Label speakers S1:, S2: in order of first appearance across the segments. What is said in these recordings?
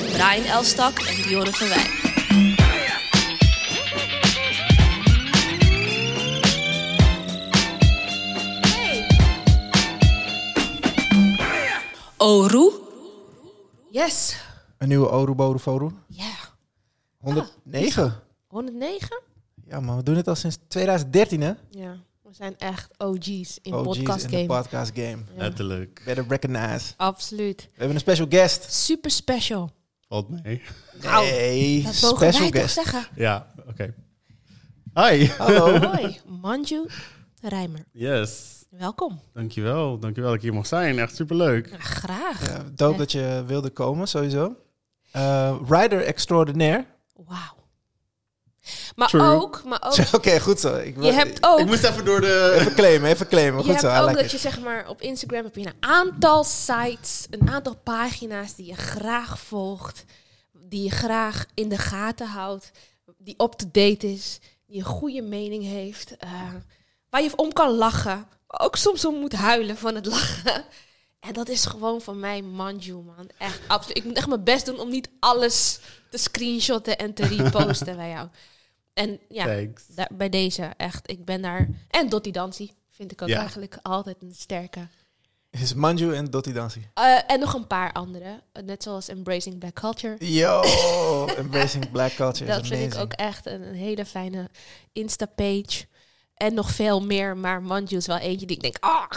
S1: met Brian Elstak en Dionne van Wijk. Oru?
S2: Yes.
S3: Een nieuwe Oru Boru Foru.
S2: Ja.
S3: 109.
S2: 109?
S3: Ja, maar we doen het al sinds 2013, hè?
S2: Ja. We zijn echt OG's in
S3: OG's
S2: podcast
S3: in
S2: game.
S3: podcast game.
S2: Ja.
S4: Letterlijk.
S3: Better recognize.
S2: Absoluut.
S3: We hebben een special guest.
S2: Super special.
S4: Valt mee.
S2: Nou,
S3: Nee,
S2: Dat mogen
S3: special
S2: wij toch
S3: guest.
S2: zeggen.
S4: Ja, oké. Hi.
S3: Hallo.
S2: Hoi, Manju Rijmer.
S4: Yes.
S2: Welkom.
S4: Dankjewel. Dankjewel dat ik hier mag zijn. Echt superleuk.
S2: Ja, graag.
S3: Ja, dope dat je wilde komen, sowieso. Eh rider extraordinaire.
S2: Wauw. Maar
S4: True.
S2: ook, maar ook,
S3: Oké, goed zo. Ik,
S2: je hebt ook,
S4: Ik moest even door de...
S3: Even claimen, even claimen.
S2: je
S3: Goed
S2: hebt
S3: zo, I
S2: ook
S3: like
S2: dat
S3: it.
S2: je zeg maar op Instagram heb je een aantal sites, een aantal pagina's die je graag volgt, die je graag in de gaten houdt, die up-to-date is, die een goede mening heeft, eh, waar je om kan lachen, maar ook soms om moet huilen van het lachen. En dat is gewoon van mij Manju, man. Echt, absoluut. Ik moet echt mijn best doen om niet alles te screenshotten en te reposten bij jou. En ja, bij deze echt. Ik ben daar. En Dottie Dansi vind ik ook
S4: Ja.
S2: eigenlijk altijd een sterke.
S3: Is Manju en Dottie Dansi.
S2: Eh, en nog een paar andere. Eh, Net zoals Embracing Black Culture.
S3: Yo, embracing black culture
S2: dat
S3: is
S2: vind ik ook echt een, een hele fijne Insta-page. En nog veel meer. Maar Manju is wel eentje die ik denk... Ah,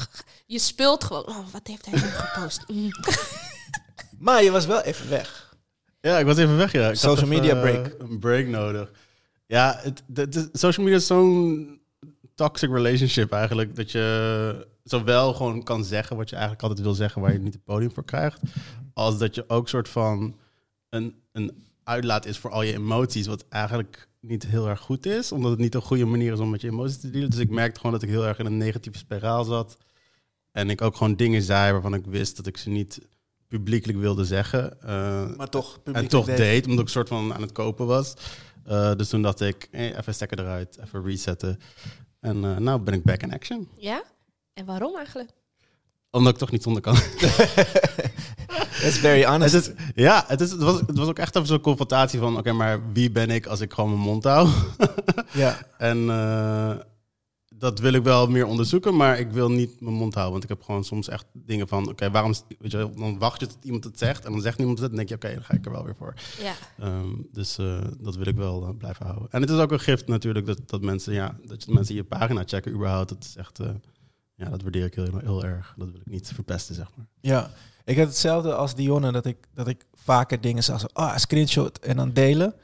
S2: je speelt gewoon. Oh, wat heeft hij nu gepost? Mm.
S3: Maar je was wel even weg.
S4: Ja, ik was even weg, ja. Ik
S3: Social
S4: had even,
S3: media
S4: eh,
S3: break.
S4: Een break nodig. Ja, het, social media is zo'n toxic relationship eigenlijk. Dat je zowel gewoon kan zeggen wat je eigenlijk altijd wil zeggen... waar je niet het podium voor krijgt. Als dat je ook soort van een, een uitlaat is voor al je emoties... wat eigenlijk niet heel erg goed is. Omdat het niet een goede manier is om met je emoties te dealen. Dus ik merkte gewoon dat ik heel erg in een negatieve spiraal zat. En ik ook gewoon dingen zei waarvan ik wist dat ik ze niet publiekelijk wilde zeggen. Eh,
S3: Maar toch,
S4: en toch deed, omdat ik soort van aan het kopen was. Eh, dus toen dacht ik, eh, even stekker eruit, even resetten. En eh nou ben ik back in action.
S2: ja? En waarom eigenlijk?
S4: Omdat ik toch niet zonder kan.
S3: That's very honest.
S4: het is, ja, het, is, het, was, het was ook echt even zo'n confrontatie van... oké, maar wie ben ik als ik gewoon mijn mond hou?
S3: ja.
S4: en eh, dat wil ik wel meer onderzoeken, maar ik wil niet mijn mond houden. Want ik heb gewoon soms echt dingen van... oké, waarom... Weet je, dan wacht je tot iemand het zegt en dan zegt niemand het... en dan denk je, oké, dan ga ik er wel weer voor.
S2: Ja.
S4: Ehm, dus eh, dat wil ik wel eh, blijven houden. En het is ook een gift natuurlijk dat, dat mensen, ja, dat mensen je pagina checken überhaupt. Dat is echt, eh, ja, dat waardeer ik heel, heel erg. Dat wil ik niet verpesten, zeg maar.
S3: Ja, ik heb hetzelfde als Dionne, dat ik, dat ik vaker dingen zag, zo, ah, screenshot en dan delen.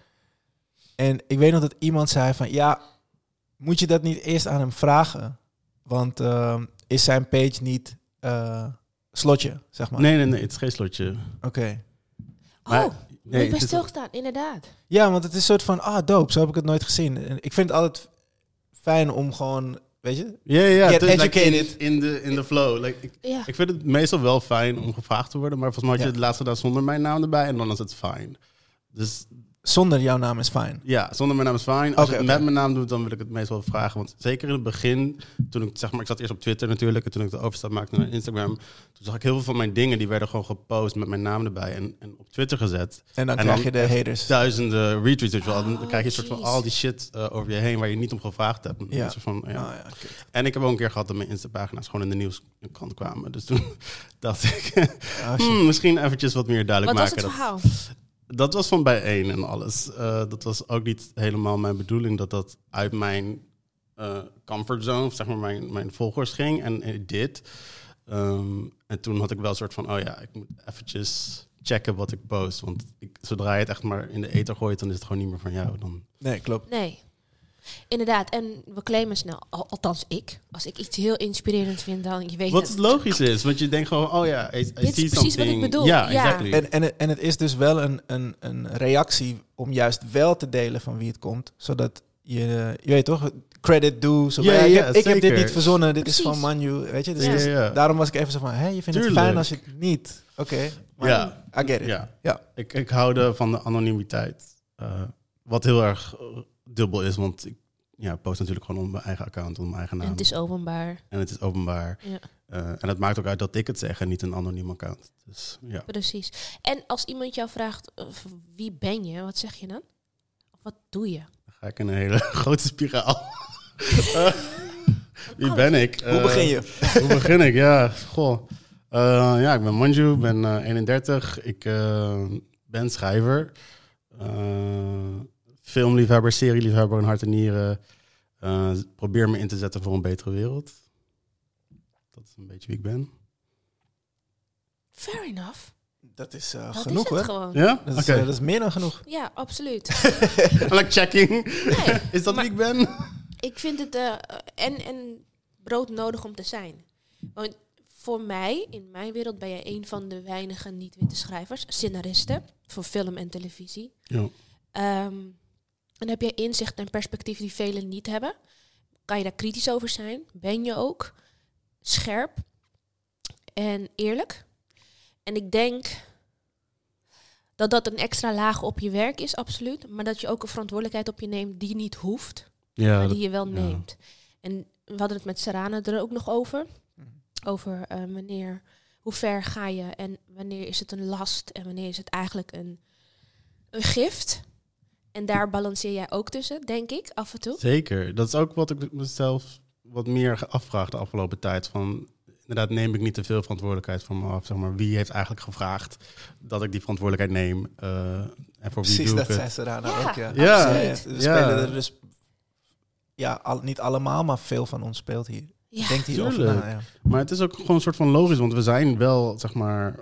S3: En ik weet nog dat iemand zei van, ja, moet je dat niet eerst aan hem vragen? Want ehm, is zijn page niet eh, slotje, zeg maar?
S4: Nee, nee, nee, het is geen slotje.
S3: Oké.
S2: Oh,
S4: Nee,
S2: ik ben stilgestaan, inderdaad.
S3: Ja, want het is een soort van, ah, dope, zo heb ik het nooit gezien. En ik vind het altijd fijn om gewoon, weet je?
S4: Ja, ja,
S3: Get
S4: like
S3: educated.
S4: in, in, de, in de flow. Like, ik,
S2: Ja.
S4: ik vind het meestal wel fijn om gevraagd te worden, maar volgens mij had je
S3: Ja.
S4: het laatst gedaan zonder mijn naam erbij en dan is het fijn. Dus
S3: Zonder jouw naam is fijn.
S4: Ja, zonder mijn naam is fijn. Als je het met mijn naam doet, dan wil ik het meestal vragen. Want zeker in het begin, toen ik zeg maar, ik zat eerst op Twitter natuurlijk. En toen ik de overstap maakte naar Instagram, toen zag ik heel veel van mijn dingen, die werden gewoon gepost met mijn naam erbij en, en op Twitter gezet.
S3: En dan
S4: En
S3: krijg
S4: dan
S3: je de haters.
S4: Duizenden retweets, wel. Dan
S2: Oh,
S4: krijg je een soort van al die shit eh, over je heen waar je niet om gevraagd hebt.
S3: Ja.
S4: Een soort van, ja.
S3: Ah, ja, oké.
S4: En ik heb ook een keer gehad dat mijn Insta-pagina's gewoon in de nieuwskrant kwamen. Dus toen dacht ik,
S3: Ah,
S4: hmm, misschien eventjes wat meer duidelijk
S2: Wat was
S4: maken.
S2: het verhaal?
S4: dat was van bijeen en alles. Eh, dat was ook niet helemaal mijn bedoeling dat dat uit mijn eh comfortzone, of zeg maar mijn, mijn volgers ging. En ik dit. Ehm, en toen had ik wel een soort van, oh ja, ik moet eventjes checken wat ik post. Want ik, zodra je het echt maar in de ether gooit, dan is het gewoon niet meer van jou. Dan,
S3: Nee, klopt.
S2: Nee. Inderdaad, en we claimen snel, al- althans ik. Als ik iets heel inspirerend vind, dan je weet
S4: wat
S2: het.
S4: logisch is, want je denkt gewoon, oh ja, I, I
S2: Dit is precies wat ik bedoel,
S4: Ja,
S2: ja.
S4: exactly.
S3: En, en, het- en het is dus wel een, een, een reactie om juist wel te delen van wie het komt. Zodat je, je weet toch, credit do. Zo
S4: Ja,
S3: ja, ik, heb, ik heb dit niet verzonnen, dit is van Manu. Weet je, dus,
S4: Ja,
S3: dus
S4: ja, ja.
S3: daarom was ik even zo van, hé, je vindt het fijn als je het niet. Oké, maar
S4: Ja.
S3: I get it.
S4: Ja.
S3: Ja.
S4: Ik, ik hou er van de anonimiteit. Eh, wat heel erg dubbel is, want ik ja, post natuurlijk gewoon op mijn eigen account, op mijn eigen naam.
S2: En het is openbaar.
S4: En het is openbaar.
S2: Ja.
S4: Eh, en het maakt ook uit dat ik het zeg en niet een anoniem account. Dus ja.
S2: Precies. En als iemand jou vraagt, eh, wie ben je? Wat zeg je dan? Of wat doe je?
S4: Dan ga ik in een hele grote spiraal. Wie ben ik?
S3: Hoe
S4: Eh,
S3: begin je?
S4: Hoe begin ik? Ja, goh. Eh, ja, ik ben Manju, ben eh, 31. Ik eh, ben schrijver. Filmliefhebber, serieliefhebber in hart en nieren. Eh, probeer me in te zetten voor een betere wereld. Dat is een beetje wie ik ben.
S2: Fair enough.
S3: Dat is eh,
S2: Dat
S3: genoeg
S2: is gewoon.
S4: Ja?
S3: Dat
S4: Oké.
S3: is, eh, dat is meer dan genoeg.
S2: Ja, absoluut.
S4: like checking.
S2: Nee,
S4: is dat
S2: maar-
S4: wie ik ben?
S2: ik vind het eh, en, en brood nodig om te zijn. Want voor mij, in mijn wereld, ben jij een van de weinige niet-witte schrijvers, scenaristen voor film en televisie.
S4: Ja.
S2: Ehm, en heb je inzicht en perspectief die velen niet hebben. Kan je daar kritisch over zijn? Ben je ook scherp en eerlijk? En ik denk dat dat een extra laag op je werk is, absoluut. Maar dat je ook een verantwoordelijkheid op je neemt die niet hoeft,
S4: Ja,
S2: maar
S4: dat-
S2: die je wel
S4: ja.
S2: neemt. En we hadden het met Sarana er ook nog over. Over eh, wanneer, hoe ver ga je en wanneer is het een last en wanneer is het eigenlijk een, een gift. En daar balanceer jij ook tussen, denk ik, af en toe.
S4: Zeker. Dat is ook wat ik mezelf wat meer afvraag de afgelopen tijd. Van, inderdaad, neem ik niet te veel verantwoordelijkheid van me af. Zeg maar, wie heeft eigenlijk gevraagd dat ik die verantwoordelijkheid neem? eh, en voor wie
S3: Precies,
S4: doe
S3: dat
S4: ik het?
S3: zei ze daar nou
S2: Ja,
S3: ook. Ja,
S4: Ja, ja.
S3: We spelen er dus... Ja, al, niet allemaal, maar veel van ons speelt hier.
S2: Ja,
S3: Denkt hierover
S4: tuurlijk.
S3: na, ja.
S4: Maar het is ook gewoon een soort van logisch, want we zijn wel, zeg maar,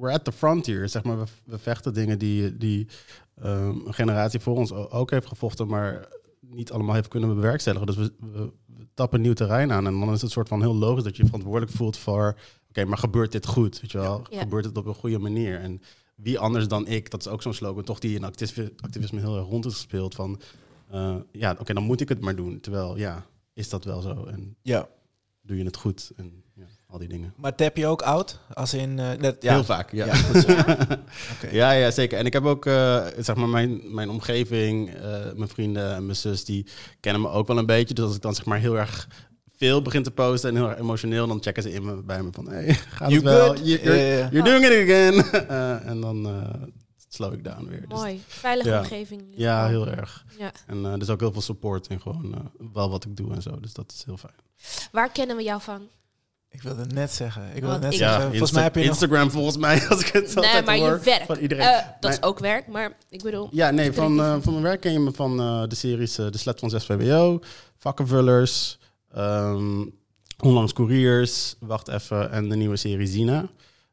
S4: we're at the frontier. Zeg maar, we, we vechten dingen die, die ehm, een generatie voor ons ook heeft gevochten, maar niet allemaal heeft kunnen bewerkstelligen. Dus we, we, we tappen nieuw terrein aan. En dan is het een soort van heel logisch dat je je verantwoordelijk voelt voor, oké, maar gebeurt dit goed? Weet je wel?
S2: Ja.
S4: Gebeurt het op een goede manier? En wie anders dan ik, dat is ook zo'n slogan, toch die in activisme, activisme heel erg rond is gespeeld van, eh, ja, oké, dan moet ik het maar doen. Terwijl, ja, is dat wel zo? En
S3: ja.
S4: doe je het goed? En ja, al die dingen.
S3: Maar tap je ook oud? Als in... eh, net, ja.
S4: Heel vaak, ja.
S3: Ja, goed.
S4: Ja, ja, zeker. En ik heb ook, eh, zeg maar, mijn, mijn omgeving, eh, mijn vrienden en mijn zus, die kennen me ook wel een beetje. Dus als ik dan zeg maar heel erg veel begin te posten en heel erg emotioneel, dan checken ze in me, bij me van, hey, gaat het
S3: You
S4: wel?
S3: good?
S4: You- You're, doing it again. Eh, en dan eh, slow ik down weer. Dus,
S2: Mooi. Veilige
S4: Ja.
S2: omgeving.
S4: ja, heel erg.
S2: Ja.
S4: En eh, er is ook heel veel support in gewoon eh, wel wat ik doe en zo. Dus dat is heel fijn.
S2: Waar kennen we jou van?
S3: Ik wilde het net zeggen. Ik wilde net
S2: ik-
S3: zeggen. Volgens
S4: Insta-
S3: mij heb je nog...
S4: Instagram volgens mij, als ik het
S2: Nee,
S4: altijd
S2: maar
S4: hoor
S2: je werk.
S4: van iedereen.
S2: Eh, dat is ook werk, maar ik bedoel...
S4: Ja, nee, van, eh, van mijn werk ken je me van eh, de series eh, De Slet van 6 VWO, Vakkenvullers, ehm, Onlangs Couriers, Wacht even, en de nieuwe serie Zina,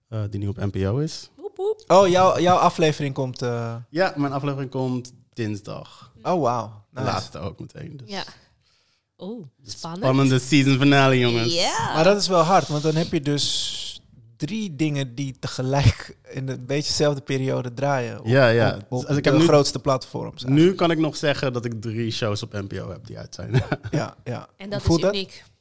S4: eh, die nu op NPO is.
S2: Woep, woep.
S3: Oh, jouw, jouw aflevering komt... eh,
S4: Ja, mijn aflevering komt dinsdag.
S3: Oh, wauw.
S4: De
S3: Nice.
S4: laatste ook meteen. Dus.
S2: Ja. Oeh, spannend.
S4: Spannende season finale, jongens.
S2: Ja.
S3: Maar dat is wel hard, want dan heb je dus drie dingen die tegelijk in een beetje dezelfde periode draaien. Op,
S4: Ja, ja.
S3: Op, op
S4: Dus ik
S3: de
S4: heb nu-
S3: grootste platforms.
S4: Nu kan ik nog zeggen dat ik drie shows op NPO heb die uit zijn.
S3: Ja, ja.
S2: En dat
S3: Hoe
S2: is uniek.
S4: Dat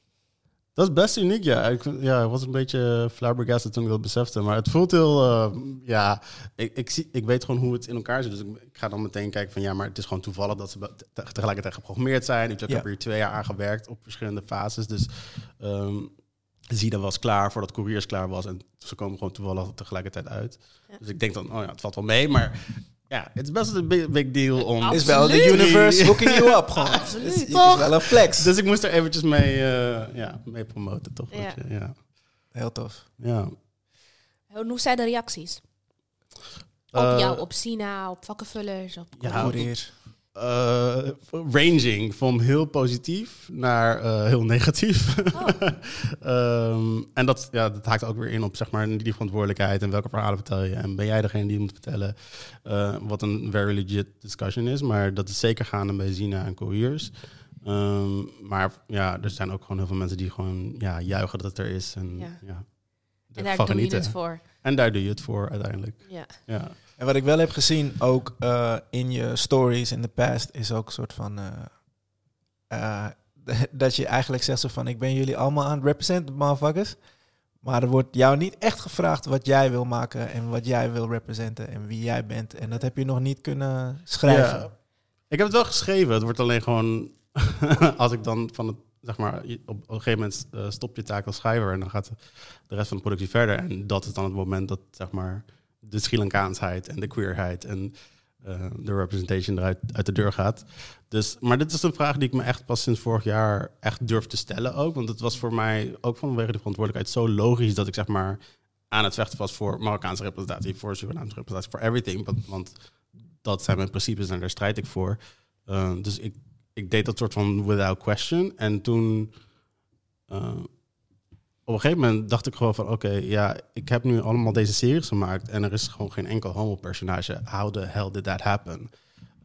S4: is best uniek, ja. Ik, ja, ik was een beetje flabbergasted toen ik dat besefte. Maar het voelt heel... eh, ja, ik, ik, zie, ik weet gewoon hoe het in elkaar zit. Dus ik, ik ga dan meteen kijken van... Ja, maar het is gewoon toevallig dat ze te- tegelijkertijd geprogrammeerd zijn. Ik heb
S3: Ja.
S4: er hier twee jaar aan gewerkt op verschillende fases. Dus ehm Zida was klaar voordat Couriers klaar was. En ze komen gewoon toevallig tegelijkertijd uit.
S2: Ja.
S4: Dus ik denk dan, oh ja, het valt wel mee. Maar ja, het is best een big, big deal om...
S3: Is wel de universe hooking you up gewoon.
S2: Absoluut.
S3: Het is, het is wel een flex.
S4: Dus ik moest er eventjes mee, eh, ja, mee promoten, toch?
S2: Ja.
S4: Je- ja.
S3: Heel tof.
S4: ja.
S2: Hoe hoe zijn de reacties? Op
S4: Eh,
S2: jou, op Sina, op vakkenvullers, op...
S4: Ja,
S3: Courier.
S4: Eh, ranging van heel positief naar eh, heel negatief.
S2: Oh.
S4: Ehm, en dat, ja, dat haakt ook weer in op zeg maar, die verantwoordelijkheid en welke verhalen vertel je. En ben jij degene die moet vertellen eh, wat een very legit discussion is. Maar dat is zeker gaande bij Zina en Couriers. Ehm, maar ja, er zijn ook gewoon heel veel mensen die gewoon ja, juichen dat het er is. En,
S2: Ja.
S4: ja.
S2: En daar doe je het voor.
S4: En daar doe je het voor uiteindelijk.
S2: Ja.
S4: Ja.
S3: En wat ik wel heb gezien, ook eh, in je stories in de past, is ook een soort van... eh, eh, dat je eigenlijk zegt zo van, ik ben jullie allemaal aan het representen, motherfuckers. Maar er wordt jou niet echt gevraagd wat jij wil maken en wat jij wil representen en wie jij bent. En dat heb je nog niet kunnen schrijven.
S4: Ik heb het wel geschreven. Het wordt alleen gewoon als ik dan van het zeg maar, op, een gegeven moment stop je taak als schrijver en dan gaat de rest van de productie verder. En dat is dan het moment dat, zeg maar, de Sri Lankaansheid en de queerheid en eh, de representation eruit uit de deur gaat. Dus, maar dit is een vraag die ik me echt pas sinds vorig jaar echt durf te stellen ook. Want het was voor mij ook vanwege de verantwoordelijkheid zo logisch dat ik zeg maar aan het vechten was voor Marokkaanse representatie, voor Surinaamse representatie, voor everything. Want, dat zijn mijn principes en daar strijd ik voor. Uh, dus ik, ik deed dat soort van without question. En toen uh, op een gegeven moment dacht ik gewoon van... oké, ja, ik heb nu allemaal deze series gemaakt... en er is gewoon geen enkel homo-personage. How the hell did that happen?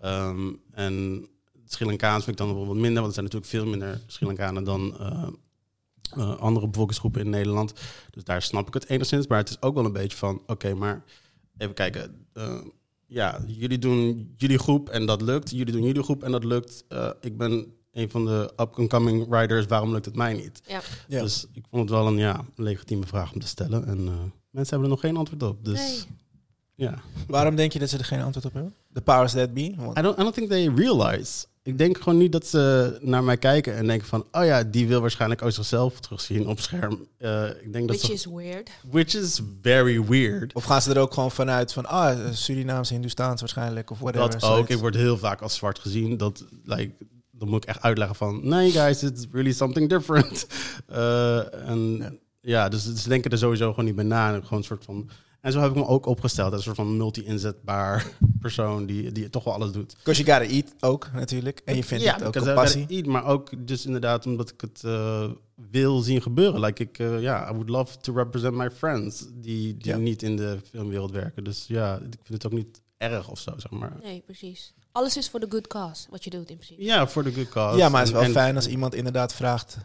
S4: Um, en Sri Lankaans vind ik dan wat minder... want er zijn natuurlijk veel minder Sri Lankanen dan... Uh, uh, andere bevolkingsgroepen in Nederland. Dus daar snap ik het enigszins. Maar het is ook wel een beetje van... oké, maar even kijken... Uh, ja, jullie doen jullie groep en dat lukt. Jullie doen jullie groep en dat lukt. Ik ben een van de up-and-coming riders. Waarom lukt het mij niet?
S2: Ja.
S3: Ja.
S4: Dus ik vond het wel een ja, legitieme vraag om te stellen. En uh, mensen hebben er nog geen antwoord op. Dus
S2: Nee.
S4: ja.
S3: Waarom denk je dat ze er geen antwoord op hebben? The powers that be? Want-
S4: I don't, I don't think they realize. Ik denk gewoon niet dat ze naar mij kijken en denken van... oh ja, die wil waarschijnlijk ook zichzelf terugzien op scherm. Uh, ik denk dat
S2: Which
S4: ze,
S2: is weird.
S4: which is very weird.
S3: Of gaan ze er ook gewoon vanuit van, ah, Surinaams, Hindoestaans waarschijnlijk, of whatever.
S4: Dat ook. Ik word heel vaak als zwart gezien. Dat, like, dan moet ik echt uitleggen van... nee guys, it's really something different. Uh, en ja,
S3: Ja.
S4: dus ze denken er sowieso gewoon niet bij na. En gewoon een soort van... En zo heb ik me ook opgesteld als een soort van multi-inzetbaar persoon die, die toch wel alles doet.
S3: Because you gotta eat ook, natuurlijk. En je vindt
S4: ja,
S3: het ook een passie.
S4: eat, maar ook dus inderdaad omdat ik het uh, wil zien gebeuren. Like ik, uh, ja, I would love to represent my friends die, die
S3: Ja.
S4: niet in de filmwereld werken. Dus ja, ik vind het ook niet erg of zo, zeg maar.
S2: Nee, precies. Alles is voor de good cause, wat je doet in principe.
S4: Ja, voor de good cause.
S3: Ja, maar het is wel
S4: En-
S3: fijn als iemand inderdaad vraagt,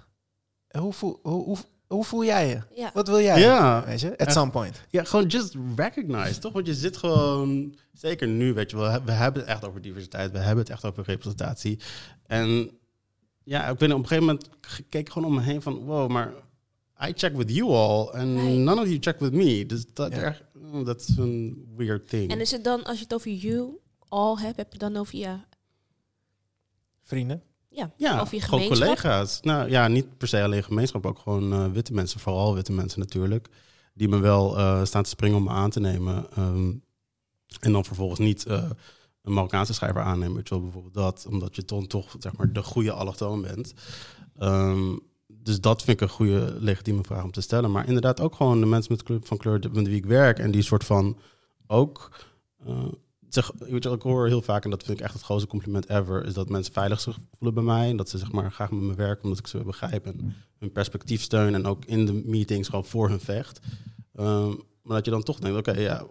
S3: hoe voel, hoe, hoe, hoe voel jij je?
S2: Ja.
S3: Wat wil jij?
S4: Ja.
S3: Weet je, at some point.
S4: Ja, gewoon just recognize, toch? Want je zit gewoon, zeker nu, weet je wel, we hebben het echt over diversiteit, we hebben het echt over representatie. En ja, ik niet, op een gegeven moment keek ik gewoon om me heen van, wow, maar I check with you all and
S2: Nee.
S4: none of you check with me. Dus dat,
S3: Ja.
S4: oh, dat is een weird thing.
S2: En is het dan, als je het over you all hebt, heb je dan over je,
S3: Vrienden.
S2: ja,
S4: ja,
S2: over je
S4: gewoon
S2: gemeenschap?
S4: collega's. Nou ja, niet per se alleen gemeenschap, ook gewoon eh, witte mensen, vooral witte mensen natuurlijk, die me wel eh, staan te springen om me aan te nemen. Ehm, en dan vervolgens niet eh, een Marokkaanse schrijver aannemen, weet je wel, bijvoorbeeld dat, omdat je dan toch zeg maar de goede allochtoon bent. Ehm, dus dat vind ik een goede legitieme vraag om te stellen. Maar inderdaad ook gewoon de mensen met kleur, van kleur met wie ik werk en die soort van ook eh, zeg, ik hoor heel vaak, en dat vind ik echt het grootste compliment ever, is dat mensen veilig zich voelen bij mij. En dat ze zeg maar graag met me werken, omdat ik ze begrijp en hun perspectief steun. En ook in de meetings gewoon voor hun vecht. Ehm, maar dat je dan toch denkt, oké, ja,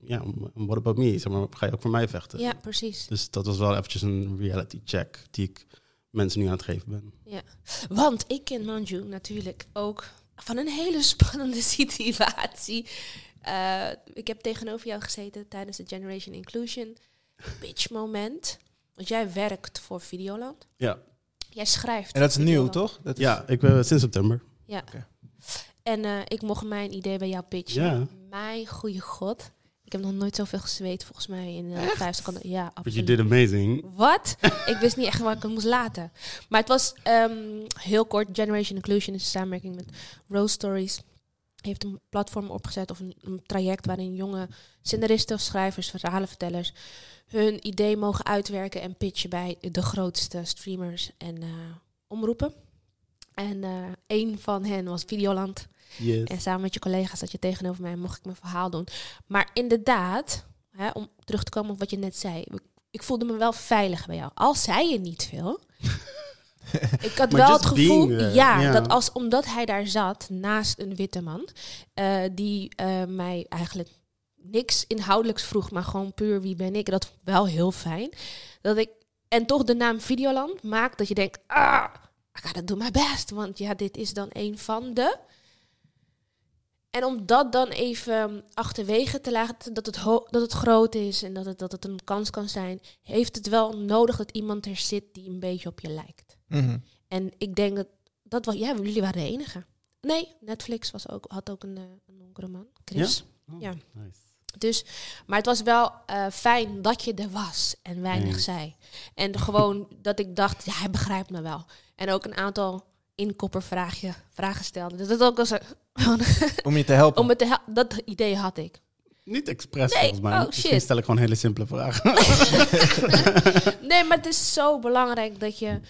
S4: ja, what about me? Zeg maar, ga je ook voor mij vechten?
S2: Ja, precies.
S4: Dus dat was wel eventjes een reality check die ik mensen nu aan het geven ben.
S2: Want ik ken Manju natuurlijk ook van een hele spannende situatie. Eh, ik heb tegenover jou gezeten tijdens de Generation Inclusion Pitch moment. Want jij werkt voor Videoland.
S4: Ja,
S2: Jij schrijft.
S3: En dat is nieuw, toch? Dat is,
S4: ja ik ben sinds september.
S2: Ja.
S3: Oké.
S2: En eh, ik mocht mijn idee bij jou pitchen.
S4: Ja.
S2: Mijn goede god. Ik heb nog nooit zoveel gezweet, volgens mij, in eh, vijf seconden. Ja,
S4: But you
S2: absoluut.
S4: did amazing.
S2: Wat? ik wist niet echt waar ik het moest laten. Maar het was ehm, heel kort. Generation Inclusion is een samenwerking met Rose Stories. Heeft een platform opgezet of een, een traject waarin jonge scenaristen of schrijvers, verhalenvertellers hun idee mogen uitwerken en pitchen bij de grootste streamers en eh, omroepen. En eh een van hen was Videoland.
S4: Yes.
S2: En samen met je collega's zat je tegenover mij en mocht ik mijn verhaal doen. Maar inderdaad, hè, om terug te komen op wat je net zei. Ik, ik voelde me wel veilig bij jou. Al zei je niet veel. ik had wel het gevoel,
S4: being
S2: ja, dat als omdat hij daar zat naast een witte man, eh, die eh, mij eigenlijk niks inhoudelijks vroeg, maar gewoon puur wie ben ik. Dat vond ik wel heel fijn. Dat ik en toch de naam Videoland maakt dat je denkt, ah, I gotta do my best, want ja, dit is dan een van de. En om dat dan even achterwege te laten, dat het, dat het groot is en dat het, dat het een kans kan zijn, heeft het wel nodig dat iemand er zit die een beetje op je lijkt.
S3: Mhm.
S2: En ik denk dat, dat was, ja, jullie waren de enige. Nee, Netflix was ook, had ook een, eh, een donkere man, Chris.
S4: Oh,
S2: Ja.
S4: Nice.
S2: Dus, maar het was wel eh, fijn dat je er was en weinig zei. En gewoon dat ik dacht, ja, hij begrijpt me wel. En ook een aantal inkoppervraagje vragen stelde. Dus dat ook als een,
S3: Om je te helpen.
S2: om het te dat idee had ik.
S4: Niet expres
S2: Nee,
S4: volgens mij.
S2: oh, shit.
S4: stel ik gewoon hele simpele vragen.
S2: Nee, maar het is zo belangrijk dat je.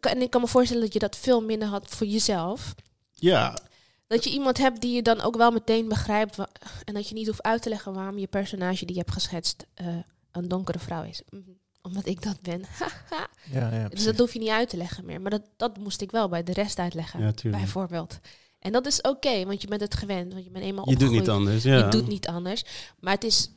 S2: En ik kan me voorstellen dat je dat veel minder had voor jezelf.
S4: ja,
S2: Dat je iemand hebt die je dan ook wel meteen begrijpt. En dat je niet hoeft uit te leggen waarom je personage die je hebt geschetst eh, een donkere vrouw is. Mhm. Omdat ik dat ben.
S3: Ja, ja,
S2: dus dat hoef je niet uit te leggen meer. Maar dat, dat moest ik wel bij de rest uitleggen.
S4: ja tuurlijk.
S2: bijvoorbeeld. En dat is oké, want je bent het gewend. Want je bent eenmaal
S4: Je doet niet anders. Ja.
S2: Je doet niet anders. Maar het, is,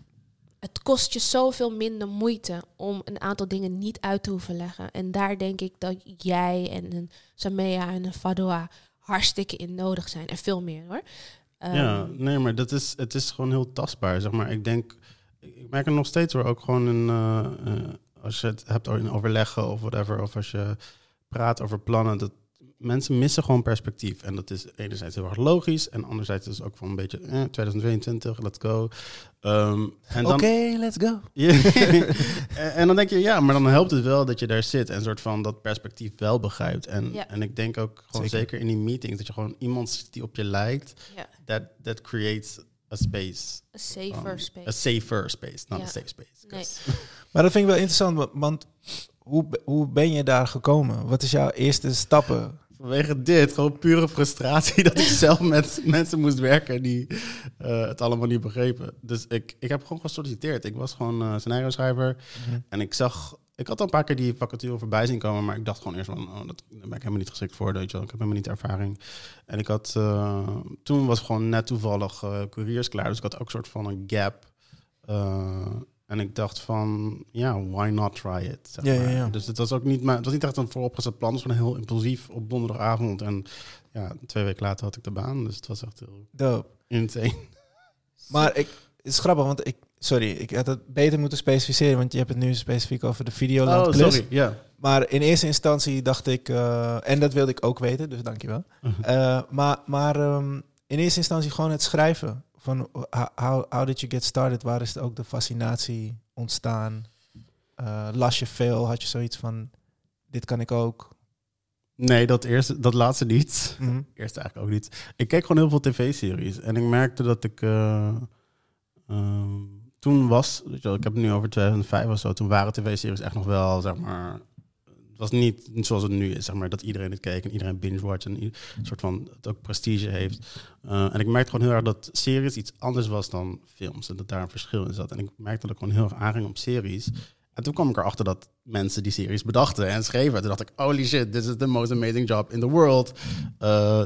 S2: het kost je zoveel minder moeite om een aantal dingen niet uit te hoeven leggen. En daar denk ik dat jij en een Samea en een Fadoa hartstikke in nodig zijn. En veel meer hoor.
S4: Ja,
S2: Ehm,
S4: nee, maar dat is, het is gewoon heel tastbaar. Zeg maar. Ik denk, ik merk het nog steeds hoor, ook gewoon in, eh, eh, als je het hebt in overleggen of whatever, of als je praat over plannen, dat mensen missen gewoon perspectief. En dat is enerzijds heel erg logisch en anderzijds is het ook van een beetje eh, 2022, let's go. Ehm, en dan,
S3: Oké, let's go.
S4: Ja. en, en dan denk je, ja, maar dan helpt het wel dat je daar zit en soort van dat perspectief wel begrijpt. En,
S2: Ja.
S4: en ik denk ook gewoon
S3: Zeker.
S4: zeker. in die meetings dat je gewoon iemand ziet die op je lijkt,
S2: Ja.
S4: that, that creates a space.
S2: een safer
S4: Um,
S2: space.
S4: A safer space, not
S2: Ja.
S4: a safe space.
S2: Nee.
S3: Maar dat vind ik wel interessant, wa- want hoe, hoe ben je daar gekomen? Wat is jouw eerste stappen?
S4: Vanwege dit, gewoon pure frustratie dat ik zelf met mensen moest werken die eh, het allemaal niet begrepen. Dus ik, ik heb gewoon gesolliciteerd. Ik was gewoon eh scenario schrijver. En ik zag, ik had al een paar keer die vacature voorbij zien komen, maar ik dacht gewoon eerst van, oh, dat, daar ben ik helemaal niet geschikt voor, weet je wel. Ik heb helemaal niet de ervaring. En ik had, eh, toen was gewoon net toevallig eh couriers klaar, dus ik had ook een soort van een gap. En ik dacht van, ja, why not try it? zeg
S3: Ja, ja,
S4: maar.
S3: ja.
S4: Dus het was ook niet, maar het was niet echt een vooropgezet plan, het was gewoon heel impulsief op donderdagavond. En ja, twee weken later had ik de baan, dus het was echt heel
S3: Dope.
S4: insane.
S3: Maar ik, het is grappig, want ik, sorry, ik had het beter moeten specificeren, want je hebt het nu specifiek over de Videoland
S4: Oh,
S3: Plus.
S4: sorry, ja.
S3: Maar in eerste instantie dacht ik, eh, en dat wilde ik ook weten, dus dankjewel. Eh maar maar ehm, in eerste instantie gewoon het schrijven. Van how, how, how did you get started? Waar is ook de fascinatie ontstaan? Eh, las je veel? Had je zoiets van, dit kan ik ook?
S4: Nee, dat, eerste, dat laatste niet.
S3: Mhm.
S4: Eerst eigenlijk ook niet. Ik keek gewoon heel veel tv-series. En ik merkte dat ik... eh, ehm, toen was... Ik heb het nu over 2005 of zo. Toen waren tv-series echt nog wel, zeg maar... Het was niet, niet zoals het nu is, zeg maar. Dat iedereen het keek en iedereen binge-watch. En een soort van... Het ook prestige heeft. Eh, en ik merkte gewoon heel erg dat series iets anders was dan films. En dat daar een verschil in zat. En ik merkte dat ik gewoon heel erg aanging op series. En toen kwam ik erachter dat mensen die series bedachten en schreven. Toen dacht ik, holy shit, this is the most amazing job in the world. Eh,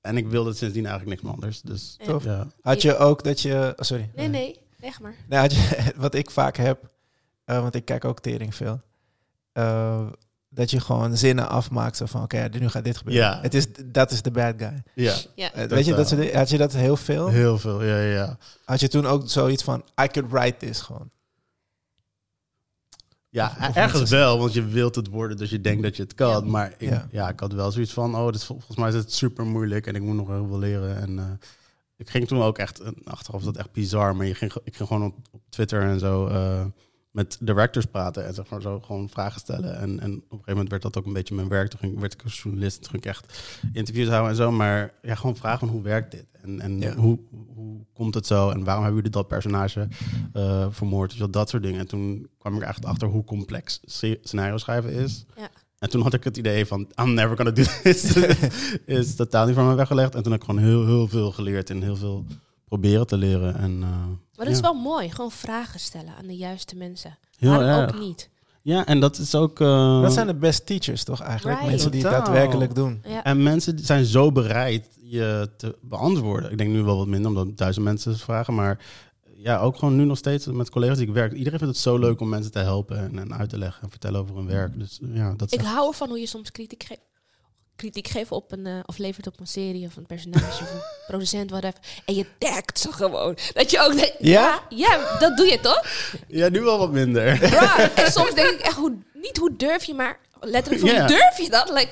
S4: en ik wilde sindsdien eigenlijk niks meer anders. Dus
S2: Ja.
S3: Tof.
S4: ja.
S3: Had je ook dat je... oh, sorry.
S2: Nee, nee, zeg maar.
S3: Nee, had je, wat ik vaak heb, eh, want ik kijk ook tering veel, eh, dat je gewoon zinnen afmaakt zo van, oké, nu gaat dit gebeuren.
S4: Ja.
S3: Het is, dat is de bad guy.
S4: Ja,
S2: Ja.
S3: Eh, weet je, dat soort had je dat heel veel?
S4: heel veel. Ja, ja, ja.
S3: Had je toen ook zoiets van, I could write this gewoon?
S4: Ja,
S3: Of- of
S4: ergens wel, want je wilt het worden, dus je denkt dat je het kan.
S2: Ja.
S4: Maar ik,
S3: Ja.
S4: ja. ik had wel zoiets van, oh, dit volgens mij is het super moeilijk en ik moet nog heel veel leren. En eh, ik ging toen ook echt, en achteraf was dat echt bizar, maar je ging, ik ging gewoon op, op Twitter en zo eh, met directors praten en zeg maar zo gewoon vragen stellen. En, en op een gegeven moment werd dat ook een beetje mijn werk. Toen ging, werd ik als journalist, toen ging ik echt interviews houden en zo. Maar ja, gewoon vragen van hoe werkt dit? En, en
S3: Ja.
S4: hoe, hoe komt het zo? En waarom hebben jullie dat personage eh, vermoord? Dus dat soort dingen. En toen kwam ik echt achter hoe complex sce- scenario schrijven is.
S2: Ja.
S4: En toen had ik het idee van, I'm never gonna do this. is totaal niet van me weggelegd. En toen heb ik gewoon heel, heel veel geleerd en heel veel proberen te leren. En, eh,
S2: Maar dat is wel mooi. Gewoon vragen stellen aan de juiste mensen.
S4: heel erg.
S2: ook niet?
S4: Ja, en dat is ook... eh,
S3: Dat zijn de best teachers toch eigenlijk?
S2: Right.
S3: Mensen die het daadwerkelijk doen.
S2: Ja.
S4: En mensen die zijn zo bereid je te beantwoorden. Ik denk nu wel wat minder, omdat duizend mensen vragen. Maar ja, ook gewoon nu nog steeds met collega's die ik werk. Iedereen vindt het zo leuk om mensen te helpen en, en uit te leggen en vertellen over hun werk. Dus ja, dat is
S2: Ik
S4: echt-
S2: hou ervan hoe je soms kritiek geeft. Kritiek geeft op een, eh, of levert op een serie of een personage of een producent, whatever. En je dekt ze gewoon. Dat je ook denkt,
S3: Ja?
S2: ja, ja, dat doe je toch?
S4: Ja, nu wel wat minder.
S2: En soms denk ik echt, hoe, niet hoe durf je, maar letterlijk van, hoe durf je dat? Like,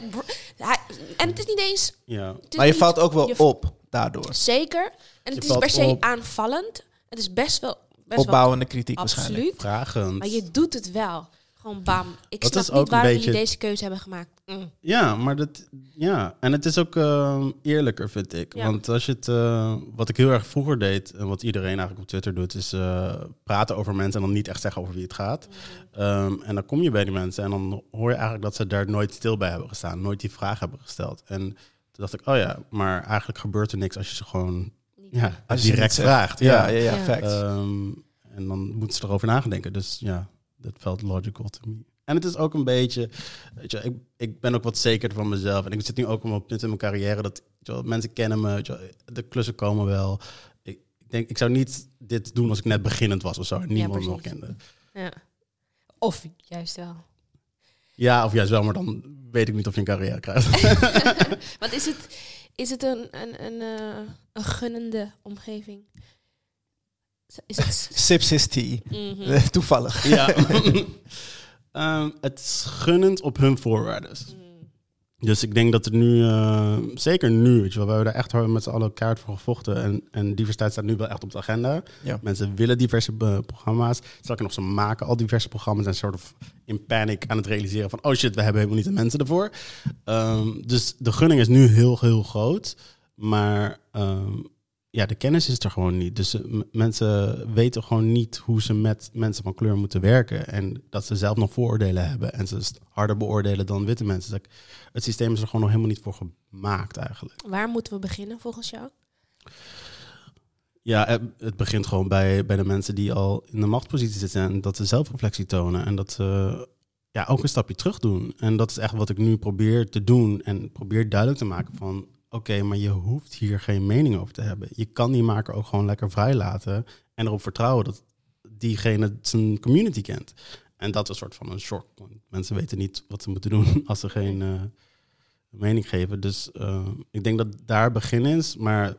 S2: en het is niet eens...
S4: ja.
S3: Maar je
S2: niet-
S3: valt ook wel
S2: je-
S3: op daardoor.
S2: Zeker. En het is per se
S4: op.
S2: aanvallend. Het is best wel... Best
S3: Opbouwende kritiek
S2: wel
S3: waarschijnlijk.
S2: absoluut.
S4: Vragend.
S2: Maar je doet het wel. Gewoon bam. Ik
S4: Dat
S2: snap
S4: is
S2: niet
S4: ook een
S2: waarom
S4: beetje-
S2: jullie deze keuze hebben gemaakt. Mm.
S4: Ja, maar dat, ja. En het is ook eh, eerlijker, vind ik.
S2: Ja.
S4: Want als je het, eh, wat ik heel erg vroeger deed, en wat iedereen eigenlijk op Twitter doet, is eh, praten over mensen en dan niet echt zeggen over wie het gaat. Ehm, en dan kom je bij die mensen en dan hoor je eigenlijk dat ze daar nooit stil bij hebben gestaan, nooit die vraag hebben gesteld. En toen dacht ik, oh ja, maar eigenlijk gebeurt er niks als je ze gewoon ja,
S3: Als je
S4: direct vraagt.
S3: Ja,
S4: Ja,
S3: ja.
S4: Ehm, en dan moeten ze erover nadenken. Dus ja, dat felt logical to me. En het is ook een beetje, weet je, ik, ik ben ook wat zekerder van mezelf. En ik zit nu ook op een punt in mijn carrière dat weet je wel, mensen kennen me, weet je wel, de klussen komen wel. Ik, ik denk, ik zou niet dit doen als ik net beginnend was of zo en niemand me nog kende.
S2: Ja. Of juist wel.
S4: Ja, of juist wel, maar dan weet ik niet of je een carrière krijgt.
S2: Want is het, is het een, een, een, eh, een gunnende omgeving? Is het...
S3: Sips is tea.
S2: Mhm.
S3: Eh, Toevallig.
S4: ja. Ehm, het is gunnend op hun voorwaarden.
S2: Mm.
S4: Dus ik denk dat het nu, eh, zeker nu, weet je wel, we hebben daar echt hard met z'n allen kaart voor gevochten. En, en diversiteit staat nu wel echt op de agenda.
S3: Ja.
S4: Mensen willen diverse eh, programma's. Sterker nog, ze maken al diverse programma's en soort of in panic aan het realiseren van, oh shit, we hebben helemaal niet de mensen ervoor. Ehm, dus de gunning is nu heel, heel groot. Maar ehm, ja, de kennis is er gewoon niet. Dus eh, mensen weten gewoon niet hoe ze met mensen van kleur moeten werken. En dat ze zelf nog vooroordelen hebben. En ze harder beoordelen dan witte mensen. Dus het systeem is er gewoon nog helemaal niet voor gemaakt eigenlijk.
S2: Waar moeten we beginnen volgens jou?
S4: Ja, het- het begint gewoon bij, bij de mensen die al in de machtspositie zitten. En dat ze zelfreflectie tonen. En dat ze ja, ook een stapje terug doen. En dat is echt wat ik nu probeer te doen. En probeer duidelijk te maken van... Oké, maar je hoeft hier geen mening over te hebben. Je kan die maker ook gewoon lekker vrij laten. En erop vertrouwen dat diegene zijn community kent. En dat is een soort van een shock. Want mensen weten niet wat ze moeten doen als ze geen eh, mening geven. Dus eh, ik denk dat daar begin is. Maar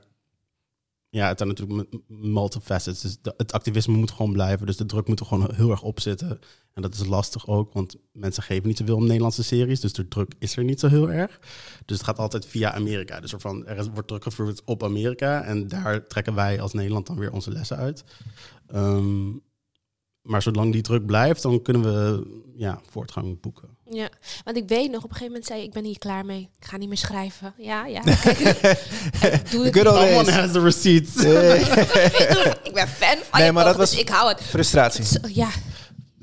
S4: ja, het zijn natuurlijk multifacets. Dus het activisme moet gewoon blijven. Dus de druk moet er gewoon heel erg op zitten. En dat is lastig ook, want mensen geven niet zoveel om Nederlandse series. Dus de druk is er niet zo heel erg. Dus het gaat altijd via Amerika. Dus er, van, er wordt druk gevoerd op Amerika. En daar trekken wij als Nederland dan weer onze lessen uit. Ehm, maar zolang die druk blijft, dan kunnen we ja, voortgang boeken.
S2: Ja, want ik weet nog, op een gegeven moment zei je, ik ben hier klaar mee. Ik ga niet meer schrijven. Ja, ja. Kijk, doe het
S3: Good old
S2: niet.
S3: days.
S4: Someone has the receipts.
S2: ik ben fan van
S3: Nee,
S2: je
S3: maar dat
S2: dus
S3: was-
S2: ik hou het.
S3: Frustratie.
S2: Ja,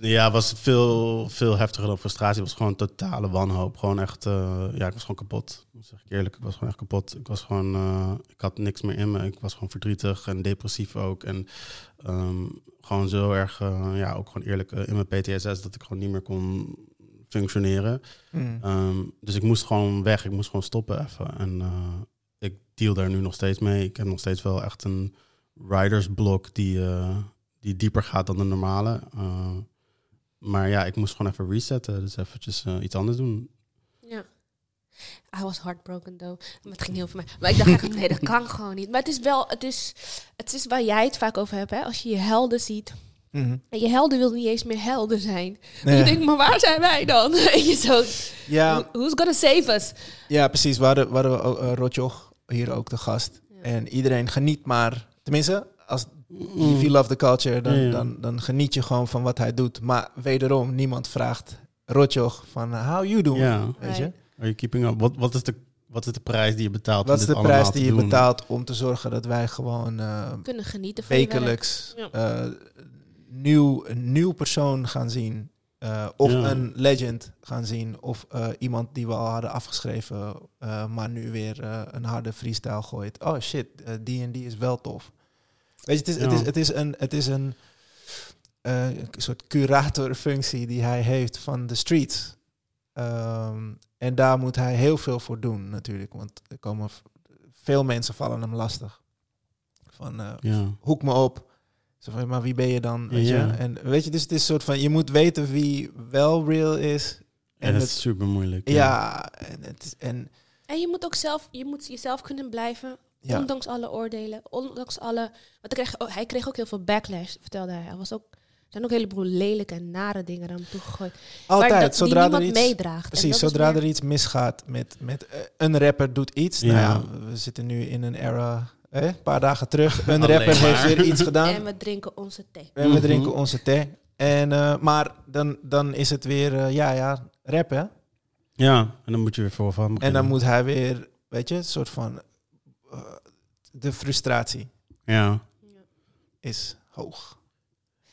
S4: Ja, het was veel, veel heftiger dan frustratie. Het was gewoon totale wanhoop. Gewoon echt, eh, ja, ik was gewoon kapot. Dat zeg ik eerlijk, ik was gewoon echt kapot. Ik was gewoon, eh, ik had niks meer in me. Ik was gewoon verdrietig en depressief ook. En ehm, gewoon zo erg, eh, ja, ook gewoon eerlijk eh, in mijn PTSS dat ik gewoon niet meer kon functioneren.
S3: Mm.
S4: Ehm, dus ik moest gewoon weg. Ik moest gewoon stoppen even. En eh, ik deal daar nu nog steeds mee. Ik heb nog steeds wel echt een ridersblok die, die dieper gaat dan de normale. Eh, maar ja, ik moest gewoon even resetten. Dus eventjes iets anders doen.
S2: I was heartbroken though. Maar het ging heel voor mij. Maar ik dacht eigenlijk, nee, dat kan gewoon niet. Maar het is wel, het is, het is waar jij het vaak over hebt. Hè? Als je je helden ziet.
S3: Mhm.
S2: En je helden wil niet eens meer helden zijn.
S3: Nee.
S2: je denkt, maar waar zijn wij dan? Weet je zo,
S3: Ja,
S2: who- who's gonna save us?
S3: ja, precies. We hadden, we hadden ook, eh, Rotjoch hier ook de gast.
S2: Ja.
S3: En iedereen geniet maar... Tenminste, als
S4: Mm.
S3: if you love the culture, dan. Dan, dan geniet je gewoon van wat hij doet. Maar wederom, niemand vraagt Rotjoch van eh, how you doing,
S4: Ja.
S3: weet je?
S2: Right.
S4: Are you keeping up? Wat, wat, is de, wat is de prijs die je betaalt?
S3: Wat
S4: om
S3: is
S4: dit
S3: de prijs
S4: te
S3: die je
S4: doen?
S3: betaalt om te zorgen dat wij gewoon eh,
S2: Kunnen genieten van
S3: wekelijks
S2: Ja.
S3: eh, nieuw, een nieuw persoon gaan zien. eh, of
S4: Ja.
S3: een legend gaan zien. Of eh, iemand die we al hadden afgeschreven, eh, maar nu weer eh, een harde freestyle gooit. Oh shit, die en die is wel tof. Weet je, het is, het is, het is een, het is een, eh, een soort curatorfunctie die hij heeft van de streets. Ehm, en daar moet hij heel veel voor doen natuurlijk. Want er komen veel mensen vallen hem lastig. Van, eh,
S4: Ja.
S3: hoek me op. Zo van, maar wie ben je dan? Weet
S4: Ja.
S3: je? En weet je, dus het is een soort van, je moet weten wie wel real is.
S4: En dat
S3: het,
S4: is super moeilijk.
S3: ja, en, het, is- en
S2: En je moet ook zelf, je moet jezelf kunnen blijven.
S3: ja,
S2: Ondanks alle oordelen, ondanks alle... Want hij kreeg, oh, hij kreeg ook heel veel backlash, vertelde hij. Hij was ook, zijn ook een heleboel lelijke en nare dingen naar hem toegegroeid.
S3: altijd.
S2: maar dat,
S3: zodra
S2: die
S3: er iets,
S2: meedraagt.
S3: Precies, zodra
S2: meer-
S3: er iets misgaat met, met eh, een rapper doet iets. Nou
S4: Ja.
S3: we zitten nu in een era, een paar dagen terug. Een
S4: Alleen
S3: rapper heeft weer iets gedaan.
S2: En we drinken onze thee.
S3: En we
S4: Mhm.
S3: drinken onze thee. En, eh, maar dan, dan is het weer, eh, ja, ja, rap, hè?
S4: Ja, en dan moet je weer voor van
S3: En dan moet hij weer, weet je, een soort van... eh, de frustratie
S4: Ja.
S3: is hoog.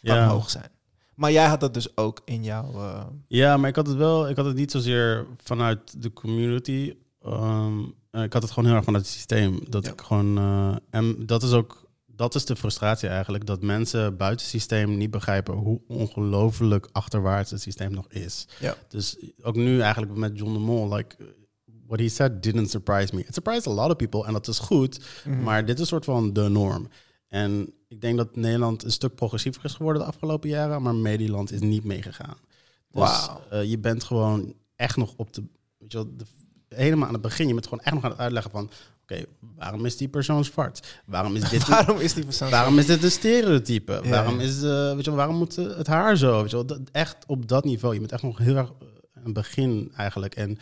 S3: Kan
S4: Ja.
S3: hoog zijn. Maar jij had dat dus ook in jouw... eh,
S4: ja, maar ik had het wel, ik had het niet zozeer vanuit de community. Ehm, eh, ik had het gewoon heel erg vanuit het systeem. Dat
S3: Ja.
S4: ik gewoon, eh, en dat is ook, dat is de frustratie eigenlijk. Dat mensen buiten het systeem niet begrijpen hoe ongelooflijk achterwaarts het systeem nog is.
S3: Ja.
S4: Dus ook nu eigenlijk met John de Mol, like, what he said didn't surprise me. It surprised a lot of people en dat is goed.
S3: mhm.
S4: Maar dit is een soort van de norm. En ik denk dat Nederland een stuk progressiever is geworden de afgelopen jaren, maar Medieland is niet meegegaan. Dus
S3: Wauw.
S4: eh, je bent gewoon echt nog op de, weet je wel, de, helemaal aan het begin. Je bent gewoon echt nog aan het uitleggen van, oké, waarom is die persoon zwart? Waarom is dit,
S3: Waarom is die persoon...
S4: waarom is dit een stereotype?
S3: Ja.
S4: Waarom is, eh, weet je wel, waarom moet eh, het haar zo? Weet je wel, dat, echt op dat niveau. Je bent echt nog heel erg aan het begin eigenlijk. En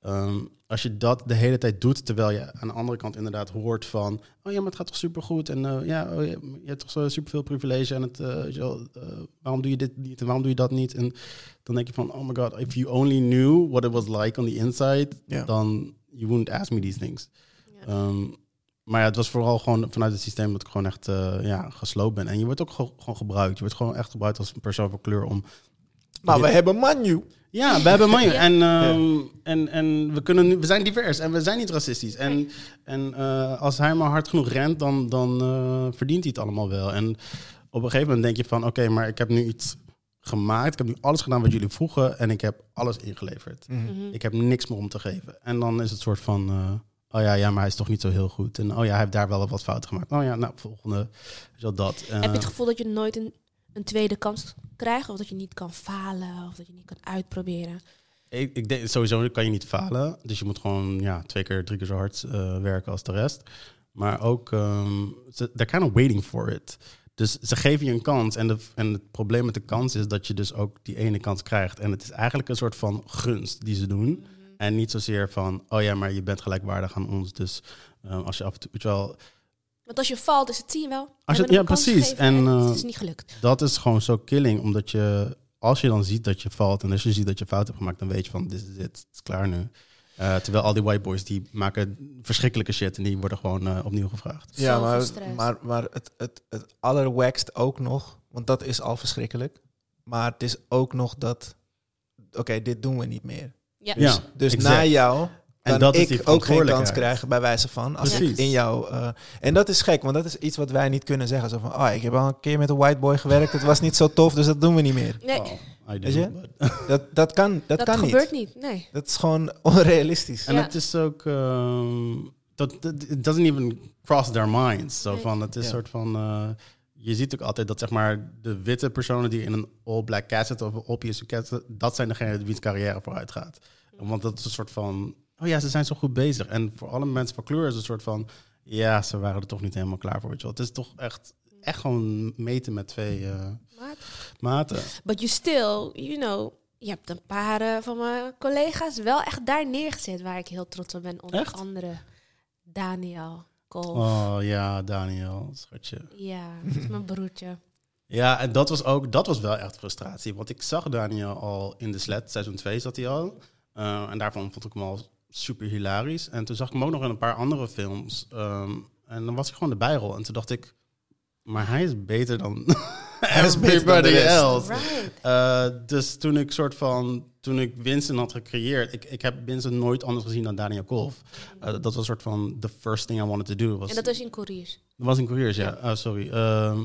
S4: ehm, als je dat de hele tijd doet, terwijl je aan de andere kant inderdaad hoort van, oh ja, maar het gaat toch supergoed en eh, ja, oh, je, je hebt toch zo superveel privilege en het, eh, weet je wel, eh, waarom doe je dit niet en waarom doe je dat niet? En dan denk je van, oh my god, if you only knew what it was like on the inside,
S3: Ja.
S4: dan you wouldn't ask me these things. Ehm, maar ja, het was vooral gewoon vanuit het systeem dat ik gewoon echt eh, ja, gesloopt ben. En je wordt ook ge- gewoon gebruikt. Je wordt gewoon echt gebruikt als een persoon van kleur om
S3: Maar we hebben Manu.
S4: Ja, we hebben.
S2: Ja.
S4: En, ehm, en, en we, kunnen nu, we zijn divers en we zijn niet racistisch. En, en eh, als hij maar hard genoeg rent, dan, dan eh, verdient hij het allemaal wel. En op een gegeven moment denk je van... oké, maar ik heb nu iets gemaakt. Ik heb nu alles gedaan wat jullie vroegen... en ik heb alles ingeleverd.
S2: Mhm.
S4: Ik heb niks meer om te geven. En dan is het soort van... eh, oh ja, ja, maar hij is toch niet zo heel goed. En oh ja, hij heeft daar wel wat fouten gemaakt. Oh ja, nou, volgende. Wel, dat.
S2: Heb je het gevoel dat je nooit een, een tweede kans krijgt? Of dat je niet kan falen? Of dat je niet kan uitproberen?
S4: Ik, ik denk sowieso kan je niet falen. Dus je moet gewoon ja, twee keer, drie keer zo hard eh, werken als de rest. Maar ook, ze they're kind of waiting for it. Dus ze geven je een kans. En, de, en het probleem met de kans is dat je dus ook die ene kans krijgt. En het is eigenlijk een soort van gunst die ze doen. En niet zozeer van, oh ja, maar je bent gelijkwaardig aan ons. Dus eh, als je af en toe, weet je wel,
S2: Want als je valt, is het, zie je wel. we
S4: Als je- ja, precies.
S2: gegeven
S4: En,
S2: het
S4: eh,
S2: is niet gelukt.
S4: dat is gewoon zo killing. Omdat je, als je dan ziet dat je valt en als je ziet dat je fout hebt gemaakt, dan weet je van, dit is het, het is klaar nu. Eh, terwijl al die white boys, die maken verschrikkelijke shit en die worden gewoon eh, opnieuw gevraagd.
S3: Ja, maar, maar, maar het, het, het allerwackst ook nog, want dat is al verschrikkelijk. Maar het is ook nog dat, oké, dit doen we niet meer.
S2: Ja.
S4: Ja.
S3: Dus na jou
S4: En dat is die
S3: ik ook geen kans krijgen bij wijze van. Als
S4: Precies.
S3: ik in jou... eh, en dat is gek, want dat is iets wat wij niet kunnen zeggen. Zo van, ah, ik heb al een keer met een white boy gewerkt, het was niet zo tof, dus dat doen we niet meer.
S2: Nee,
S4: Oh,
S3: Weet je? Dat, dat kan, dat
S2: dat,
S3: kan
S2: gebeurt
S3: niet.
S2: niet. Nee.
S3: Dat is gewoon onrealistisch.
S4: En
S2: Ja.
S4: het is ook, ehm, dat, dat it doesn't even cross their minds. Zo
S2: Nee.
S4: van, het is een
S3: Ja.
S4: soort van, eh, je ziet ook altijd dat zeg maar de witte personen die in een all-black cat zitten of een all-PSU cat zitten, dat zijn degenen wiens carrière vooruit gaat. Want dat is een soort van, oh ja, ze zijn zo goed bezig. En voor alle mensen van kleur is het een soort van, ja, ze waren er toch niet helemaal klaar voor. Weet je wel. Het is toch echt, echt gewoon meten met twee eh, maten.
S2: but you still, you know, je hebt een paar eh, van mijn collega's wel echt daar neergezet waar ik heel trots op ben. Onder
S4: Echt?
S2: andere Daniel Kool.
S4: Oh ja, Daniel, schatje.
S2: Ja, dat is mijn broertje.
S4: Ja, en dat was ook, dat was wel echt frustratie. Want ik zag Daniel al in de Sled, seizoen 2 zat hij al. Eh, en daarvan vond ik hem al super hilarisch. En toen zag ik hem ook nog in een paar andere films. Ehm, en dan was ik gewoon de bijrol. En toen dacht ik, maar hij is beter dan
S3: Hij is beter dan de
S4: everybody else.
S2: Right.
S4: Eh, dus toen ik soort van, toen ik Vincent had gecreëerd, ik, ik heb Vincent nooit anders gezien dan Daniel Kolf. Eh, dat was een soort van the first thing I wanted to do. Was,
S2: En dat was in Koeriers.
S4: dat was in Korea's, ja. Oh, sorry. Ehm,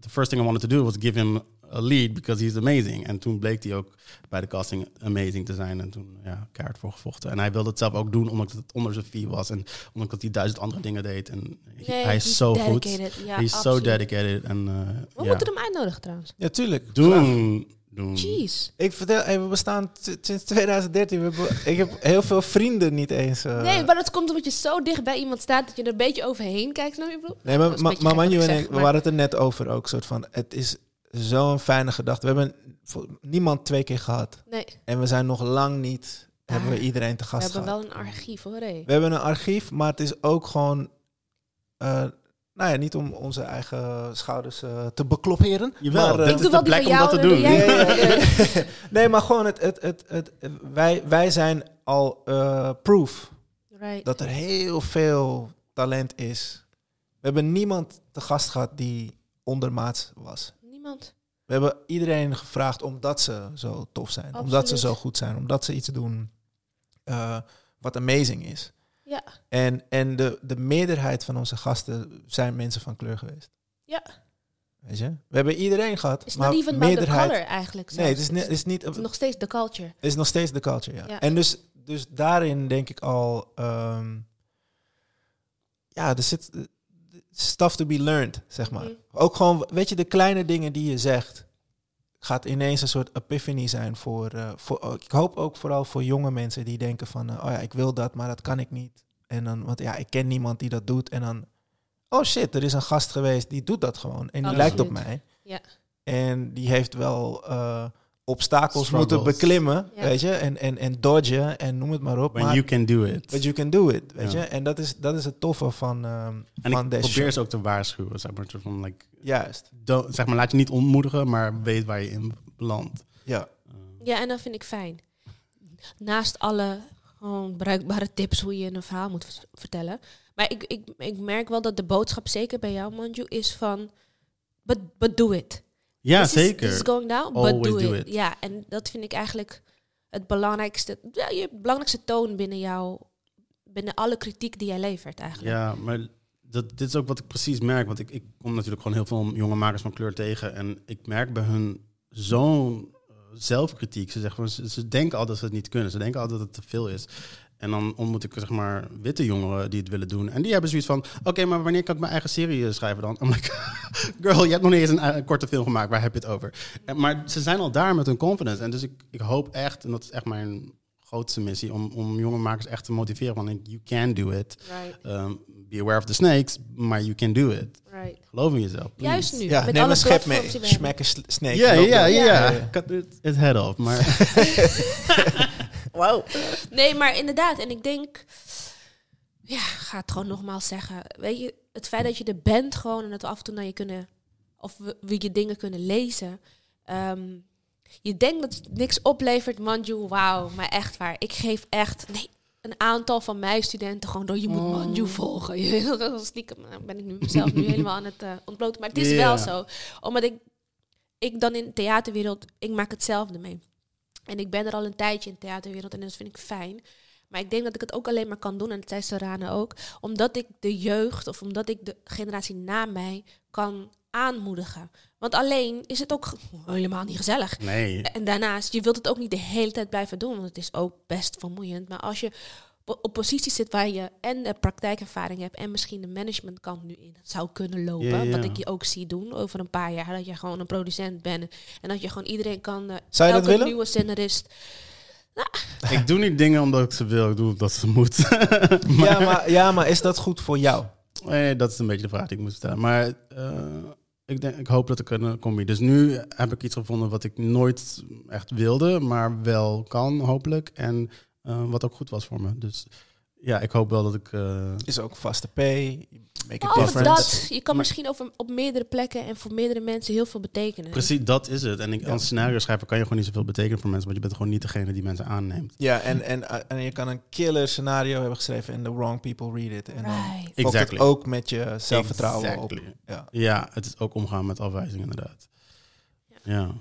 S4: the first thing I wanted to do was give him a lead because he's amazing. En toen bleek hij ook bij de casting amazing te zijn. En toen, ja, kaart voor gevochten. En hij wilde het zelf ook doen, omdat het onder zijn fee was. En omdat hij duizend andere dingen deed. En
S2: Nee,
S4: hij is zo goed.
S2: Ja,
S4: hij is zo
S2: absoluut.
S4: dedicated. En, eh,
S2: We moeten hem uitnodigen trouwens.
S3: Ja, tuurlijk.
S4: Doen. Doen.
S2: Jeez.
S3: Ik vertel, hey, we bestaan sinds 2013. We hebben, ik heb heel veel vrienden niet eens. eh.
S2: Nee, maar dat komt omdat je zo dicht bij iemand staat dat je er een beetje overheen kijkt. Snap je?
S3: Nee, maar,
S2: een
S3: maar,
S2: ik
S3: en
S2: zeg,
S3: ik, we
S2: maar-
S3: waren het er net over ook. Soort van, het is zo'n fijne gedachte. We hebben niemand twee keer gehad.
S2: Nee,
S3: En we zijn nog lang niet, hebben we
S2: Maar
S3: iedereen te
S2: we
S3: gast
S2: hebben
S3: gehad.
S2: wel een archief hoor.
S3: We hebben een archief, maar het is ook gewoon... eh, nou ja, niet om onze eigen schouders eh, te beklopperen.
S4: Jawel,
S3: maar, eh,
S4: dit
S2: Ik
S4: is
S2: doe die
S4: plek om dat te doen.
S2: doe jij-
S3: Ja, ja, ja. nee, maar gewoon het, het, het, het, wij, wij zijn al eh, proof
S2: Right.
S3: dat er heel veel talent is. We hebben niemand te gast gehad die ondermaats was.
S2: Niemand.
S3: We hebben iedereen gevraagd omdat ze zo tof zijn, omdat ze zo goed zijn, omdat ze iets doen eh, wat amazing is.
S2: Ja.
S3: En, en de, de meerderheid van onze gasten zijn mensen van kleur geweest.
S2: Ja.
S3: Weet je? We hebben iedereen gehad,
S2: It's
S3: maar
S2: not even about the
S3: meerderheid...
S2: color eigenlijk.
S3: Nee, het
S2: zelfs.
S3: is, niet, het is niet...
S2: Het is nog steeds de culture.
S3: Het is nog steeds de culture, ja.
S2: Ja.
S3: En dus, dus daarin denk ik al... ehm, ja, er zit stuff to be learned, zeg maar.
S2: Mhm.
S3: Ook gewoon, weet je, de kleine dingen die je zegt... gaat ineens een soort epiphany zijn voor... eh, voor ik hoop ook vooral voor jonge mensen die denken van... eh, oh ja, ik wil dat, maar dat kan ik niet. En dan, want ja, ik ken niemand die dat doet. En dan... Oh shit, er is een gast geweest die doet dat gewoon. En die
S2: Absoluut.
S3: lijkt op mij.
S2: Ja.
S3: En die heeft wel eh, obstakels
S4: Struggles.
S3: moeten beklimmen,
S2: Ja.
S3: weet je, en, en, en dodgen en noem het maar op.
S4: When
S3: maar,
S4: you can do it.
S3: but you can do it, weet
S4: Ja.
S3: je. En dat is, dat is het toffe van, ehm,
S4: En
S3: van
S4: ik
S3: deze
S4: probeer
S3: show.
S4: ze ook te waarschuwen. Zeg maar, van, like,
S3: Juist,
S4: don't- zeg maar, laat je niet ontmoedigen, maar weet waar je in belandt.
S3: ja.
S2: Ja, en dat vind ik fijn. Naast alle gewoon bruikbare tips hoe je een verhaal moet vertellen. Maar ik, ik, ik merk wel dat de boodschap, zeker bij jou, Manju, is van... But, but do it.
S4: Ja,
S2: This
S4: zeker.
S2: Is going down, but
S4: Always
S2: do,
S4: do
S2: it.
S4: it.
S2: Ja, en dat vind ik eigenlijk het belangrijkste... Ja, je belangrijkste toon binnen jou... Binnen alle kritiek die jij levert eigenlijk.
S4: Ja, maar dat, dit is ook wat ik precies merk. Want ik, ik kom natuurlijk gewoon heel veel jonge makers van kleur tegen. En ik merk bij hun zo'n eh, zelfkritiek. Ze, zeggen, ze, ze denken altijd dat ze het niet kunnen. Ze denken altijd dat het te veel is. En dan ontmoet ik zeg maar witte jongeren die het willen doen. En die hebben zoiets van: oké, maar wanneer kan ik mijn eigen serie eh, schrijven dan? I'm like, girl, je hebt nog niet eens een, eh, korte film gemaakt. Waar heb je het over? En, maar ze zijn al daar met hun confidence. En dus ik, ik hoop echt, en dat is echt mijn grootste missie, om, om jonge makers echt te motiveren. Van you can do it.
S2: Right,
S4: Um, be aware of the snakes, maar you can do it.
S2: right.
S4: Geloof in jezelf. please.
S2: Juist nu,
S3: ja
S2: met
S3: neem
S2: alle
S3: een schep mee, smack een sl- snake.
S4: Ja, ja, ja.
S3: Ja,
S4: ja.
S3: ja.
S4: Cut it, it head off. Maar
S2: Wow. Nee, maar inderdaad. En ik denk, ja, ik ga het gewoon nogmaals zeggen. Weet je, het feit dat je er bent gewoon en dat we af en toe naar je kunnen, of we, we je dingen kunnen lezen. Ehm, je denkt dat het niks oplevert, Manju, wauw. Maar echt waar, ik geef echt nee, een aantal van mijn studenten gewoon door, je moet Manju volgen. Stiekem nou, ben ik nu mezelf nu helemaal aan het eh, ontbloten. Maar het is wel zo. Omdat ik, ik dan in de theaterwereld, ik maak hetzelfde mee. En ik ben er al een tijdje in de theaterwereld en dat vind ik fijn. Maar ik denk dat ik het ook alleen maar kan doen, en dat zei Sarane ook, omdat ik de jeugd of omdat ik de generatie na mij kan aanmoedigen. Want alleen is het ook helemaal niet gezellig.
S4: nee.
S2: En daarnaast, je wilt het ook niet de hele tijd blijven doen, want het is ook best vermoeiend. Maar als je op- posities zit waar je en de praktijkervaring hebt en misschien de managementkant nu in zou kunnen lopen,
S4: Ja, ja.
S2: wat ik je ook zie doen over een paar jaar, dat je gewoon een producent bent en dat je gewoon iedereen kan, eh,
S3: Zou je dat
S2: elke
S3: willen?
S2: nieuwe scenarist.
S4: Ik doe niet dingen omdat ik ze wil. Ik doe omdat ze moet.
S3: Ja, maar, ja, maar is dat goed voor jou?
S4: Nee, dat is een beetje de vraag die ik moet stellen. Maar eh, ik, denk, ik hoop dat ik een combi. Dus nu heb ik iets gevonden wat ik nooit echt wilde, maar wel kan, hopelijk. En eh, wat ook goed was voor me. Dus ja, ik hoop wel dat ik... eh,
S3: Is ook vaste pay, make a difference.
S2: dat, je kan
S4: Maar-
S2: misschien over, op meerdere plekken en voor meerdere mensen heel veel betekenen.
S4: Precies, dat is het. En ik, als scenario schrijver kan je gewoon niet zoveel betekenen voor mensen, want je bent gewoon niet degene die mensen aanneemt.
S3: Ja, en, en, en je kan een killer scenario hebben geschreven en the wrong people read it. En dan
S2: Right.
S3: fokt
S4: Exactly.
S3: het ook met je zelfvertrouwen
S4: Exactly.
S3: op. Ja.
S4: Ja, het is ook omgaan met afwijzing inderdaad. Ja.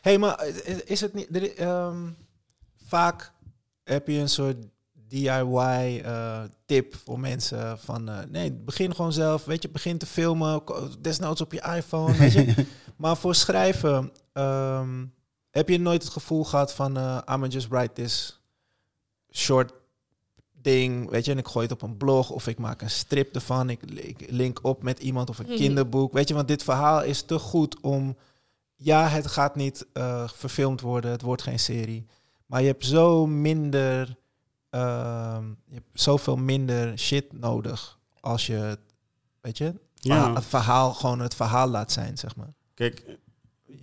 S3: hey, maar is- is het niet... Er, ehm, vaak heb je een soort DIY-tip voor mensen van... eh, nee, begin gewoon zelf. Weet je, begin te filmen. Desnoods op je iPhone, weet je. maar voor schrijven... ehm, heb je nooit het gevoel gehad van... eh I'm just write this short ding, weet je, en ik gooi het op een blog of ik maak een strip ervan, ik, ik link op met iemand of een
S2: Mhm.
S3: kinderboek, weet je, want dit verhaal is te goed om, ja, het gaat niet eh, verfilmd worden, het wordt geen serie, maar je hebt zo minder, ehm, je hebt zoveel minder shit nodig als je, weet je,
S4: Ja.
S3: het verhaal gewoon het verhaal laat zijn, zeg maar.
S4: Kijk,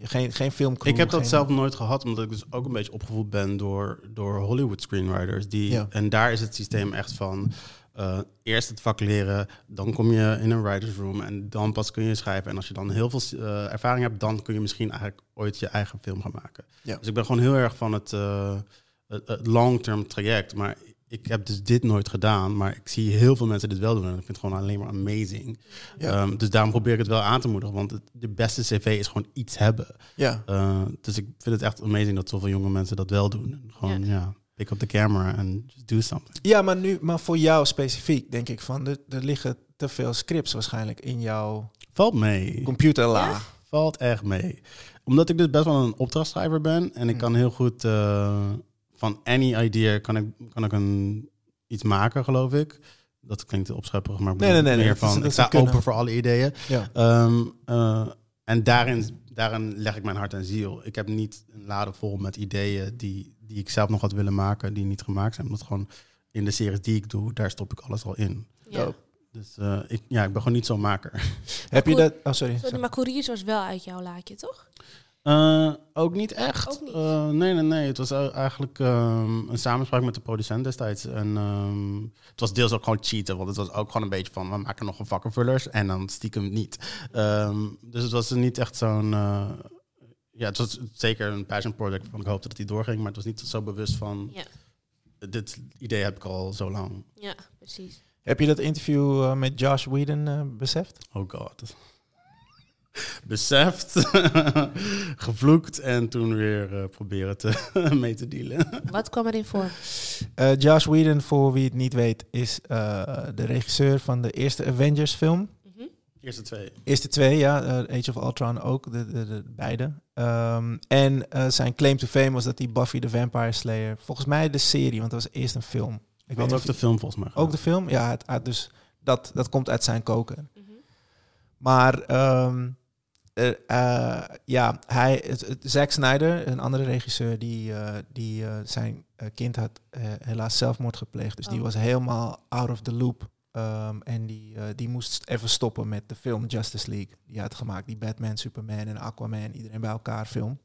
S3: Geen, geen filmcrew.
S4: ik heb dat
S3: geen-
S4: zelf nooit gehad, omdat ik dus ook een beetje opgevoed ben door, door Hollywood screenwriters. Die,
S3: Ja.
S4: En daar is het systeem echt van, eh, eerst het vak leren, dan kom je in een writer's room en dan pas kun je schrijven. En als je dan heel veel eh, ervaring hebt, dan kun je misschien eigenlijk ooit je eigen film gaan maken.
S3: Ja.
S4: Dus ik ben gewoon heel erg van het, eh, het, long-term traject. Maar ik heb dus dit nooit gedaan, maar ik zie heel veel mensen dit wel doen. En ik vind het gewoon alleen maar amazing.
S3: Ja.
S4: Ehm, dus daarom probeer ik het wel aan te moedigen, want het, de beste cv is gewoon iets hebben.
S3: Ja.
S4: Uh, dus ik vind het echt amazing dat zoveel jonge mensen dat wel doen. En gewoon, ja,
S2: Ja.
S4: Pick up the camera en just do something.
S3: Ja, maar nu, maar voor jou specifiek denk ik van, er, er liggen te veel scripts waarschijnlijk in jouw
S4: Valt mee.
S3: computerla.
S4: Valt echt mee. Omdat ik dus best wel een opdrachtschrijver ben en ik
S3: Hm.
S4: kan heel goed eh, van any idea kan ik, kan ik een, iets maken, geloof ik. Dat klinkt opschepperig, maar ik
S3: Nee, nee,
S4: bedoel
S3: nee,
S4: meer
S3: nee, dat is-
S4: van ik sta open voor alle ideeën.
S3: Ja.
S4: Ehm, eh, en daarin, daarin leg ik mijn hart en ziel. Ik heb niet een lade vol met ideeën die, die ik zelf nog had willen maken, die niet gemaakt zijn. Omdat gewoon in de series die ik doe, daar stop ik alles al in.
S2: Ja.
S4: Dus eh, ik, ja, ik ben gewoon niet zo'n maker.
S3: Heb je dat? Oh, sorry.
S2: Sorry, maar Couriers was wel uit jouw laadje, toch?
S4: Eh, ook niet echt.
S2: Ook niet?
S4: Eh, nee, nee, nee. Het was eigenlijk ehm, een samenspraak met de producent destijds. En ehm, het was deels ook gewoon cheaten, want het was ook gewoon een beetje van... we maken nog een vakkenvullers en dan stiekem niet. Ehm, dus het was niet echt zo'n... ja, het was zeker een passion project waarvan ik hoopte dat die doorging... maar het was niet zo bewust van...
S2: Ja.
S4: dit idee heb ik al zo lang.
S2: Ja, precies.
S3: Heb je dat interview eh, met Josh Whedon eh, beseft?
S4: Oh god. Beseft, gevloekt en toen weer eh, proberen te mee te dealen.
S2: Wat kwam erin voor?
S3: Eh, Josh Whedon, voor wie het niet weet, is eh, de regisseur van de eerste Avengers film.
S4: Eerste twee.
S3: Eerste twee, ja. eh, Age of Ultron ook, de, de, de beide. Ehm, en eh, zijn claim to fame was dat hij Buffy the Vampire Slayer... Volgens mij de serie, want dat was eerst een film. Ik weet
S4: had
S3: niet
S4: ook de film volgens mij.
S3: Ook de film? Ja, het, dus dat, dat komt uit zijn koken.
S2: Mhm.
S3: Maar ehm, eh, ja, hij, het, het- Zack Snyder, een andere regisseur, die, eh, die eh, zijn kind had eh, helaas zelfmoord gepleegd. Dus die
S2: Oh.
S3: was helemaal out of the loop. Ehm, en die, eh, die moest even stoppen met de film Justice League. Die had gemaakt, die Batman, Superman en Aquaman, iedereen bij elkaar film.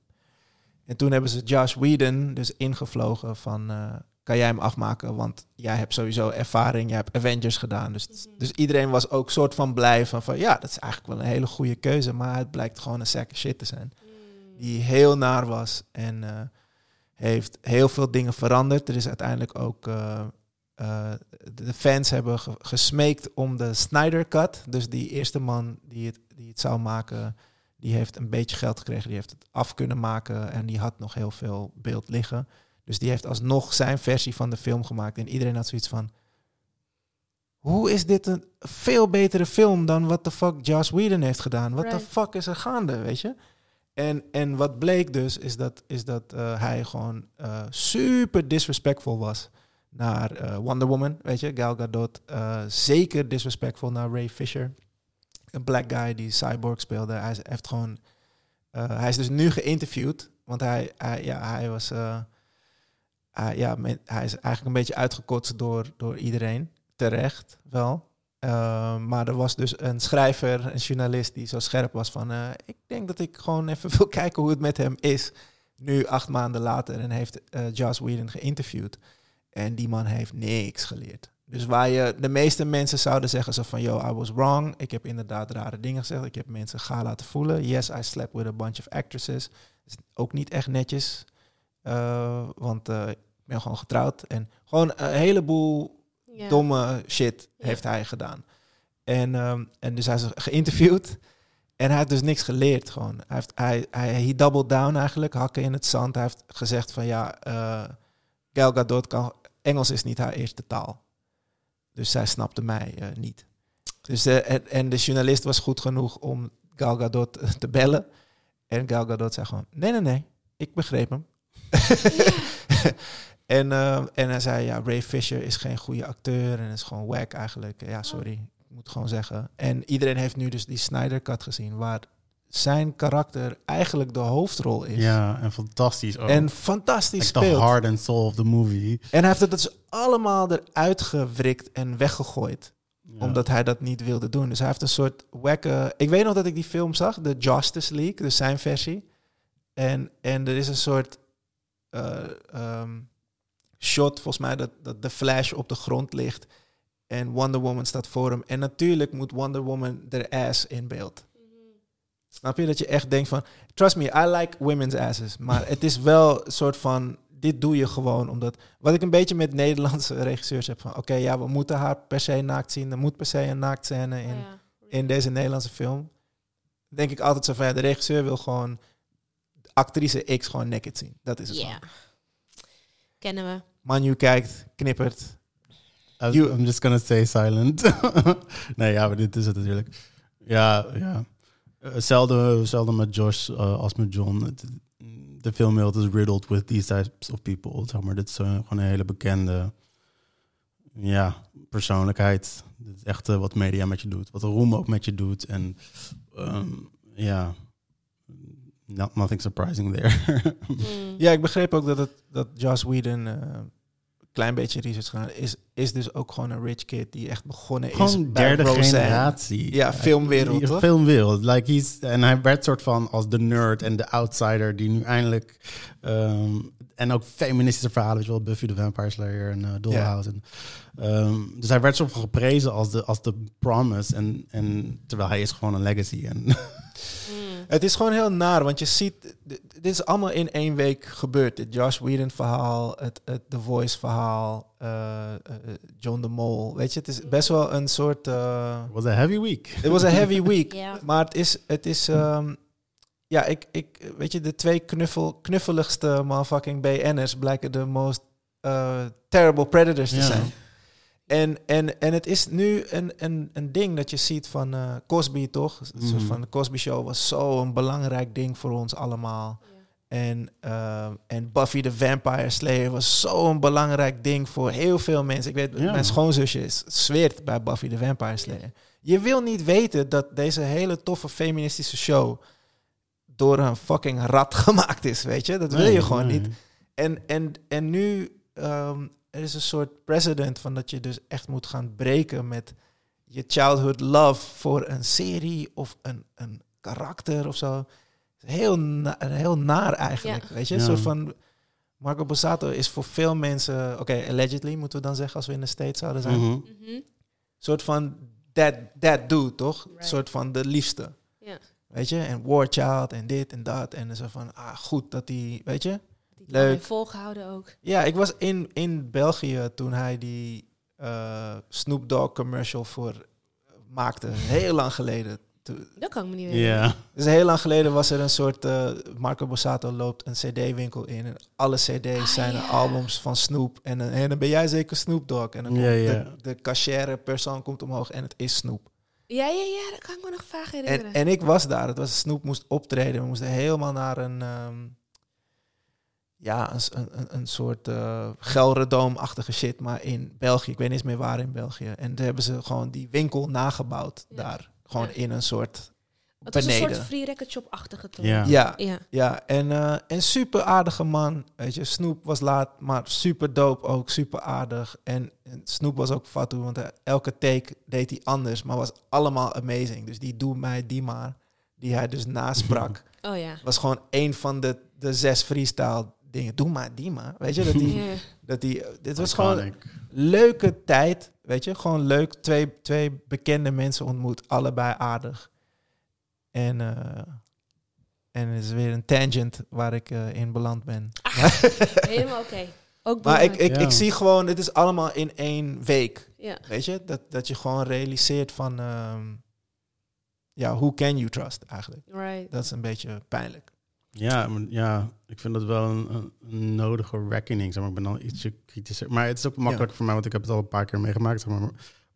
S3: En toen hebben ze Josh Whedon dus ingevlogen van... eh, kan jij hem afmaken? Want jij hebt sowieso ervaring, jij hebt Avengers gedaan. Dus,
S2: Mhm.
S3: dus iedereen was ook soort van blij van, van... Ja, dat is eigenlijk wel een hele goede keuze. Maar het blijkt gewoon een sack of shit te zijn.
S2: Mm.
S3: Die heel naar was en eh, heeft heel veel dingen veranderd. Er is uiteindelijk ook... eh, de fans hebben ge- gesmeekt om de Snyder Cut. Dus die eerste man die het, die het zou maken... Die heeft een beetje geld gekregen. Die heeft het af kunnen maken. En die had nog heel veel beeld liggen. Dus die heeft alsnog zijn versie van de film gemaakt. En iedereen had zoiets van... Hoe is dit een veel betere film dan wat de fuck Joss Whedon heeft gedaan? Wat de
S2: Right.
S3: fuck is er gaande, weet je? En, en wat bleek dus, is dat, is dat eh, hij gewoon eh, super disrespectful was naar eh, Wonder Woman, weet je, Gal Gadot. eh, zeker disrespectful naar Ray Fisher, een black guy die Cyborg speelde. Hij heeft gewoon, eh, hij is dus nu geïnterviewd, want hij, hij, ja, hij was, ja, hij is eigenlijk een beetje uitgekotst door, door iedereen, terecht wel. Uh, maar er was dus een schrijver, een journalist die zo scherp was van... ik denk dat ik gewoon even wil kijken hoe het met hem is. Nu acht maanden later en heeft eh Joss Whedon geïnterviewd. En die man heeft niks geleerd. Dus waar je de meeste mensen zouden zeggen zo van... Yo, I was wrong. Ik heb inderdaad rare dingen gezegd. Ik heb mensen ga laten voelen. Yes, I slept with a bunch of actresses. is ook niet echt netjes. Uh, want uh, ik ben gewoon getrouwd. En gewoon een heleboel domme shit heeft hij gedaan. En, ehm, en dus hij is geïnterviewd. En hij heeft dus niks geleerd gewoon. Hij heeft, hij, hij, hij doubled down eigenlijk, hakken in het zand. Hij heeft gezegd van ja, eh Gal Gadot kan... Engels is niet haar eerste taal. Dus zij snapte mij eh, niet. Dus, eh, en, en de journalist was goed genoeg om Gal Gadot eh, te bellen. En Gal Gadot zei gewoon, nee, nee, nee, ik begreep hem. en, en hij zei, ja, Ray Fisher is geen goede acteur en is gewoon wack eigenlijk. Ja, sorry, ik moet gewoon zeggen. En iedereen heeft nu dus die Snyder Cut gezien, waar zijn karakter eigenlijk de hoofdrol is.
S4: Ja, en fantastisch ook.
S3: En fantastisch
S4: like the
S3: speelt.
S4: heart and soul of the movie.
S3: En hij heeft het dus allemaal eruit gewrikt en weggegooid.
S4: Ja.
S3: Omdat hij dat niet wilde doen. Dus hij heeft een soort wekke... Ik weet nog dat ik die film zag, de Justice League, dus zijn versie. En, en er is een soort eh, ehm, shot, volgens mij, dat, dat de Flash op de grond ligt. En Wonder Woman staat voor hem. En natuurlijk moet Wonder Woman er ass in beeld. Snap je? Dat je echt denkt van... Trust me, I like women's asses. Maar het is wel een soort van... Dit doe je gewoon omdat... Wat ik een beetje met Nederlandse regisseurs heb van... Oké, ja, we moeten haar per se naakt zien. Er moet per se een naaktscène in,
S2: Ja.
S3: in deze Nederlandse film. Denk ik altijd zo van... Ja, de regisseur wil gewoon actrice X gewoon naked zien. Dat is het
S2: Ja. Kennen we.
S3: Manu kijkt, knippert.
S4: Was-
S3: You-
S4: I'm just gonna stay silent. nee, ja, maar dit is het natuurlijk. Ja, ja. Eh, Zelden, zelden met Josh eh, als met John. De filmwereld is riddled with these types of people. Zeg maar, dit is eh, gewoon een hele bekende ja, persoonlijkheid. Dit is echt eh, wat media met je doet. Wat de roem ook met je doet. En ehm, ja, not, nothing surprising there.
S2: Mm.
S3: Ja, ik begreep ook dat, het, dat Joss Whedon... klein beetje research gedaan is, is dus ook gewoon een rich kid die echt begonnen is bij
S4: derde
S3: Roseanne.
S4: generatie.
S3: Ja, filmwereld,
S4: Ja,
S3: toch?
S4: Filmwereld. Like he's, en hij werd soort van als de nerd en de outsider die nu eindelijk... ehm, en ook feministische verhalen, weet je wel, Buffy the Vampire Slayer en eh Dollhouse. En, ehm, dus hij werd soort van geprezen als de, als de promise. En, en terwijl hij is gewoon een legacy. En,
S2: Mm.
S3: Het is gewoon heel naar, want je ziet, dit is allemaal in één week gebeurd. Het Josh Whedon verhaal, het, het The Voice verhaal, eh, eh, John de Mol. Weet je, het is best wel een soort... eh,
S4: was a heavy week.
S3: Het was een heavy week. Maar het is, het is ehm, ja, ik, ik, weet je, de twee knuffel, knuffeligste motherfucking BN'ers blijken de most eh, terrible predators te
S4: Ja.
S3: zijn. En, en, en het is nu een, een, een ding dat je ziet van eh, Cosby, toch? Soort
S4: Mhm.
S3: van de Cosby Show was zo'n belangrijk ding voor ons allemaal. En, ehm, en Buffy the Vampire Slayer was zo'n belangrijk ding voor heel veel mensen. Ik weet,
S4: Ja.
S3: mijn schoonzusje is, zweert bij Buffy the Vampire Slayer. Je wil niet weten dat deze hele toffe feministische show door een fucking rat gemaakt is, weet je? Dat wil je
S4: Nee,
S3: gewoon
S4: nee.
S3: niet. En, en, en nu ehm, er is een soort precedent van dat je dus echt moet gaan breken met je childhood love voor een serie of een, een karakter of zo. Heel, na- heel naar eigenlijk, weet je? Een
S4: Ja.
S3: soort van... Marco Borsato is voor veel mensen... Oké, allegedly moeten we dan zeggen als we in de States zouden zijn.
S4: Mhm.
S2: Mhm.
S3: soort van that, that dude, toch? Een
S2: Right.
S3: soort van de liefste.
S2: Ja.
S3: Weet je? En War Child en dit en dat. En zo van, ah, goed dat hij, weet je? Leuk.
S2: Volgehouden ook.
S3: Ja, ik was in, in België toen hij die eh, Snoop Dogg commercial voor eh, maakte. Heel lang geleden. Toen-
S2: Dat kan ik me niet
S4: Ja.
S2: herinneren.
S3: Dus heel lang geleden was er een soort... eh, Marco Borsato loopt een cd-winkel in. En alle cd's
S2: Ah,
S3: zijn
S2: ja.
S3: albums van Snoop. En, dan- en dan ben jij zeker Snoop Dogg. En dan
S4: Ja, ja.
S3: De, de cashier persoon komt omhoog en het is Snoop.
S2: Ja, ja, ja, dat kan ik me nog vaag
S3: En,
S2: herinneren.
S3: en ik was daar. Het was Snoep moest optreden. We moesten helemaal naar een... ehm, ja, een, soort uh, Gelredoom-achtige shit. Maar in België. Ik weet niet eens meer waar in België. En toen hebben ze gewoon die winkel nagebouwd
S2: Ja.
S3: daar. Gewoon
S2: Ja.
S3: in een soort...
S2: het was een soort free record shop-achtige toch?
S4: Ja.
S3: Ja,
S2: Ja.
S3: ja. En, eh, en super aardige man. Weet je, Snoep was laat, maar super dope ook. Super aardig. En, en Snoep was ook fatu, want hij- elke take deed hij anders. Maar was allemaal amazing. Dus die doe mij die maar. Die hij dus nasprak.
S2: Oh ja.
S3: was gewoon een van de, de zes freestyle dingen. Doe maar die maar. Weet je, dat die... Dat die dit was gewoon leuke tijd. Weet je, gewoon leuk. Twee, twee bekende mensen ontmoet. Allebei aardig. En, eh, en het is weer een tangent waar ik eh, in beland ben.
S2: Helemaal oké. Ook
S3: Maar ik, ik,
S4: Ja.
S3: ik zie gewoon, het is allemaal in één week.
S2: Ja.
S3: Weet je, dat, dat je gewoon realiseert van... ehm, ja, who can you trust eigenlijk?
S2: Right.
S3: Dat is een beetje pijnlijk.
S4: Ja, ja, ik vind dat wel een, een, nodige reckoning. Zeg maar, ik ben dan ietsje kritischer. Maar het is ook makkelijk voor mij, want ik heb het al een paar keer meegemaakt. Zeg maar,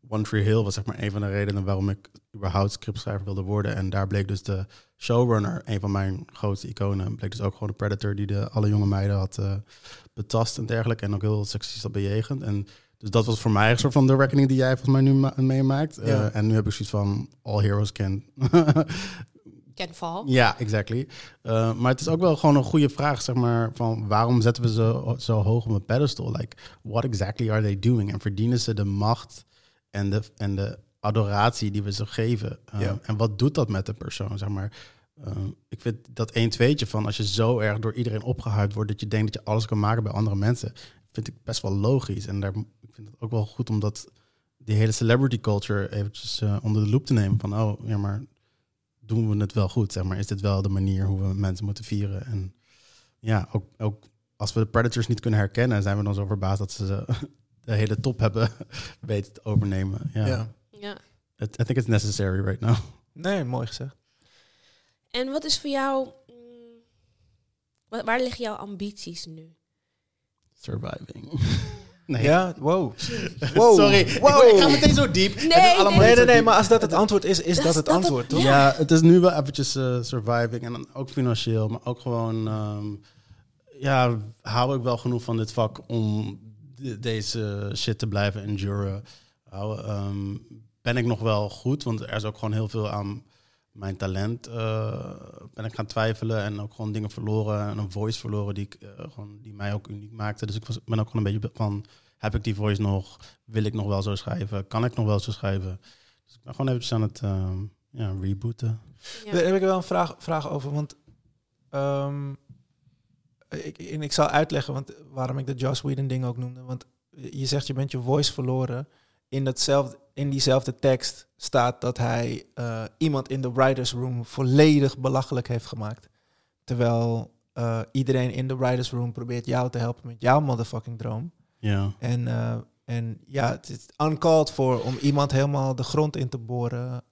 S4: One Tree Hill was zeg maar een van de redenen waarom ik überhaupt scriptschrijver wilde worden. En daar bleek dus de showrunner, een van mijn grootste iconen, bleek dus ook gewoon de predator die de, alle jonge meiden had eh, betast en dergelijke. En ook heel seksistisch had bejegend. En dus dat was voor mij een soort van de reckoning die jij volgens mij nu ma- meemaakt. Eh, en nu heb ik zoiets van, all heroes can
S2: Val.
S4: ja, exactly. Uh, maar het is ook wel gewoon een goede vraag, zeg maar, van waarom zetten we ze zo hoog op een pedestal? Like, what exactly are they doing? En verdienen ze de macht en de, en de adoratie die we ze geven? Uh,
S3: Ja.
S4: En wat doet dat met de persoon, zeg maar? Uh, ik vind dat 1 tweetje van als je zo erg door iedereen opgehyped wordt dat je denkt dat je alles kan maken bij andere mensen, vind ik best wel logisch. En daar, ik vind het ook wel goed om dat die hele celebrity culture eventjes eh, onder de loep te nemen. Van, oh, ja, maar doen we het wel goed? Zeg maar, is dit wel de manier hoe we mensen moeten vieren? En ja, ook, ook als we de Predators niet kunnen herkennen, zijn we dan zo verbaasd dat ze de hele top hebben weten te overnemen. Ja,
S3: Ja.
S2: Ja.
S4: It- I think it's necessary right now.
S3: Nee, mooi gezegd.
S2: En wat is voor jou... mm, wa- waar liggen jouw ambities nu?
S4: Surviving. nee.
S3: Ja, wow. wow.
S4: Sorry,
S3: Wow.
S4: Ik, ik ga meteen zo diep.
S2: Nee,
S4: allemaal
S2: nee.
S3: Nee, maar als dat het antwoord is, is
S2: Dat
S3: het
S2: dat het-
S3: antwoord, toch?
S2: Ja.
S4: Ja, het is nu wel eventjes eh, surviving. En dan ook financieel, maar ook gewoon... ehm, ja, hou ik wel genoeg van dit vak om de- deze shit te blijven enduren. Hou, ehm, ben ik nog wel goed, want er is ook gewoon heel veel aan mijn talent. eh, ben ik gaan twijfelen en ook gewoon dingen verloren. En een voice verloren die, ik, eh, gewoon, die mij ook uniek maakte. Dus ik was, ben ook gewoon een beetje van... Heb ik die voice nog? Wil ik nog wel zo schrijven? Kan ik nog wel zo schrijven? Dus ik ben gewoon eventjes aan het ehm, ja, rebooten.
S2: Ja.
S3: Daar heb ik wel een vraag, vraag over. Want ehm, ik, en ik zal uitleggen want, waarom ik de Joss Whedon ding ook noemde. Want je zegt je bent je voice verloren. In, datzelfde, in diezelfde tekst staat dat hij eh, iemand in de writers room volledig belachelijk heeft gemaakt. Terwijl eh, iedereen in de writers room probeert jou te helpen met jouw motherfucking droom.
S4: Ja.
S3: En, eh, en ja, het is uncalled voor om iemand helemaal de grond in te boren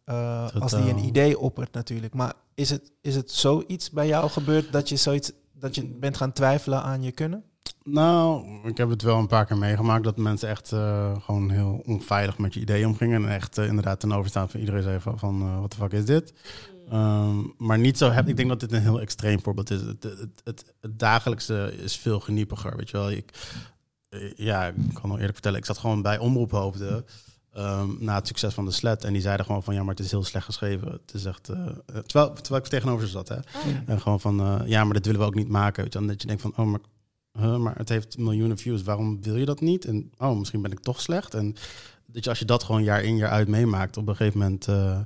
S3: als die een idee oppert natuurlijk. Maar is het, is het zoiets bij jou gebeurd dat je zoiets dat je bent gaan twijfelen aan je kunnen?
S4: Nou, ik heb het wel een paar keer meegemaakt dat mensen echt eh, gewoon heel onveilig met je ideeën omgingen. En echt eh, inderdaad ten overstaan van iedereen zei van, van eh, wat de fuck is dit? Ehm, maar niet zo heb. Ik denk dat dit een heel extreem voorbeeld is. Het, het, het, het dagelijkse is veel geniepiger. Weet je wel, ik, ja, ik kan nog eerlijk vertellen. Ik zat gewoon bij omroephoofden ehm, na het succes van de Sled. En die zeiden gewoon van ja, maar het is heel slecht geschreven. Het is echt. terwijl, terwijl ik tegenover ze zat, hè.
S2: Oh,
S4: En gewoon van, ja, maar dat willen we ook niet maken. Weet je, dat je denkt van, oh, maar, huh, maar het heeft miljoenen views. Waarom wil je dat niet? En oh, misschien ben ik toch slecht. En dat je, als je dat gewoon jaar in jaar uit meemaakt, op een gegeven moment, eh,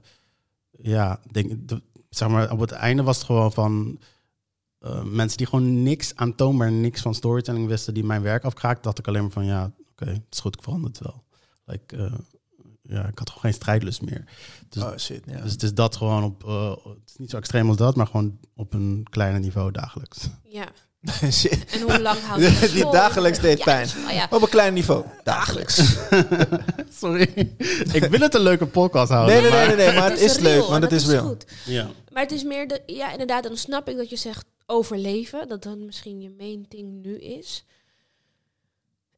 S4: ja, denk, de, zeg maar, op het einde was het gewoon van eh, mensen die gewoon niks aantoonbaar, niks van storytelling wisten, die mijn werk afkraakt, dacht ik alleen maar van, ja, oké, het is goed, ik verander het wel. Like, eh, ja, ik had gewoon geen strijdlust meer. Dus
S3: oh shit, ja.
S4: dus het is dat gewoon op, eh, het is niet zo extreem als dat, maar gewoon op een kleiner niveau dagelijks.
S2: Ja. En hoe lang houdt het
S3: Die
S2: vol?
S3: dagelijks deed
S2: Ja,
S3: pijn.
S2: oh ja.
S3: Op een klein niveau. Dagelijks.
S4: Sorry. ik wil het een leuke podcast houden.
S3: Nee, nee, nee,
S4: maar-
S3: nee, nee, maar het is
S2: real
S3: leuk,
S2: en
S3: want het is real.
S2: goed.
S4: Ja.
S2: Maar het is meer de, ja, inderdaad, dan snap ik dat je zegt overleven, dat dan misschien je main thing nu is.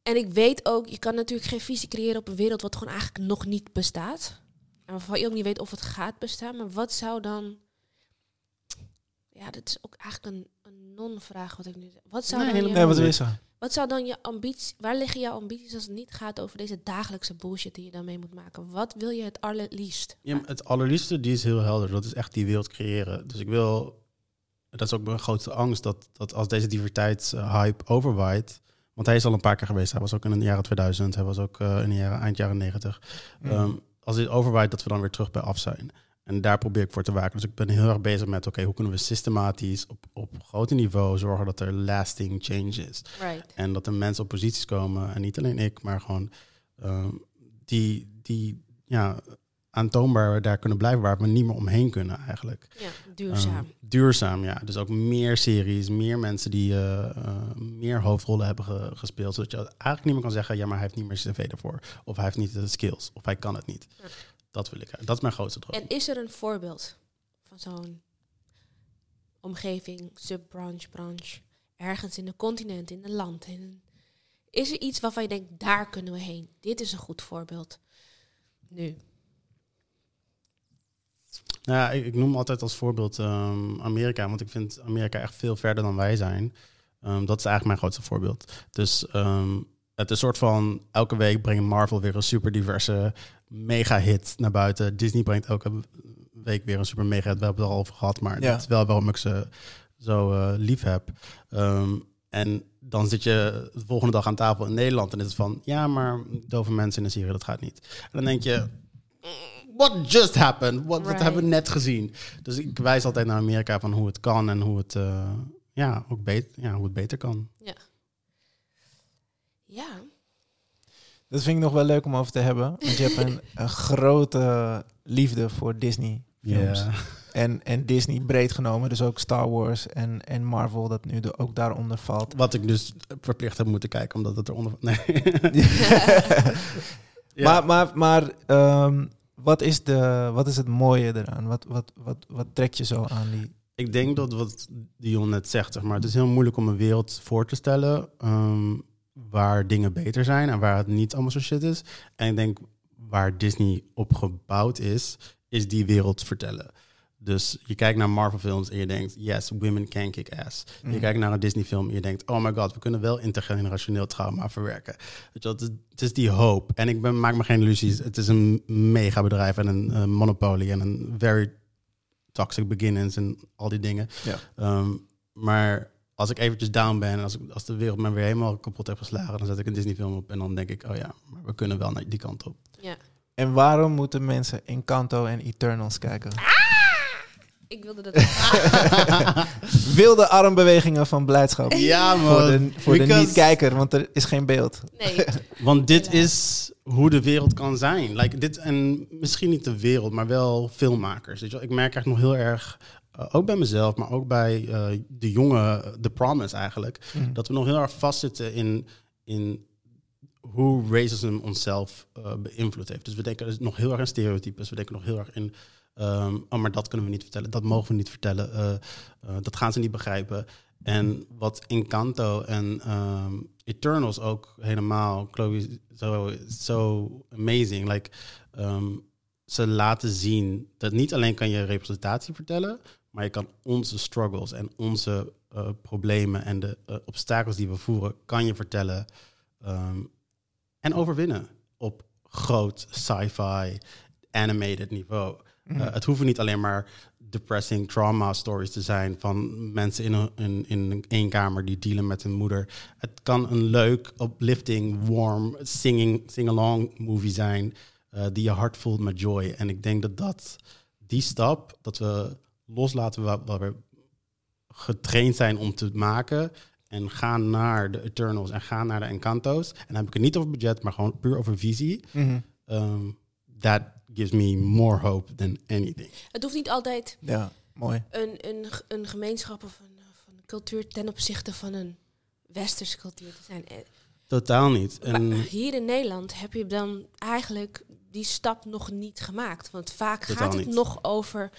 S2: En ik weet ook, je kan natuurlijk geen visie creëren op een wereld wat gewoon eigenlijk nog niet bestaat. En waarvan je ook niet weet of het gaat bestaan. Maar wat zou dan. Ja, dat is ook eigenlijk een non-vraag wat ik nu zeg. Wat zou,
S4: Nee,
S2: dan,
S4: helemaal
S2: je,
S3: Nee, wat is er?
S2: wat zou dan je ambitie. Waar liggen jouw ambities als het niet gaat over deze dagelijkse bullshit die je dan mee moet maken? Wat wil je het allerliefst?
S4: Ja, het allerliefste, die is heel helder. Dat is echt die wereld creëren. Dus ik wil, dat is ook mijn grootste angst, dat, dat als deze diversiteitshype overwaait, want hij is al een paar keer geweest. Hij was ook in de jaren 2000, hij was ook eh, in de jaren, eind jaren 90. Ehm, als dit overwaait, dat we dan weer terug bij af zijn. En daar probeer ik voor te waken. Dus ik ben heel erg bezig met, oké, hoe kunnen we systematisch op, op grote niveau zorgen dat er lasting change is.
S2: Right.
S4: En dat er mensen op posities komen, en niet alleen ik, maar gewoon ehm, die, die ja, aantoonbaar daar kunnen blijven, waar we niet meer omheen kunnen eigenlijk.
S2: Ja, duurzaam.
S4: Ehm, duurzaam, ja. Dus ook meer series, meer mensen die eh, eh, meer hoofdrollen hebben ge- gespeeld. Zodat je eigenlijk niet meer kan zeggen, ja, maar hij heeft niet meer zijn cv ervoor. Of hij heeft niet de skills. Of hij kan het niet.
S2: Ja.
S4: Dat wil ik. Dat is mijn grootste droom.
S2: En is er een voorbeeld van zo'n omgeving, subbranche, branche, ergens in een continent, in een land? In. Is er iets waarvan je denkt, daar kunnen we heen? Dit is een goed voorbeeld. Nu.
S4: Nou, ja, ik, ik noem altijd als voorbeeld ehm, Amerika, want ik vind Amerika echt veel verder dan wij zijn. Ehm, dat is eigenlijk mijn grootste voorbeeld. Dus ehm, het is een soort van elke week brengt Marvel weer een super diverse mega hit naar buiten. Disney brengt elke week weer een super mega hit. We hebben het er al over gehad, maar
S3: Ja.
S4: dat is wel waarom ik ze zo eh, lief heb. Ehm, en dan zit je de volgende dag aan tafel in Nederland en is het van, ja, maar dove mensen in een serie, dat gaat niet. En dan denk je, what just happened? Wat,
S2: Right.
S4: hebben we net gezien? Dus ik wijs altijd naar Amerika van hoe het kan en hoe het, eh, ja, ook beter, ja, hoe het beter kan.
S2: Ja.
S3: Dat vind ik nog wel leuk om over te hebben. Want je hebt een, een grote liefde voor Disney films. En, en Disney breed genomen. Dus ook Star Wars en, en Marvel dat nu de, ook daaronder valt.
S4: Wat ik dus verplicht heb moeten kijken, omdat het eronder... Nee. Ja.
S3: Maar, maar, maar ehm, wat, is de, wat is het mooie eraan? Wat, wat, wat, wat trekt je zo aan die...
S4: Ik denk dat wat Dion net zegt, zeg maar, het is heel moeilijk om een wereld voor te stellen ehm, waar dingen beter zijn en waar het niet allemaal zo shit is. En ik denk waar Disney op gebouwd is, is die wereld vertellen. Dus je kijkt naar Marvel films en je denkt, yes, women can kick ass. Je
S3: Mm.
S4: kijkt naar een Disney film en je denkt, oh my god, we kunnen wel intergenerationeel trauma verwerken. Weet je, wel, het, is, die hoop. En ik ben, maak me geen illusies. Het is een mega bedrijf en een eh, monopolie en een very toxic beginnings en al die dingen.
S3: Ja.
S4: Ehm, maar als ik eventjes down ben en als, ik, als de wereld me weer helemaal kapot heeft geslagen, dan zet ik een Disney film op en dan denk ik, oh ja, maar we kunnen wel naar die kant op.
S2: Ja.
S3: En waarom moeten mensen Encanto en Eternals kijken?
S2: Ik wilde dat.
S3: Wilde armbewegingen van blijdschap.
S4: Ja,
S3: Voor de, voor de niet-kijker, want er is geen beeld.
S2: Nee.
S4: Want dit is hoe de wereld kan zijn. Like dit, en misschien niet de wereld, maar wel filmmakers. Weet je wel? Ik merk echt nog heel erg, eh, ook bij mezelf, maar ook bij eh, de jonge The Promise eigenlijk,
S3: Mhm.
S4: dat we nog heel erg vastzitten in, in hoe racism onszelf eh, beïnvloed heeft. Dus we denken nog heel erg in stereotypes. We denken nog heel erg in, ehm, oh, maar dat kunnen we niet vertellen, dat mogen we niet vertellen, dat gaan ze niet begrijpen. En wat Encanto en ehm, Eternals ook helemaal, Chloe, zo so amazing. Like, ehm, ze laten zien dat niet alleen kan je representatie vertellen, maar je kan onze struggles en onze eh, problemen en de eh, obstakels die we voeren, kan je vertellen ehm, en overwinnen op groot sci-fi animated niveau.
S3: Mhm.
S4: Eh, het hoeven niet alleen maar depressing trauma stories te zijn van mensen in een, in, in één kamer die dealen met hun moeder. Het kan een leuk, uplifting, warm, singing, sing-along movie zijn die je hart voelt met joy. En ik denk dat dat, die stap, dat we loslaten waar, waar we getraind zijn om te maken en gaan naar de Eternals en gaan naar de Encanto's. En dan heb ik het niet over budget, maar gewoon puur over visie.
S3: Mhm.
S4: Um, that gives me more hope than anything.
S2: Het hoeft niet altijd
S3: Ja, mooi.
S2: een, een, een gemeenschap of een, van een cultuur ten opzichte van een westerse cultuur te zijn. Eh,
S4: Totaal niet. En
S2: Maar hier in Nederland heb je dan eigenlijk die stap nog niet gemaakt. Want vaak
S4: Totaal
S2: gaat het
S4: niet.
S2: nog over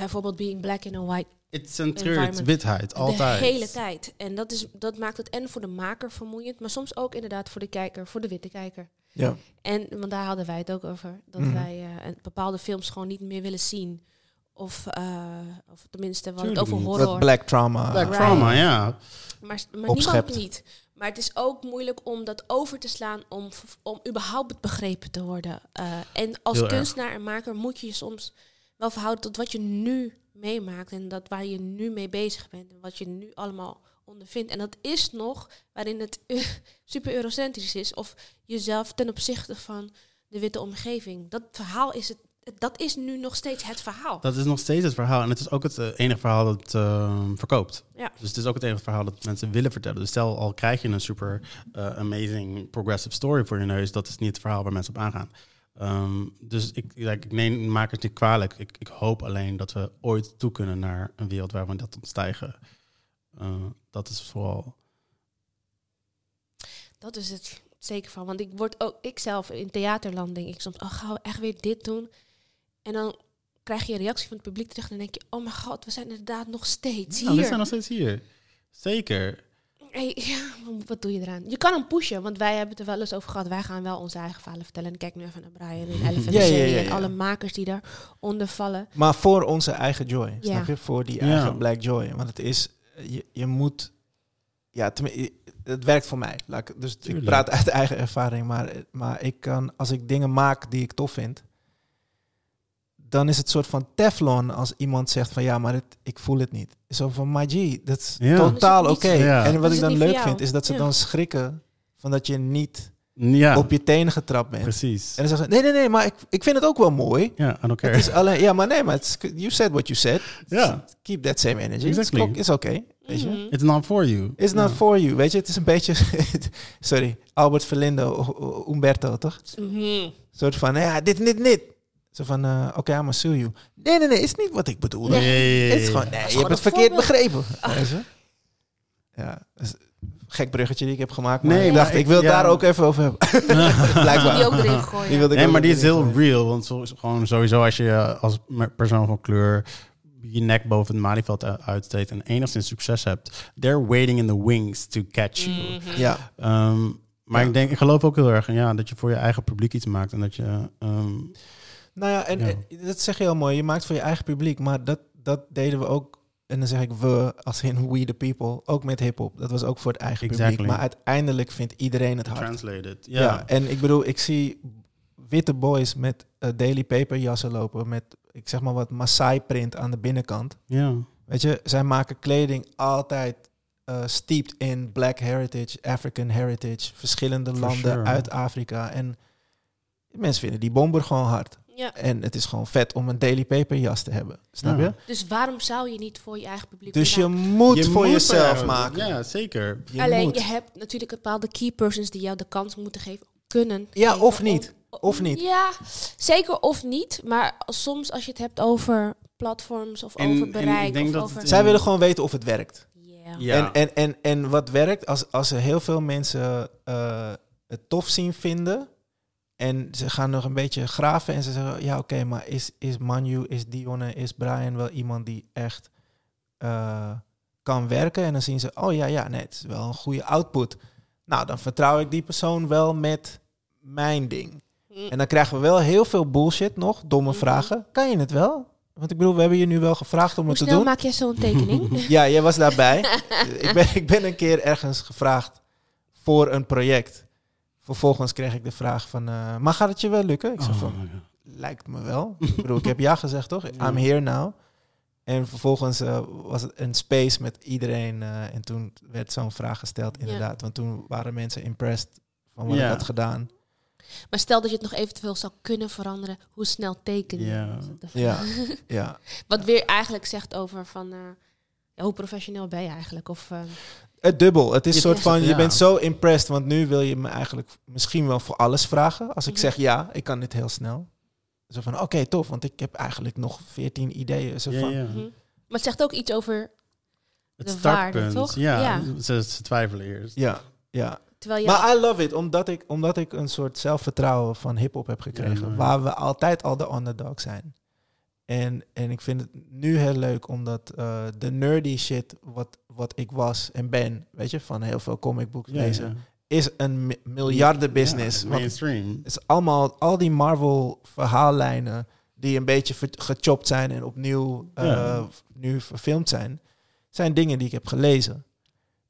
S2: bijvoorbeeld being black and white
S4: het centreert witheid, altijd.
S2: de hele tijd. En dat, is, dat maakt het en voor de maker vermoeiend, maar soms ook inderdaad voor de kijker, voor de witte kijker.
S3: Ja.
S2: En want daar hadden wij het ook over. Dat
S3: Mhm.
S2: wij eh, een- bepaalde films gewoon niet meer willen zien. Of, eh, of tenminste, wat over
S4: niet.
S2: horror.
S3: Wat black trauma.
S4: Black
S2: Right.
S4: trauma, ja.
S2: Maar, maar
S3: opschept.
S2: niet. Maar het is ook moeilijk om dat over te slaan om, om überhaupt begrepen te worden. Eh, en als
S4: Heel erg.
S2: kunstenaar en maker moet je je soms wel verhouden tot wat je nu meemaakt. En dat waar je nu mee bezig bent. En wat je nu allemaal ondervindt. En dat is nog waarin het super eurocentrisch is. Of jezelf ten opzichte van de witte omgeving. Dat verhaal is het. Dat is nu nog steeds het verhaal.
S4: Dat is nog steeds het verhaal. En het is ook het eh, enige verhaal dat eh, verkoopt.
S2: Ja.
S4: Dus het is ook het enige verhaal dat mensen willen vertellen. Dus stel al krijg je een super eh, amazing progressive story voor je neus. Dat is niet het verhaal waar mensen op aangaan. Ehm, dus ik, ik neem maak het niet kwalijk. Ik, ik hoop alleen dat we ooit toe kunnen naar een wereld waar we dat ontstijgen. Eh, dat is vooral...
S2: Dat is het zeker van. Want ik word ook, ik zelf in theaterland denk ik soms, oh, gaan we echt weer dit doen? En dan krijg je een reactie van het publiek terug en dan denk je, oh mijn god, we zijn inderdaad nog steeds
S4: Ja, we
S2: hier.
S4: zijn nog steeds hier. Zeker.
S2: Hey, ja, wat doe je eraan? Je kan hem pushen, want wij hebben het er wel eens over gehad. Wij gaan wel onze eigen verhalen vertellen. En kijk nu even naar Brian en Elephant
S3: Ja, ja,
S2: en alle makers die daaronder vallen.
S3: Maar voor onze eigen joy.
S2: Ja.
S3: Snap je? Voor die
S4: Ja.
S3: eigen black joy. Want het is, je, je moet, ja, het werkt voor mij. Laat ik, dus ik praat uit eigen ervaring. Maar, maar ik kan, als ik dingen maak die ik tof vind, dan is het soort van teflon als iemand zegt van ja, maar het, ik voel het niet. Zo van, my G, dat is
S4: Ja.
S3: totaal oké.
S4: niet- Ja.
S3: En wat
S2: is
S3: ik dan
S2: niet
S3: leuk vind, is dat ze
S2: Ja.
S3: dan schrikken van dat je niet
S4: Ja,
S3: op je tenen getrapt bent.
S4: precies.
S3: En dan zeggen ze, nee, nee, nee, maar ik, ik vind het ook wel mooi.
S4: Ja.
S3: Het is alleen, ja, maar nee, maar you said what you said.
S4: Ja.
S3: Keep that same energy.
S4: Exactly.
S3: It's, is oké. Weet je?
S2: Mhm.
S4: It's not for you.
S3: It's not for you. Weet je, het is een beetje... sorry, Albert Verlindo, Umberto, toch? Een soort van, ja, dit, dit, dit. Zo van, eh, oké, I'm gonna sue you. Nee, nee, nee, is niet wat ik bedoel.
S4: Nee, nee, nee,
S3: Het is gewoon,
S4: nee.
S3: je
S2: gewoon
S3: hebt het verkeerd begrepen. Ja, gek bruggetje die ik heb gemaakt. Maar
S4: Nee,
S3: ik dacht, ik
S4: ik-
S3: wil het
S4: ja.
S3: daar ook even over hebben. Blijkbaar.
S2: Die ook erin gooien.
S3: Die wilde ik
S4: Nee,
S3: ook
S4: maar die is heel real. Want zo, gewoon sowieso als je eh, als persoon van kleur je nek boven het malieveld uitsteekt en enigszins succes hebt, they're waiting in the wings to catch you.
S2: Mhm.
S3: Ja,
S4: Ehm, maar
S3: Ja.
S4: ik denk, ik geloof ook heel erg in ja, dat je voor je eigen publiek iets maakt en dat je. ehm,
S3: nou ja, en
S4: Ja.
S3: eh, dat zeg je heel mooi. Je maakt voor je eigen publiek, maar dat, dat deden we ook. En dan zeg ik we, als in we the people, ook met hip-hop. Dat was ook voor het eigen
S4: Exactly.
S3: publiek. Maar uiteindelijk vindt iedereen het hard.
S4: translated.
S3: Ja.
S4: Ja.
S3: en ik bedoel, ik zie witte boys met eh, Daily Paper jassen lopen. Met, ik zeg maar wat, Maasai print aan de binnenkant.
S4: ja.
S3: Weet je, zij maken kleding altijd eh steeped in black heritage, African heritage, verschillende
S4: For
S3: landen
S4: sure.
S3: uit Afrika. En mensen vinden die bomber gewoon hard.
S2: Ja.
S3: En het is gewoon vet om een Daily Paper jas te hebben. Snap
S4: Ja.
S3: je?
S2: Dus waarom zou je niet voor je eigen publiek
S3: Dus je moet
S4: Je
S3: voor
S4: moet
S3: jezelf maken.
S4: Ja, zeker.
S3: Je
S2: Alleen
S3: moet.
S2: je hebt natuurlijk bepaalde key persons die jou de kans moeten geven, kunnen.
S3: Ja,
S2: geven
S3: of
S2: om-
S3: niet. Of niet.
S2: Ja, zeker of niet. Maar soms als je het hebt over platforms of
S4: En- en
S2: over
S4: ik
S2: bereik
S4: denk
S2: of
S4: dat
S2: over...
S4: het-
S3: Zij willen gewoon weten of het werkt.
S2: Ja.
S4: Ja.
S3: En, en, en, en wat werkt, als, als er heel veel mensen eh, het tof zien vinden en ze gaan nog een beetje graven en ze zeggen, ja oké, maar is, is Manu, is Dionne, is Brian wel iemand die echt eh, kan werken? En dan zien ze, oh ja, ja, nee, het is wel een goede output. Nou, dan vertrouw ik die persoon wel met mijn ding.
S2: Mm.
S3: En dan krijgen we wel heel veel bullshit nog, domme
S2: Mhm.
S3: vragen. Kan je het wel? Want ik bedoel, we hebben je nu wel gevraagd om
S2: Hoe
S3: het te doen.
S2: maak jij zo'n tekening?
S3: Ja, jij was daarbij. ik, ben, ik ben een keer ergens gevraagd voor een project. Vervolgens kreeg ik de vraag van, eh, maar gaat het je wel lukken? Ik zei van,
S4: Oh, ja.
S3: lijkt me wel. ik bedoel, ik heb ja gezegd, toch? I'm here now. En vervolgens eh, was het een space met iedereen. eh, en toen werd zo'n vraag gesteld,
S2: Ja.
S3: inderdaad. Want toen waren mensen impressed van wat
S4: Ja.
S3: ik had gedaan.
S2: maar stel dat je het nog eventueel zou kunnen veranderen, hoe snel teken je?
S4: Ja.
S3: Ja, ja.
S2: Wat weer eigenlijk zegt over van... eh, ja, hoe professioneel ben je eigenlijk? Of, eh,
S3: Het dubbel. Het is een soort van, je
S4: ja.
S3: bent zo impressed, want nu wil je me eigenlijk misschien wel voor alles vragen. Als ik
S2: Mhm.
S3: zeg ja, ik kan dit heel snel. Zo van, oké, tof, want ik heb eigenlijk nog veertien ideeën. Zo
S4: Ja,
S3: van,
S4: ja.
S2: mhm. Maar het zegt ook iets over...
S4: Het
S2: De waarde,
S4: startpunt.
S2: toch?
S4: Ja,
S2: Ja.
S4: Ze, ze twijfelen eerst.
S3: ja, ja.
S2: Terwijl je...
S3: Maar I love it, omdat ik, omdat ik een soort zelfvertrouwen van hip-hop heb gekregen. Waar we altijd al de underdog zijn. En, en ik vind het nu heel leuk, omdat eh, de nerdy shit, wat, wat ik was en ben, weet je, van heel veel comic books
S4: Ja,
S3: lezen,
S4: ja.
S3: is een mi- miljarden business.
S4: Ja, mainstream.
S3: Het is allemaal, al die Marvel verhaallijnen die een beetje gechopt zijn en opnieuw eh, nu verfilmd zijn, zijn dingen die ik heb gelezen.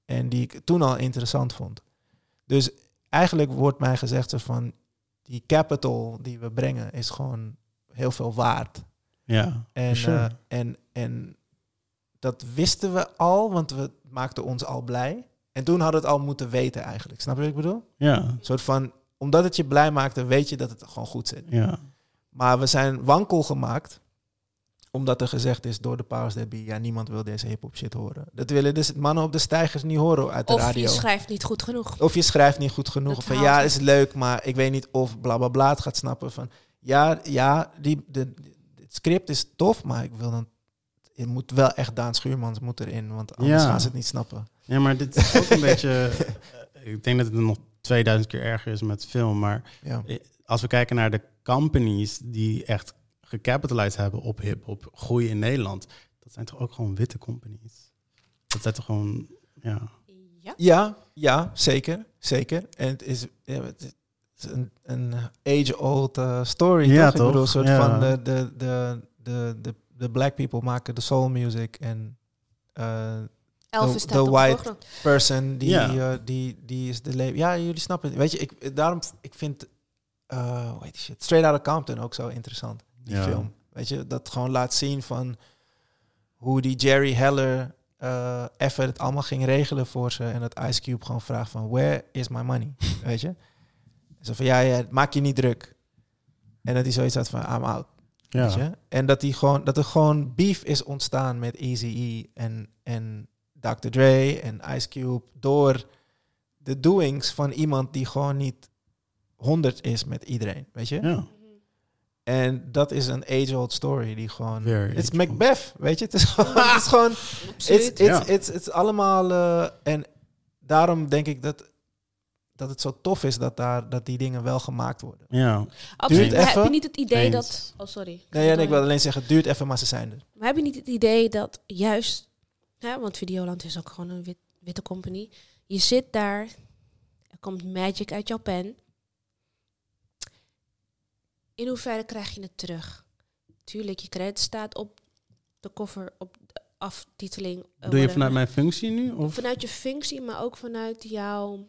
S3: En die ik toen al interessant vond. Dus eigenlijk wordt mij gezegd van, die capital die we brengen is gewoon heel veel waard.
S4: Ja,
S3: En,
S4: sure.
S3: eh, en, en dat wisten we al, want we maakten ons al blij. En toen hadden we het al moeten weten eigenlijk. Snap je wat ik bedoel?
S4: ja,
S3: Een soort van, omdat het je blij maakte, weet je dat het gewoon goed zit.
S4: ja.
S3: Maar we zijn wankel gemaakt, omdat er gezegd is door de powers that be, ja, niemand wil deze hip-hop shit horen. Dat willen dus mannen op de stijgers niet horen uit de
S2: of
S3: radio.
S2: je schrijft niet goed genoeg.
S3: of je schrijft niet goed genoeg.
S2: Dat
S3: Of van ja, is leuk, maar ik weet niet of bla bla bla het gaat snappen. Van ja, ja, die, de, het script is tof, maar ik wil dan. Je moet wel echt Daan Schuurmans moet erin, want anders
S4: Ja.
S3: gaan ze het niet snappen.
S4: Ja, maar dit is ook een beetje... eh, Ik denk dat het nog 2000 keer erger is met film. Maar
S3: Ja.
S4: eh, als we kijken naar de companies die echt gecapitalized hebben op hip-hop, groei in Nederland, dat zijn toch ook gewoon witte companies? Dat zijn toch gewoon... Ja,
S2: Ja.
S3: Ja, ja, zeker, zeker. En het is, ja, het is een, een age-old eh, story,
S4: Ja,
S3: toch? Ik bedoel, een soort
S4: Ja.
S3: van de, de, de, de, de, de black people maken de soul music en eh,
S2: Elvis op de
S3: white- person die,
S4: Ja.
S3: eh, die, die is de leven. Ja, jullie snappen het. Weet je, ik, daarom, ik vind, eh hoe heet die shit, Straight Outta Compton ook zo interessant, die
S4: Ja.
S3: film. Weet je, dat gewoon laat zien van hoe die Jerry Heller eh even het allemaal ging regelen voor ze. En dat Ice Cube gewoon vraagt van, where is my money? Weet je? Zo van, ja, ja, maak je niet druk. En dat hij zoiets had van, I'm out. Weet je? En dat, die gewoon, dat er gewoon beef is ontstaan met Easy E. En, en Dr. Dre en Ice Cube door de doings van iemand die gewoon niet 100 is met iedereen, weet je?
S4: Ja.
S3: En dat is een age-old story die gewoon...
S4: Very
S3: Het is. Macbeth, weet je? Het is gewoon... het is gewoon It's, it's, it's allemaal... eh, en daarom denk ik dat, dat het zo tof is dat, daar, dat die dingen wel gemaakt worden.
S4: Ja.
S2: Absoluut. Heb je niet het idee
S4: Eens.
S2: dat... Oh, sorry.
S3: Nee, ja, nee, ik wil alleen zeggen, het duurt even, maar ze zijn er.
S2: Maar heb je niet het idee dat juist... Hè, want Videoland is ook gewoon een wit, witte company. Je zit daar. Er komt magic uit jouw pen. In hoeverre krijg je het terug? Tuurlijk, je credit staat op de koffer, op de aftiteling. eh,
S4: Doe je
S2: whatever.
S4: vanuit mijn functie nu? Of?
S2: Vanuit je functie, maar ook vanuit jouw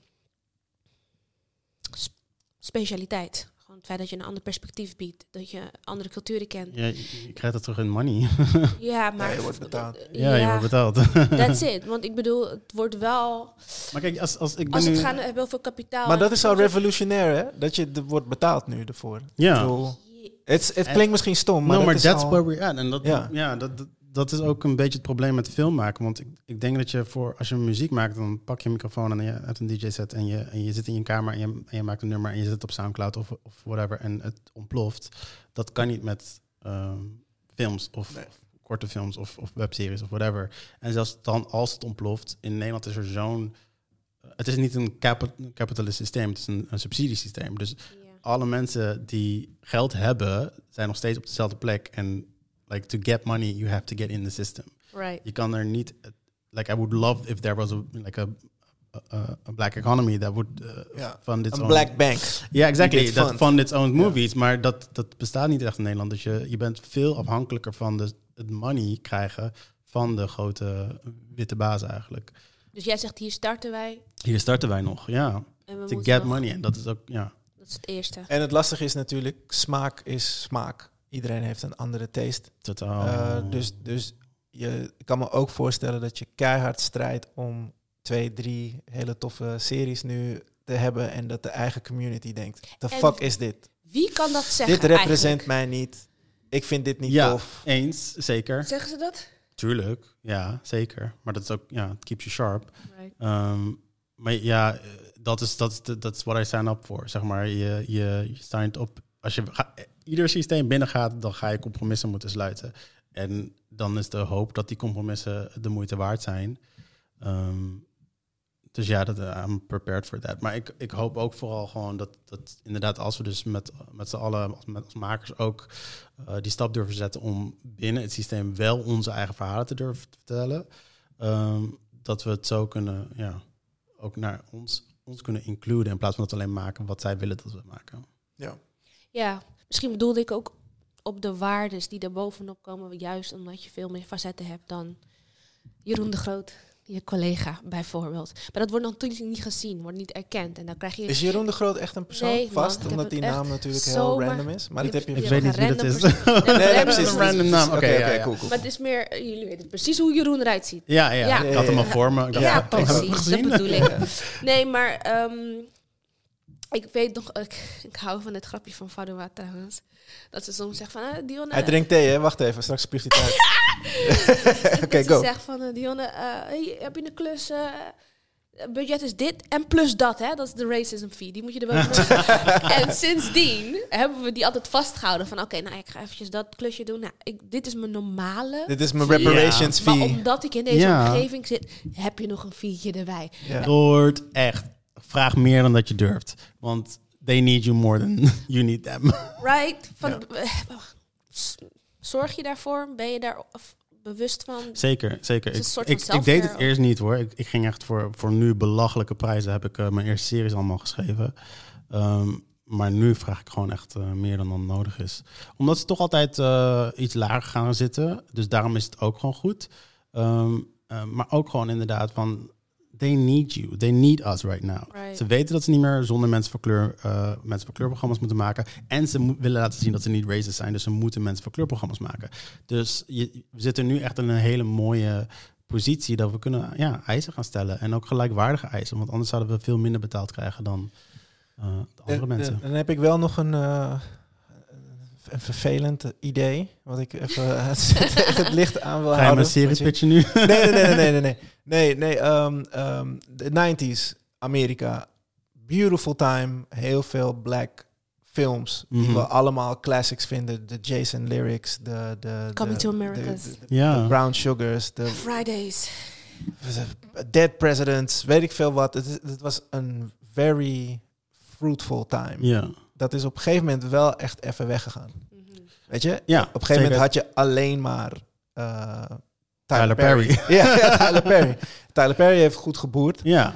S2: specialiteit. Gewoon het feit dat je een ander perspectief biedt. Dat je andere culturen kent.
S4: Ja, je, je krijgt het terug in money.
S2: Ja, maar...
S3: Ja, je wordt betaald.
S4: ja, je wordt betaald.
S2: That's it. Want ik bedoel, het wordt wel...
S4: maar kijk, als, als ik ben
S2: Als het
S4: nu...
S2: gaat hebben over kapitaal...
S3: Maar dat is al revolutionair, hè? Dat je er wordt betaald nu ervoor.
S4: Ja.
S3: Het, het klinkt misschien stom, maar
S4: no,
S3: dat
S4: maar
S3: is
S4: that's
S3: al-
S4: where we're at. En dat, ja.
S3: Ja.
S4: dat, dat, dat is ook een beetje het probleem met film maken. Want ik, ik denk dat je voor, als je muziek maakt, dan pak je een microfoon en je uit een DJ-set en je, en je zit in je kamer en je, en je maakt een nummer en je zet het op Soundcloud of, of whatever en het ontploft. Dat kan niet met ehm, films of,
S3: Nee.
S4: of korte films of, of webseries of whatever. En zelfs dan als het ontploft, in Nederland is er zo'n... Het is niet een capitalist systeem, het is een, een subsidiesysteem. Dus
S2: Ja.
S4: alle mensen die geld hebben, zijn nog steeds op dezelfde plek. En like to get money, you have to get in the system.
S2: Right.
S4: Je kan er niet. Like I would love if there was a like a a, a black economy that would uh,
S3: Ja,
S4: fund its
S3: Een
S4: own.
S3: black bank.
S4: Ja, exactly.
S3: Dit
S4: Dat
S3: fund.
S4: fund its own movies. Maar dat, dat bestaat niet echt in Nederland. Dus je, je bent veel afhankelijker van de, het money krijgen van de grote witte baas eigenlijk.
S2: Dus jij zegt, hier starten wij.
S4: Hier starten wij nog, ja.
S2: En we
S4: To get money. En dat is ook, ja.
S2: Dat is het eerste.
S3: En het lastige is natuurlijk, smaak is smaak. Iedereen heeft een andere taste.
S4: Totaal.
S3: Eh, dus dus je, ik kan me ook voorstellen dat je keihard strijdt om twee, drie hele toffe series nu te hebben en dat de eigen community denkt, the
S2: En-
S3: fuck is dit?
S2: Wie kan dat zeggen
S3: Dit represent
S2: eigenlijk?
S3: mij niet. Ik vind dit niet
S4: ja,
S3: tof.
S4: eens, zeker.
S2: Zeggen ze dat?
S4: Tuurlijk, ja, zeker. Maar dat is ook, ja, het keeps you sharp.
S2: Right.
S4: Ehm, maar ja, dat is, dat is, dat is what I sign up voor. Zeg maar, je, je, je signed op. Als je ga- ieder systeem binnengaat, dan ga je compromissen moeten sluiten. En dan is de hoop dat die compromissen de moeite waard zijn. Ehm, dus ja, dat, eh, I'm prepared for that. Maar ik, ik hoop ook vooral gewoon dat, dat inderdaad als we dus met, met z'n allen, als, met, als makers ook eh, die stap durven zetten om binnen het systeem wel onze eigen verhalen te durven vertellen. ehm, dat we het zo kunnen, ja, ook naar ons, ons kunnen includen in plaats van dat alleen maken wat zij willen dat we maken.
S3: Ja.
S2: Ja, misschien bedoelde ik ook op de waardes die er bovenop komen, juist omdat je veel meer facetten hebt dan Jeroen de Groot, je collega bijvoorbeeld. Maar dat wordt natuurlijk niet gezien, wordt niet erkend. En dan krijg je...
S3: Is Jeroen de Groot echt een persoon?
S2: Nee,
S3: Vast, omdat die naam natuurlijk heel
S2: zomaar-
S3: random is. Maar dat heb je...
S4: Ik weet niet wie dat is.
S3: Nee, precies.
S4: Een random naam. Oké,
S3: Oké,
S4: ja,
S3: cool, cool.
S2: Maar het is meer, eh, jullie weten precies hoe Jeroen eruit ziet.
S4: Ja, ja,
S2: Ja.
S4: ik had hem al voor me. Ik dacht,
S2: Ja,
S4: heb ik hem
S2: precies. Dat bedoel ik. Nee, maar ehm, ik weet nog, ik, ik hou van het grapje van Fadua trouwens. Dat ze soms zegt van, ah, Dionne...
S3: Hij drinkt thee, hè? Wacht even, straks spuugt hij uit. Oké,
S2: dat ze
S3: go.
S2: zegt van, uh, Dionne, eh, hey, heb je een klus? eh, budget is dit en plus dat, hè? Dat is de racism fee. Die moet je er wel En sindsdien hebben we die altijd vastgehouden van, oké, nou, ik ga eventjes dat klusje doen. Nou, ik, dit is mijn normale...
S3: Dit is mijn reparations
S2: Maar
S3: fee.
S2: omdat ik in deze omgeving zit, heb je nog een feetje erbij.
S3: Ja.
S4: Lord, echt. Vraag meer dan dat je durft. Want they need you more than you need them.
S2: Right? Van,
S3: Ja.
S2: Zorg je daarvoor? Ben je daar bewust van?
S4: Zeker, zeker. Ik, deed het eerst niet hoor. Ik, ik ging echt voor, voor nu belachelijke prijzen. Heb ik eh, mijn eerste series allemaal geschreven. Ehm, maar nu vraag ik gewoon echt eh, meer dan dan nodig is. Omdat ze toch altijd eh, iets lager gaan zitten. Dus daarom is het ook gewoon goed. Ehm, eh, maar ook gewoon inderdaad van... They need you. They need us right now.
S2: Right.
S4: Ze weten dat ze niet meer zonder mensen van kleur, eh, mensen van kleurprogramma's moeten maken. En ze mo- willen laten zien dat ze niet racist zijn. Dus ze moeten mensen van kleurprogramma's maken. Dus je, we zitten nu echt in een hele mooie positie dat we kunnen ja, eisen gaan stellen. En ook gelijkwaardige eisen. Want anders zouden we veel minder betaald krijgen dan eh, de andere
S3: En-
S4: mensen.
S3: en Dan heb ik wel nog een, eh, een vervelend idee. Wat ik even het, het licht aan wil
S4: Ga je
S3: houden.
S4: mijn serie
S3: Wat je-
S4: nu?
S3: Nee, nee, nee, nee, nee, nee. Nee, nee, ehm, ehm, de 90s, Amerika. Beautiful time. Heel veel black films. Die
S4: Mhm.
S3: we allemaal classics vinden. De Jason lyrics, de... de
S2: Coming
S3: de,
S2: to
S3: de-
S2: Americas.
S3: de-. Brown Sugars, de
S2: Fridays.
S3: Dead Presidents, weet ik veel wat. Het, is- het was een very fruitful time.
S4: Ja.
S3: Dat is op een gegeven moment wel echt even weggegaan.
S2: Mhm.
S3: Weet je?
S4: Ja,
S3: Op een gegeven moment had je alleen maar eh,
S4: Tyler
S3: Tyler, Perry. ja, ja, Tyler Perry. Tyler Perry heeft goed geboerd.
S4: Ja,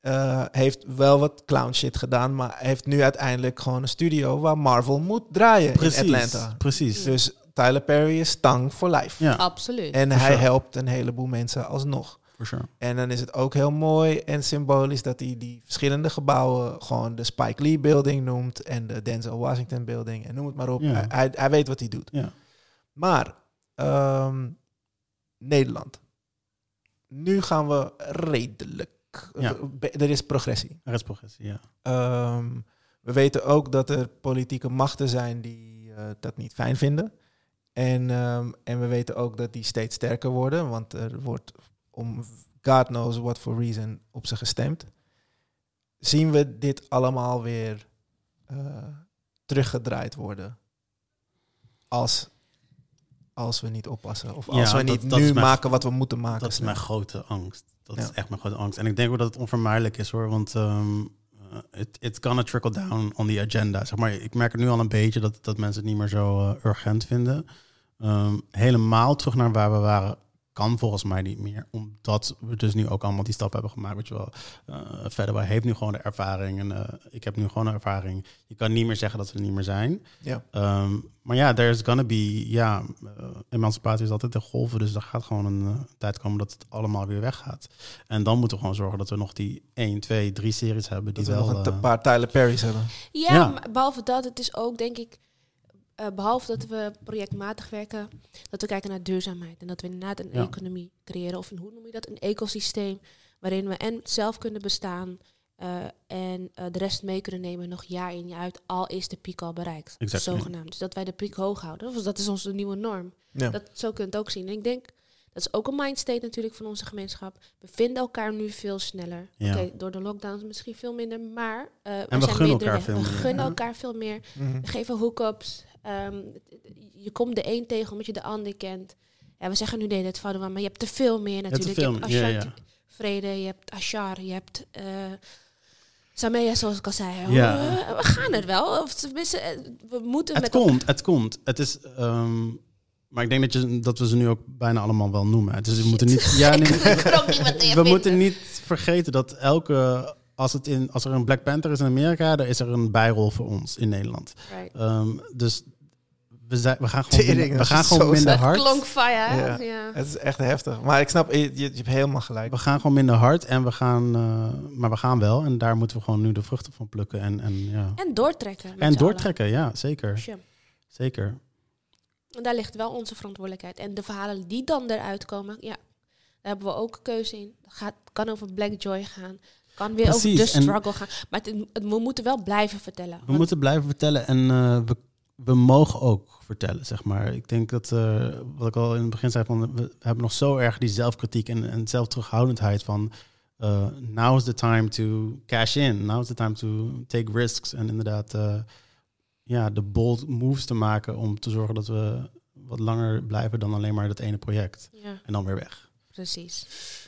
S3: Eh, heeft wel wat clown shit gedaan, maar heeft nu uiteindelijk gewoon een studio waar Marvel moet draaien
S4: precies.
S3: in Atlanta.
S4: Precies.
S3: Dus Tyler Perry is tang for life.
S4: Ja,
S2: Absoluut.
S3: En hij helpt een heleboel mensen alsnog.
S4: Sure.
S3: En dan is het ook heel mooi en symbolisch dat hij die verschillende gebouwen gewoon de Spike Lee Building noemt en de Denzel Washington Building en noem het maar op. Hij, hij, hij weet wat hij doet.
S4: Ja.
S3: Maar ehm, Nederland. Nu gaan we redelijk.
S4: Ja.
S3: be- Er is progressie.
S4: Er is progressie, ja.
S3: Ehm, we weten ook dat er politieke machten zijn die eh, dat niet fijn vinden. En, ehm, en we weten ook dat die steeds sterker worden, want er wordt om God knows what for reason op ze gestemd. Zien we dit allemaal weer eh, teruggedraaid worden als, als we niet oppassen? Of als
S4: Ja,
S3: we
S4: dat-
S3: niet
S4: dat
S3: nu
S4: mijn-
S3: maken wat we moeten maken?
S4: Dat is mijn grote angst. Dat
S3: Ja.
S4: is echt mijn grote angst. En ik denk ook dat het onvermijdelijk is hoor. Want ehm it, it's gonna trickle down on the agenda. Zeg maar, ik merk het nu al een beetje dat, dat mensen het niet meer zo eh, urgent vinden. Ehm, helemaal terug naar waar we waren kan volgens mij niet meer. Omdat we dus nu ook allemaal die stap hebben gemaakt. Weet je wel. Eh verder, wij heeft nu gewoon de ervaring. En eh, ik heb nu gewoon een ervaring. Je kan niet meer zeggen dat we er niet meer zijn.
S3: Ja.
S4: Ehm, maar ja, there's gonna be, ja, eh, emancipatie is altijd de golven, dus er gaat gewoon een eh, tijd komen dat het allemaal weer weggaat. En dan moeten we gewoon zorgen dat we nog die 1, 2, 3 series hebben die
S3: Dat we
S4: wel...
S3: nog een
S4: eh,
S3: paar Tyler Perry's hebben.
S2: Ja,
S4: Ja.
S2: maar behalve dat, het is ook denk ik, eh, behalve dat we projectmatig werken, dat we kijken naar duurzaamheid. En dat we inderdaad een
S4: Ja.
S2: economie creëren, of een, hoe noem je dat, een ecosysteem, waarin we en zelf kunnen bestaan eh, en eh, de rest mee kunnen nemen nog jaar in jaar uit, al is de piek al bereikt. Zogenaamd. Dus dat wij de piek hoog houden. Dat is onze nieuwe norm.
S3: Ja.
S2: Dat, zo kun je het ook zien. En ik denk, dat is ook een mindstate natuurlijk van onze gemeenschap. We vinden elkaar nu veel sneller.
S4: Ja.
S2: Oké, door de lockdowns misschien veel minder, maar uh,
S4: we gunnen elkaar veel
S2: we
S4: meer.
S2: gunnen
S4: Ja.
S2: elkaar veel meer.
S3: Mhm.
S2: We geven hookups. Ehm, je komt de een tegen omdat je de ander kent. Ja, we zeggen nu de hele tijd fouten, maar je hebt te veel meer natuurlijk. je hebt
S4: ja,
S2: Vrede, je hebt Ashar, je hebt uh, Samea, zoals ik al zei.
S4: Ja.
S2: We, we gaan er wel. Of tenminste, eh, we moeten
S4: Het
S2: met
S4: komt, het komt. Het is... ehm, maar ik denk dat, je, dat we ze nu ook bijna allemaal wel noemen. Dus we moeten niet... Ja, nee, we moeten niet vergeten dat elke... Als, het in, als er een Black Panther is in Amerika, dan is er een bijrol voor ons in Nederland.
S2: Right.
S4: Ehm, dus we, zijn, we gaan gewoon,
S3: Tering,
S4: minder, we gaan gewoon
S3: zo
S4: minder hard.
S2: Klonk fire?
S3: Ja.
S2: Ja.
S3: Het is echt heftig. Maar ik snap, je, je, hebt helemaal gelijk.
S4: We gaan gewoon minder hard en we gaan, eh, maar we gaan wel. En daar moeten we gewoon nu de vruchten van plukken. En, en, ja.
S2: En doortrekken.
S4: en doortrekken, ja, zeker.
S2: Sure.
S4: Zeker.
S2: En daar ligt wel onze verantwoordelijkheid. En de verhalen die dan eruit komen, ja, daar hebben we ook keuze in. Het gaat, kan over Black Joy gaan. Kan weer
S4: Precies,
S2: over de
S4: en-
S2: struggle gaan. Maar het, het- we moeten wel blijven vertellen.
S4: We
S2: Want-
S4: moeten blijven vertellen en eh, we, we mogen ook vertellen, zeg maar. Ik denk dat, eh, wat ik al in het begin zei, van, we hebben nog zo erg die zelfkritiek en, en zelfterughoudendheid van... eh now is the time to cash in. Now is the time to take risks. En inderdaad, eh, ja, de bold moves te maken om te zorgen dat we wat langer blijven dan alleen maar dat ene project.
S2: ja,
S4: En dan weer weg.
S2: precies.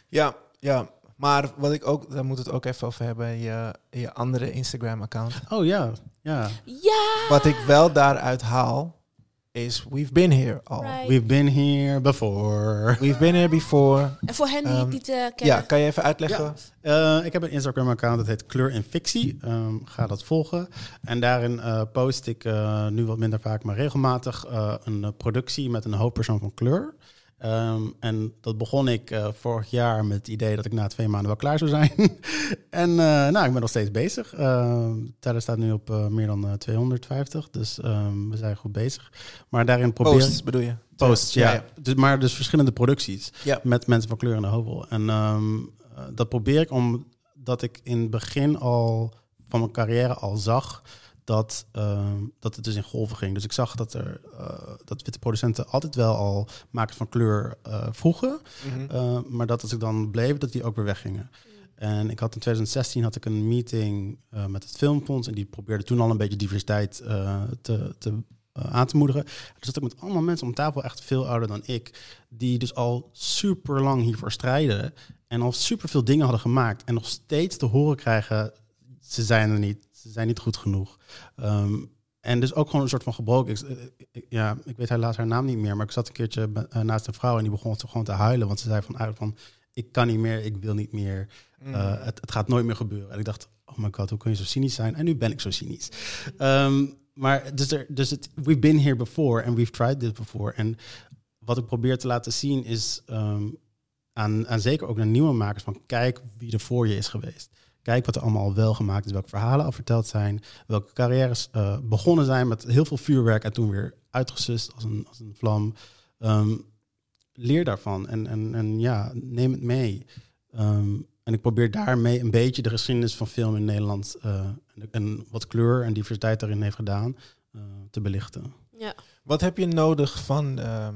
S3: Ja, ja. Maar wat ik ook, daar moet het ook even over hebben, je, je andere Instagram-account.
S4: Oh ja, ja.
S2: Ja!
S3: Wat ik wel daaruit haal, is we've been here all.
S2: Right.
S4: We've been here before.
S3: We've been here before.
S2: En voor hen die
S3: Ehm,
S2: het niet eh, kennen.
S3: Ja, kan je even uitleggen?
S4: Eh, ik heb een Instagram-account dat heet Kleur in Fictie. Ehm, ga dat volgen. En daarin eh, post ik eh, nu wat minder vaak, maar regelmatig eh, een productie met een hoofdpersoon van kleur. Ehm, en dat begon ik eh, vorig jaar met het idee dat ik na twee maanden wel klaar zou zijn. en eh, nou, ik ben nog steeds bezig. Ehm Teller staat nu op eh, meer dan eh, 250, dus ehm, we zijn goed bezig. Maar daarin probeer ik...
S3: Posts bedoel je?
S4: Posts, ja.
S3: ja.
S4: Dus, maar dus verschillende producties
S3: Ja.
S4: met mensen van kleur in de hoofdrol. En dat probeer ik omdat ik in het begin al van mijn carrière al zag dat, ehm, dat het dus in golven ging. Dus ik zag dat er eh, dat witte producenten altijd wel al makers van kleur eh, vroegen.
S3: Mhm.
S4: Uh, maar dat als ik dan bleef, dat die ook weer weggingen. En ik had in 2016 had ik een meeting met het Filmfonds. En die probeerde toen al een beetje diversiteit te, te, aan te moedigen. Dus zat ik met allemaal mensen om tafel, echt veel ouder dan ik. Die dus al super lang hiervoor strijden. En al super veel dingen hadden gemaakt. En nog steeds te horen krijgen, ze zijn er niet. Ze zijn niet goed genoeg. Um, en dus ook gewoon een soort van gebroken. Ik, ik, ja, ik weet helaas haar naam niet meer. Maar ik zat een keertje naast een vrouw en die begon gewoon te huilen. Want ze zei van eigenlijk van ik kan niet meer, ik wil niet meer. Mm. Uh, het, het, gaat nooit meer gebeuren. En ik dacht, oh my god, hoe kun je zo cynisch zijn? En nu ben ik zo cynisch. Um, maar dus, er, dus het, we've been here before and we've tried this before. En wat ik probeer te laten zien is um, aan, aan zeker ook naar nieuwe makers van kijk wie er voor je is geweest. Kijk wat er allemaal wel gemaakt is, welke verhalen al verteld zijn, welke carrières uh, begonnen zijn met heel veel vuurwerk en toen weer uitgesust als een, als een vlam. Um, leer daarvan en, en, en ja, neem het mee. Um, en ik probeer daarmee een beetje de geschiedenis van film in Nederland uh, en, en, wat kleur en diversiteit daarin heeft gedaan, uh, te belichten.
S2: Ja.
S3: Wat heb je nodig van uh,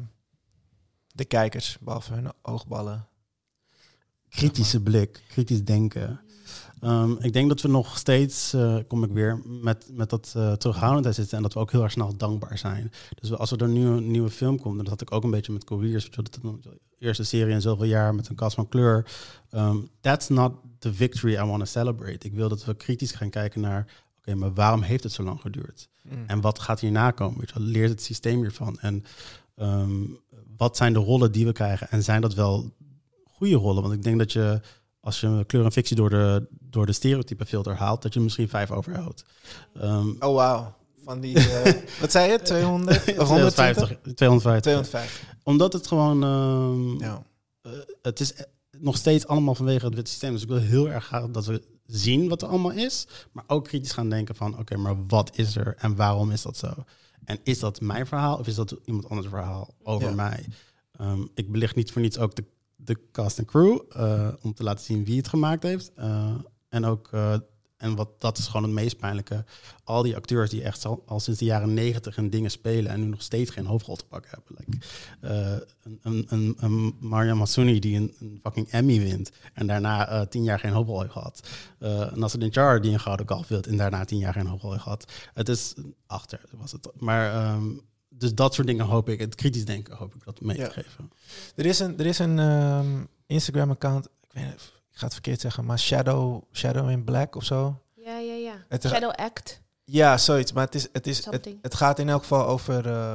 S3: de kijkers, behalve hun oogballen?
S4: Kritische blik, kritisch denken. Um, ik denk dat we nog steeds, uh, kom ik weer, met, met dat uh, terughoudendheid zitten en dat we ook heel erg snel dankbaar zijn. Dus we, als er een nieuwe, nieuwe film komt, en dat had ik ook een beetje met Couriers, de eerste serie in zoveel jaar met een kast van kleur. Um, that's not the victory I want to celebrate. Ik wil dat we kritisch gaan kijken naar, oké, okay, maar waarom heeft het zo lang geduurd? Mm. En wat gaat hierna komen? Weet je, leert het systeem hiervan? En um, wat zijn de rollen die we krijgen? En zijn dat wel goede rollen? Want ik denk dat je als je kleur en fictie door de, door de stereotype filter haalt, dat je misschien vijf overhoudt. Um,
S3: oh, wauw. Van die, uh, wat zei je, 200?
S4: 250, 250.
S3: 250.
S4: Omdat het gewoon, um, ja. uh, het is nog steeds allemaal vanwege het witte systeem. Dus ik wil heel erg graag dat we zien wat er allemaal is, maar ook kritisch gaan denken van, oké, okay, maar wat is er en waarom is dat zo? En is dat mijn verhaal of is dat iemand anders verhaal over ja. mij? Um, ik belicht niet voor niets ook de de cast en crew. Uh, om te laten zien wie het gemaakt heeft. Uh, en ook, uh, en wat dat is gewoon het meest pijnlijke. Al die acteurs die echt al, al sinds de jaren negentig in dingen spelen en nu nog steeds geen hoofdrol te pakken hebben. Like, een, een, een Mariam Massouni die een, een, fucking Emmy wint en daarna tien jaar geen hoofdrol heeft gehad. Nasser Dinjar die een gouden kalf wint en daarna tien jaar geen hoofdrol heeft gehad. Het is achter was het. Maar um, dus dat soort dingen hoop ik, het kritisch denken hoop ik dat mee ja. te geven.
S3: Er is een, er is een um, Instagram-account, ik weet niet, ik ga het verkeerd zeggen, maar Shadow, Shadow in Black of zo.
S2: Ja, ja, ja.
S3: Het
S2: Shadow Act.
S3: Ja, zoiets. Maar het, is, het, is, het, het gaat in elk geval over uh,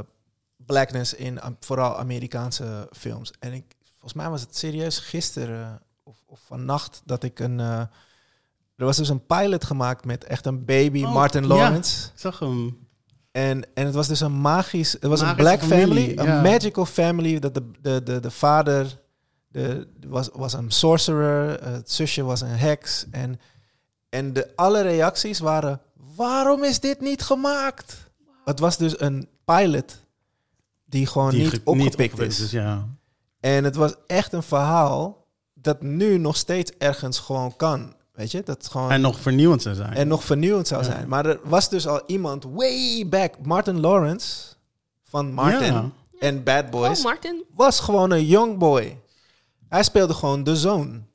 S3: blackness in um, vooral Amerikaanse films. En ik, volgens mij was het serieus gisteren uh, of, of vannacht dat ik een... Uh, er was dus een pilot gemaakt met echt een baby oh, Martin Lawrence.
S4: Ja, ik zag hem.
S3: En, en het was dus een magisch... Het was een black family, een
S4: ja.
S3: magical family. Dat de, de, de, de vader de, was, was een sorcerer, het zusje was een heks. En, en de, alle reacties waren... Waarom is dit niet gemaakt? Het was dus een pilot die gewoon
S4: Die
S3: niet
S4: ge-
S3: opgepikt
S4: opgepikt
S3: is.
S4: ja.
S3: En het was echt een verhaal dat nu nog steeds ergens gewoon kan. Weet je, dat gewoon...
S4: En nog vernieuwend zou zijn.
S3: En nog vernieuwend zou
S4: Ja.
S3: zijn. Maar er was dus al iemand way back. Martin Lawrence van Martin
S4: Ja.
S3: en Bad Boys
S2: Oh, Martin.
S3: was gewoon een young boy. Hij speelde gewoon de zoon.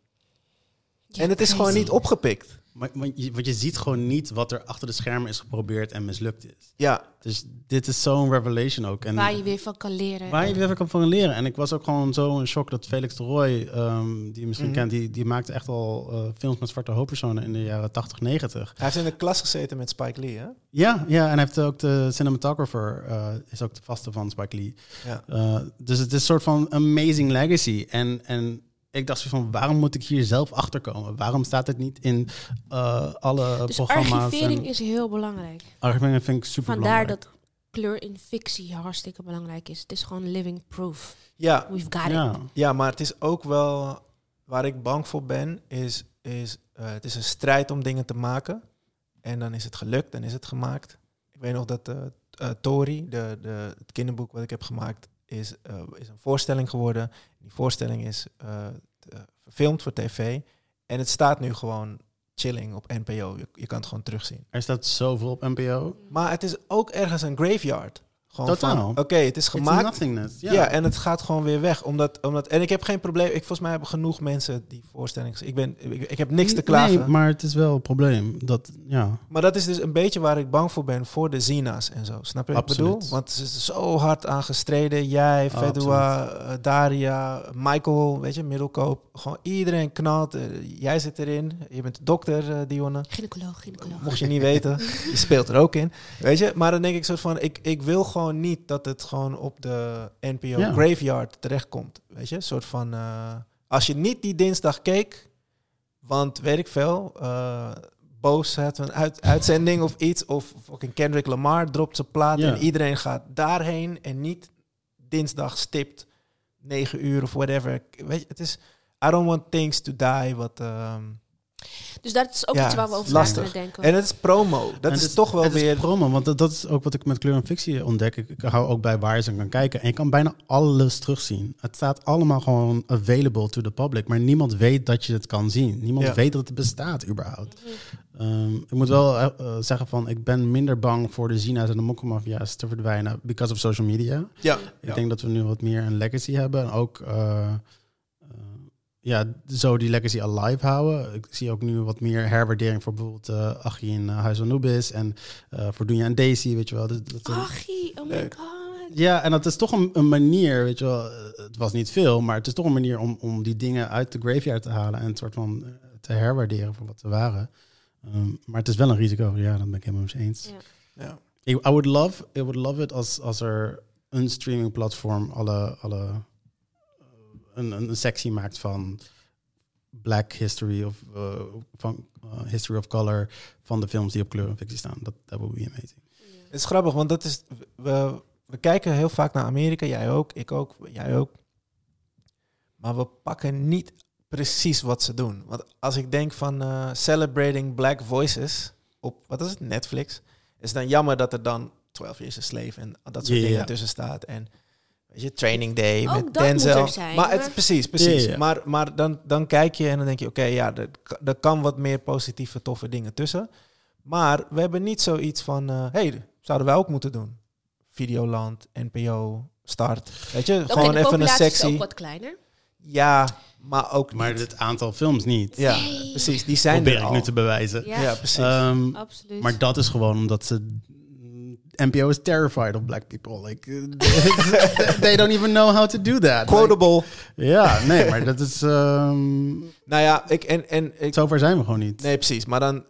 S2: Ja,
S3: en het is
S2: crazy.
S3: gewoon niet opgepikt.
S4: Maar, maar je, want je ziet gewoon niet wat er achter de schermen is geprobeerd en mislukt is.
S3: Ja,
S4: Dus dit is zo'n revelation ook. En
S2: Waar je weer van kan leren.
S4: waar je weer kan van leren. En ik was ook gewoon zo in shock dat Felix de Roy, ehm, die je misschien
S3: Mhm.
S4: kent, die, die maakte echt al eh, films met zwarte hoofdpersonen in de jaren 80, 90.
S3: hij heeft in de klas gezeten met Spike Lee, hè?
S4: Ja, ja, en hij heeft ook de cinematographer, eh, is ook de vaste van Spike Lee.
S3: Ja.
S4: Uh, dus het is een soort van amazing legacy. En, en ik dacht van, waarom moet ik hier zelf achter komen? Waarom staat het niet in uh, alle
S2: dus
S4: programma's?
S2: archivering
S4: en-
S2: is heel belangrijk.
S4: archivering vind ik super
S2: Vandaar
S4: belangrijk.
S2: dat kleur in fictie hartstikke belangrijk is. Het is gewoon living proof.
S3: Ja,
S2: We've got it.
S4: Ja,
S3: maar het is ook wel... Waar ik bang voor ben, is... is eh, het is een strijd om dingen te maken. En dan is het gelukt, dan is het gemaakt. Ik weet nog dat eh eh, Tori, de, de, het kinderboek wat ik heb gemaakt, is, eh, is een voorstelling geworden. Die voorstelling is verfilmd voor tv. En het staat nu gewoon chilling op NPO. Je, je kan het gewoon terugzien.
S4: Er staat zoveel op NPO.
S3: Maar het is ook ergens een graveyard. Gewoon
S4: Totaal.
S3: Oké, het is
S4: It's
S3: gemaakt.
S4: nothingness. Ja.
S3: Ja. en het gaat gewoon weer weg. Omdat, omdat, en ik heb geen probleem. Ik, volgens mij hebben genoeg mensen die voorstellingen. Ik, ben, ik, ik heb niks te klagen.
S4: Nee, maar het is wel een probleem. Dat, ja.
S3: Maar dat is dus een beetje waar ik bang voor ben voor de Zina's en zo. Snap je wat ik
S4: Absoluut.
S3: bedoel? Want ze is zo hard aan gestreden. Jij, Fedua, eh, Daria, Michael, weet je, Middelkoop. Gewoon iedereen knalt. Eh, jij zit erin. Je bent dokter, eh, Dionne.
S2: Gynaecoloog, gynaecoloog.
S3: Mocht je niet weten, je speelt er ook in. Weet je, maar dan denk ik soort van, ik, ik wil gewoon niet dat het gewoon op de NPO
S4: Ja.
S3: graveyard terechtkomt. Weet je, een soort van, eh, als je niet die dinsdag keek, want weet ik veel, eh, Boos had een uit, uitzending of iets, of fucking Kendrick Lamar dropt zijn plaat
S4: Ja.
S3: en iedereen gaat daarheen en niet dinsdag stipt 9 uur of whatever. Weet je, het is, I don't want things to die, wat... ehm,
S2: Dus dat is ook
S3: Ja,
S2: iets waar we over
S3: lastig.
S2: na kunnen denken.
S3: en het is promo. Dat
S4: En
S3: is
S4: het
S3: toch wel
S4: het is promo, want dat, dat is ook wat ik met kleur en fictie ontdek. Ik, ik hou ook bij waar je ze kan kijken. En je kan bijna alles terugzien. Het staat allemaal gewoon available to the public. Maar niemand weet dat je het kan zien. Niemand
S3: Ja.
S4: weet dat het bestaat überhaupt. Ehm, ik moet wel eh, eh, zeggen van, ik ben minder bang voor de Zina's en de Mokkomafia's te verdwijnen because of social media.
S3: Ja,
S4: Ik denk dat we nu wat meer een legacy hebben. En ook eh, ja, zo die legacy alive houden. Ik zie ook nu wat meer herwaardering voor bijvoorbeeld uh, Achie in uh, Huis van Nubis. En uh, voor Dunja en Daisy, weet je wel. Dat, dat,
S2: Achie, oh my god.
S4: ja, en dat is toch een, een manier, weet je wel. eh, Het was niet veel, maar het is toch een manier om, om die dingen uit de graveyard te halen. En een soort van eh, te herwaarderen voor wat ze waren. Um, maar het is wel een risico. Ja, dat ben ik helemaal eens eens.
S2: Ja.
S3: ja.
S4: Ik, I would love, I would love it als, als er een streaming platform alle, alle een, een sectie maakt van Black History of uh, van uh, History of Color van de films die op kleur en fictie staan. Dat that would be amazing.
S3: Het is grappig, want dat is we, we kijken heel vaak naar Amerika, jij ook, ik ook, jij ook. Maar we pakken niet precies wat ze doen. Want als ik denk van uh, celebrating black voices op wat is het Netflix, is het dan jammer dat er dan 12 Years a Slave en dat soort dingen tussen staat en weet je Training Day
S2: Ook
S3: met
S2: dat
S3: Denzel.
S2: moet er zijn,
S3: maar het
S2: maar-
S3: precies, precies.
S4: Ja, ja.
S3: Maar maar dan dan kijk je en dan denk je oké, ja, er, er kan wat meer positieve toffe dingen tussen. Maar we hebben niet zoiets van, hé, hey, zouden wij ook moeten doen. Videoland, NPO, Start. Weet je, gewoon
S2: de
S3: even een
S2: is ook wat kleiner.
S3: Ja, maar ook
S4: Maar
S3: niet.
S4: het aantal films niet.
S3: Ja,
S2: Nee.
S3: precies. Die zijn
S4: Probeer
S3: er
S4: ik
S3: al.
S4: nu te bewijzen.
S2: Ja,
S3: Ja, precies.
S4: Ehm,
S2: absoluut.
S4: maar dat is gewoon omdat ze NPO is terrified of black people. Like, they don't even know how to do that. Like,
S3: Quotable.
S4: ja, nee, maar dat is. ehm
S3: nou ja, ik, en, en, ik,
S4: zover zijn we gewoon niet.
S3: nee, precies. Maar dan,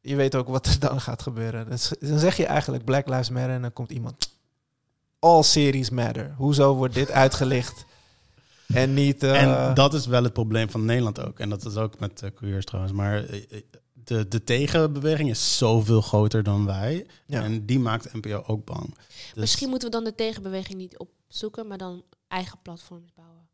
S3: je weet ook wat er dan gaat gebeuren. Dan, s- dan zeg je eigenlijk Black Lives Matter en dan komt iemand. All series matter. Hoezo wordt dit uitgelicht? En niet... eh,
S4: En dat is wel het probleem van Nederland ook. En dat is ook met uh, couriers trouwens. Maar eh, eh, de, de tegenbeweging is zoveel groter dan wij.
S3: Ja.
S4: En die maakt NPO ook bang. Dus,
S2: Misschien moeten we dan de tegenbeweging niet opzoeken, maar dan eigen platforms bouwen.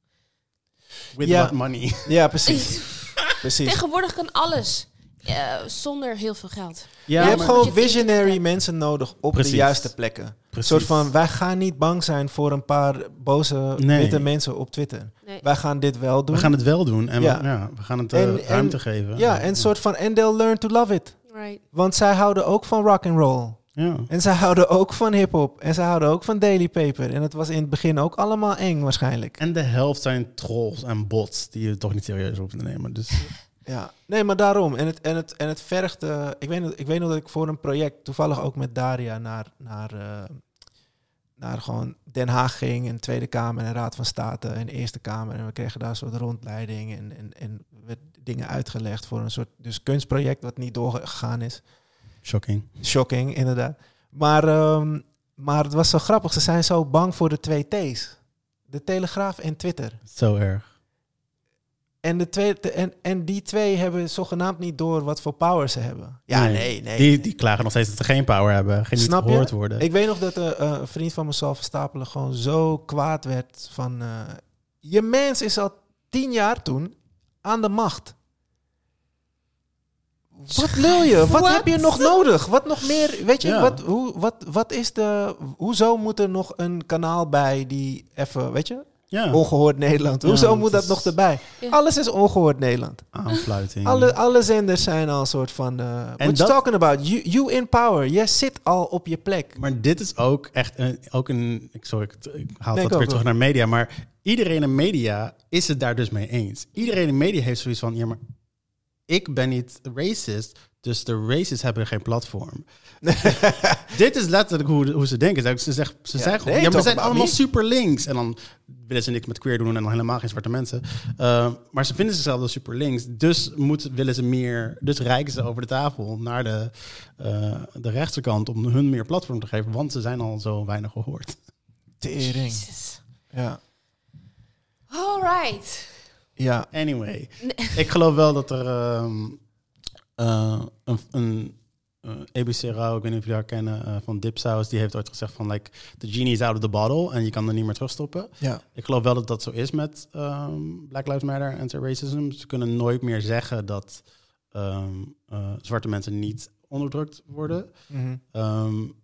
S4: with
S3: Ja.
S4: what money.
S3: Ja, precies. precies.
S2: Tegenwoordig kan alles. Eh, zonder heel veel geld.
S4: Ja,
S3: je hebt gewoon
S2: je
S3: visionary mensen nodig op
S4: Precies.
S3: de juiste plekken. Een soort van, wij gaan niet bang zijn voor een paar boze
S4: Nee.
S3: witte mensen op Twitter.
S2: Nee.
S3: Wij gaan dit wel doen.
S4: We gaan het wel doen en
S3: Ja.
S4: we, ja, we gaan het uh,
S3: En- en-
S4: ruimte geven.
S3: ja, en soort van, and they'll learn to love it.
S2: Right.
S3: Want zij houden ook van rock and roll.
S4: Ja.
S3: En zij houden ook van hip-hop. En zij houden ook van Daily Paper. En het was in het begin ook allemaal eng waarschijnlijk.
S4: En de helft zijn trolls en bots die je toch niet serieus hoeft te nemen. Dus
S3: Ja, nee, maar daarom. En het, en het, en het vergt. eh, ik, weet, ik weet nog dat ik voor een project, toevallig ook met Daria, naar, naar, eh, naar gewoon Den Haag ging. En Tweede Kamer en Raad van State en Eerste Kamer. En we kregen daar een soort rondleiding. En, en, en werd dingen uitgelegd voor een soort dus kunstproject wat niet doorgegaan is.
S4: shocking.
S3: Shocking, inderdaad. Maar, ehm, maar het was zo grappig. Ze zijn zo bang voor de twee T's. De Telegraaf en Twitter.
S4: Zo erg.
S3: En, de twee, en, en die twee hebben zogenaamd niet door wat voor power ze hebben. Ja, nee, nee.
S4: Die, die klagen nog steeds dat ze geen power hebben. Geen
S3: Snap
S4: niet
S3: je?
S4: worden.
S3: Ik weet nog dat eh, eh, een vriend van me, Sal Verstapelen, gewoon zo kwaad werd van... eh, je mens is al tien jaar toen aan de macht. Wat lul je? Wat heb je nog nodig? Wat nog meer? Weet je,
S4: Ja.
S3: wat, hoe, wat, wat is de... Hoezo moet er nog een kanaal bij die even, weet je?
S4: Ja,
S3: Ongehoord Nederland. Hoezo moet dat
S4: is-
S3: nog erbij?
S2: Ja.
S3: Alles is ongehoord Nederland.
S4: aanfluiting.
S3: Alle, alle zenders zijn al een soort van... eh what you
S4: dat-
S3: talking about? You, you in power. Jij zit al op je plek.
S4: Maar dit is ook echt een, ook een. Ik, sorry, ik, ik haal
S3: Nee,
S4: dat
S3: ik
S4: weer terug naar media. Maar iedereen in media is het daar dus mee eens. Iedereen in media heeft zoiets van: ja, maar ik ben niet racist. Dus de racists hebben geen platform. Dit is letterlijk hoe, hoe ze denken. Ze, zeggen, ze
S3: Ja,
S4: zeggen gewoon:
S3: nee,
S4: ja, maar we zijn allemaal
S3: me.
S4: super links. En dan willen ze niks met queer doen en dan helemaal geen zwarte mensen. Uh, maar ze vinden zichzelf dus super links. Dus moeten, willen ze meer. Dus reiken ze over de tafel naar de, uh, de rechterkant om hun meer platform te geven. Want ze zijn al zo weinig gehoord.
S3: Tering. Ja.
S2: Alright.
S3: Ja.
S4: Anyway, ik geloof wel dat er um, uh, een, een ABC Rauw, ik weet niet of jullie haar kennen, uh, van Dipsaus, die heeft ooit gezegd van like, the genie is out of the bottle en je kan er niet meer terugstoppen.
S3: Ja.
S4: Ik geloof wel dat dat zo is met um, Black Lives Matter en racism. Ze kunnen nooit meer zeggen dat um, zwarte mensen niet onderdrukt worden.
S3: Mm
S4: -hmm.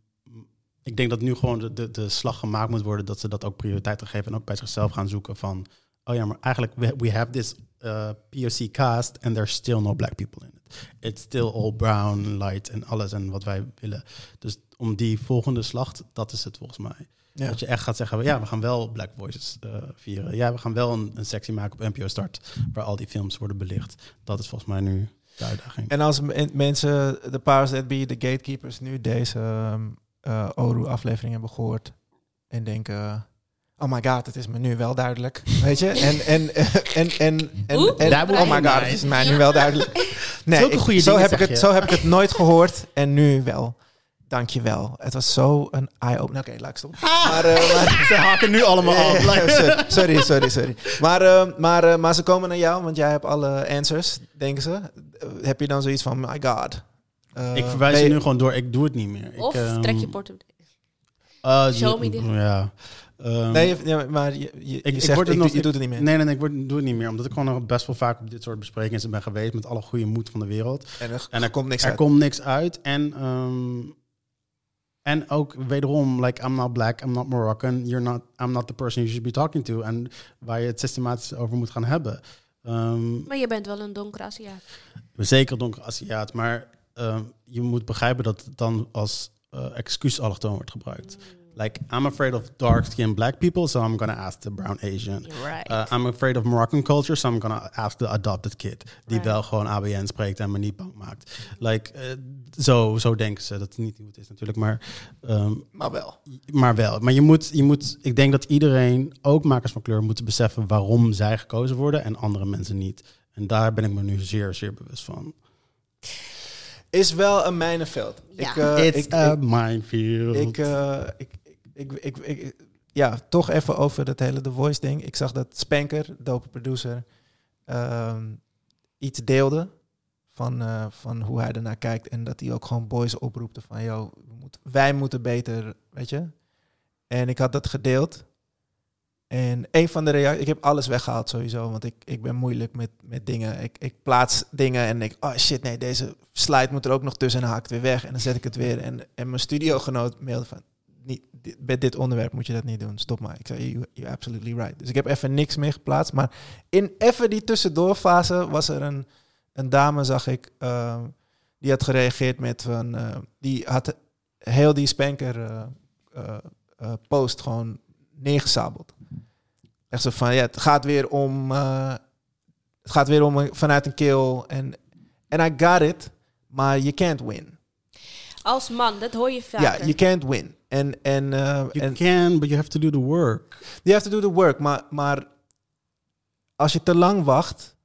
S4: ik denk dat nu gewoon de, de, de slag gemaakt moet worden dat ze dat ook prioriteit geven en ook bij zichzelf gaan zoeken van oh ja, maar eigenlijk we, we have this uh, POC cast and there's still no black people in. It's still all brown, light en alles en wat wij willen. Dus om die volgende slag, dat is het volgens mij. Ja. Dat je echt gaat zeggen, ja, we gaan wel Black Voices uh, vieren. Ja, we gaan wel een, een sectie maken op NPO Start waar al die films worden belicht. Dat is volgens mij nu de uitdaging.
S3: En als mensen, de powers that be, de gatekeepers, nu deze uh, Oru-aflevering hebben gehoord en denken oh my god, het is me nu wel duidelijk. Weet je? En, en, en, en, en,
S2: Oeh,
S3: en,
S4: That
S3: oh my god, het is mij nu wel duidelijk. Nee,
S4: Zulke
S3: ik-
S4: goede
S3: zo, heb ik het, zo heb ik het nooit gehoord en nu wel. Dank je wel. Het was zo een eye-opener. Oké, laat ik stoppen. Maar, uh, maar,
S4: Ze haken nu allemaal af.
S3: Sorry, sorry, sorry, sorry. Maar, uh, maar, uh, maar ze komen naar jou, want jij hebt alle answers, denken ze. Uh, heb je dan zoiets van, my god. Uh,
S4: ik verwijs je nu gewoon door. Ik doe het niet meer.
S2: Of
S4: ik, ehm,
S2: trek je portemonnee.
S4: uh,
S2: Show me the-
S4: Ja. Ehm,
S3: Nee, je- ja, maar je, je, je
S4: ik, ik,
S3: zegt,
S4: word het
S3: ik,
S4: nog,
S3: je doet het niet meer.
S4: Nee, nee, nee, ik word, doe het niet meer. Omdat ik gewoon nog best wel vaak op dit soort besprekingen ben geweest. Met alle goede moed van de wereld.
S3: En er,
S4: En er
S3: komt niks
S4: er
S3: uit.
S4: komt niks uit. En, ehm, en ook wederom, like, I'm not black, I'm not Moroccan. You're not, I'm not the person you should be talking to. En waar je het systematisch over moet gaan hebben. Ehm,
S2: Maar je bent wel een donkere Aziat.
S4: Zeker donker Aziat, maar ehm, je moet begrijpen dat het dan als eh, excuus allochtoon wordt gebruikt. Like, I'm afraid of dark-skinned black people, so I'm gonna ask the brown Asian.
S2: Right.
S4: Uh, I'm afraid of Moroccan culture, so I'm gonna ask the adopted kid. Die
S2: Right.
S4: wel gewoon ABN spreekt en me niet bang maakt. Like, eh, zo, zo denken ze. Dat is niet hoe het is natuurlijk, maar, ehm,
S3: Maar wel.
S4: maar wel. Maar je moet, je moet, ik denk dat iedereen, ook makers van kleur, moeten beseffen waarom zij gekozen worden en andere mensen niet. En daar ben ik me nu zeer, zeer bewust van.
S3: Is wel een mijnenveld.
S2: Ja.
S3: Ik, eh,
S4: It's
S3: ik,
S4: a
S3: ik,
S4: minefield.
S3: ik, eh, ik, ik, ik, ja, toch even over dat hele The Voice ding. Ik zag dat Spanker, dope producer, ehm, iets deelde van, eh, van hoe hij ernaar kijkt. En dat hij ook gewoon boys oproepte van, moeten, wij moeten beter, weet je. En ik had dat gedeeld. En een van de reacties, ik heb alles weggehaald sowieso, want ik, ik ben moeilijk met, met dingen. Ik, ik plaats dingen en ik, oh shit, nee, deze slide moet er ook nog tussen en haak ik weer weg. En dan zet ik het weer. En, en mijn studiogenoot mailde van, niet, dit, bij dit onderwerp moet je dat niet doen, stop maar. Ik zei, you, you're absolutely right. Dus ik heb even niks meer geplaatst. Maar in even die tussendoorfase was er een, een dame, zag ik, eh, die had gereageerd met van, eh, die had heel die spanker eh, eh, eh, post gewoon neergesabeld. Echt zo van, ja, het gaat weer om, het gaat weer om een- vanuit een kill en en I got it, maar you can't win.
S2: Als man, dat hoor je
S3: Ja,
S2: vaker.
S3: you can't win. En en eh,
S4: You
S3: en
S4: can, but you have to do the work.
S3: you have to do the work, maar maar als je te lang wacht,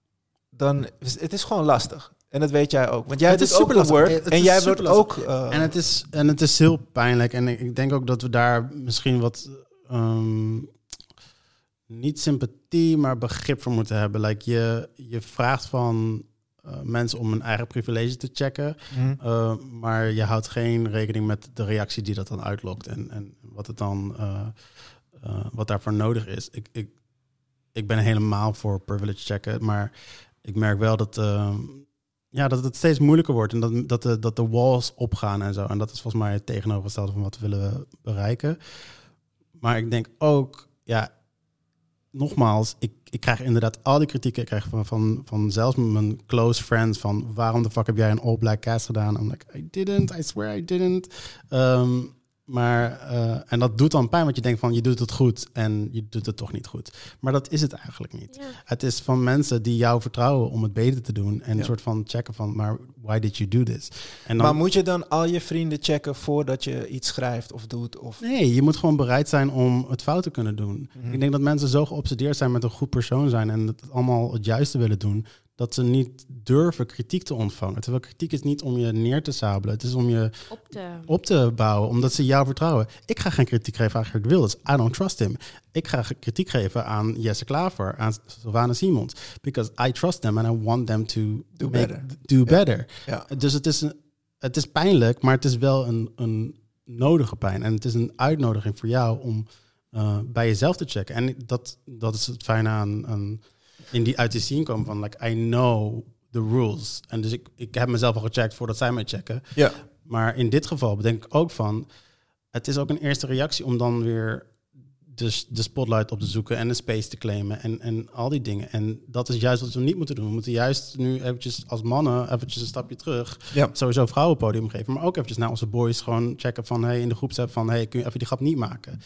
S3: dan is het is gewoon lastig. En dat weet jij ook, want jij
S4: Het
S3: doet
S4: is
S3: ook
S4: lastig.
S3: work
S4: Het
S3: en jij wordt ook. eh,
S4: En het, is, en het is heel pijnlijk. En ik, denk ook dat we daar misschien wat... ehm, niet sympathie, maar begrip voor moeten hebben. Like je, je vraagt van mensen om hun eigen privilege te checken.
S3: mhm.
S4: eh, maar je houdt geen rekening met de reactie die dat dan uitlokt. En, en wat, het dan, eh, eh, wat daarvoor nodig is. Ik, ik, ik ben helemaal voor privilege checken. Maar ik merk wel dat, ehm, ja, dat het steeds moeilijker wordt. En dat, dat, de, dat de walls opgaan en zo. En dat is volgens mij het tegenovergestelde van wat we willen bereiken. Maar ik denk ook, ja, nogmaals, ik, ik krijg inderdaad al die kritieken. Ik krijg van, van, van zelfs mijn close friends van waarom de fuck heb jij een all black cast gedaan? I'm like, I didn't, I swear I didn't. Ehm, maar, eh, en dat doet dan pijn, want je denkt van je doet het goed en je doet het toch niet goed. Maar dat is het eigenlijk niet.
S2: Ja.
S4: Het is van mensen die jou vertrouwen om het beter te doen. En
S3: Ja.
S4: een soort van checken van, maar why did you do this? En dan,
S3: Maar moet je dan al je vrienden checken voordat je iets schrijft of doet? Of...
S4: Nee, je moet gewoon bereid zijn om het fout te kunnen doen.
S3: Mhm.
S4: Ik denk dat mensen zo geobsedeerd zijn met een goed persoon zijn en het allemaal het juiste willen doen, dat ze niet durven kritiek te ontvangen. Terwijl kritiek is niet om je neer te sabelen, het is om je
S2: Op de...
S4: op te bouwen, omdat ze jou vertrouwen. Ik ga geen kritiek geven aan Gert Wilders. I don't trust him. Ik ga kritiek geven aan Jesse Klaver, aan Sylvana Simons. Because I trust them and I want them to
S3: Do
S4: make-
S3: better.
S4: Do better.
S3: Ja.
S4: Dus het is, een, het is pijnlijk, maar het is wel een, een nodige pijn. En het is een uitnodiging voor jou om eh, bij jezelf te checken. En dat, dat is het fijne aan, aan in die uit die scene komen van like I know the rules. En dus ik, ik heb mezelf al gecheckt voordat zij mij checken.
S3: Ja.
S4: Maar in dit geval bedenk ik ook van, het is ook een eerste reactie om dan weer de, de spotlight op te zoeken en een space te claimen en, en al die dingen. En dat is juist wat we niet moeten doen. We moeten juist nu eventjes als mannen eventjes een stapje terug.
S3: Ja.
S4: Sowieso vrouwenpodium geven, maar ook eventjes naar onze boys gewoon checken van, hey, in de groepsapp van, hey, kun je even die grap niet maken?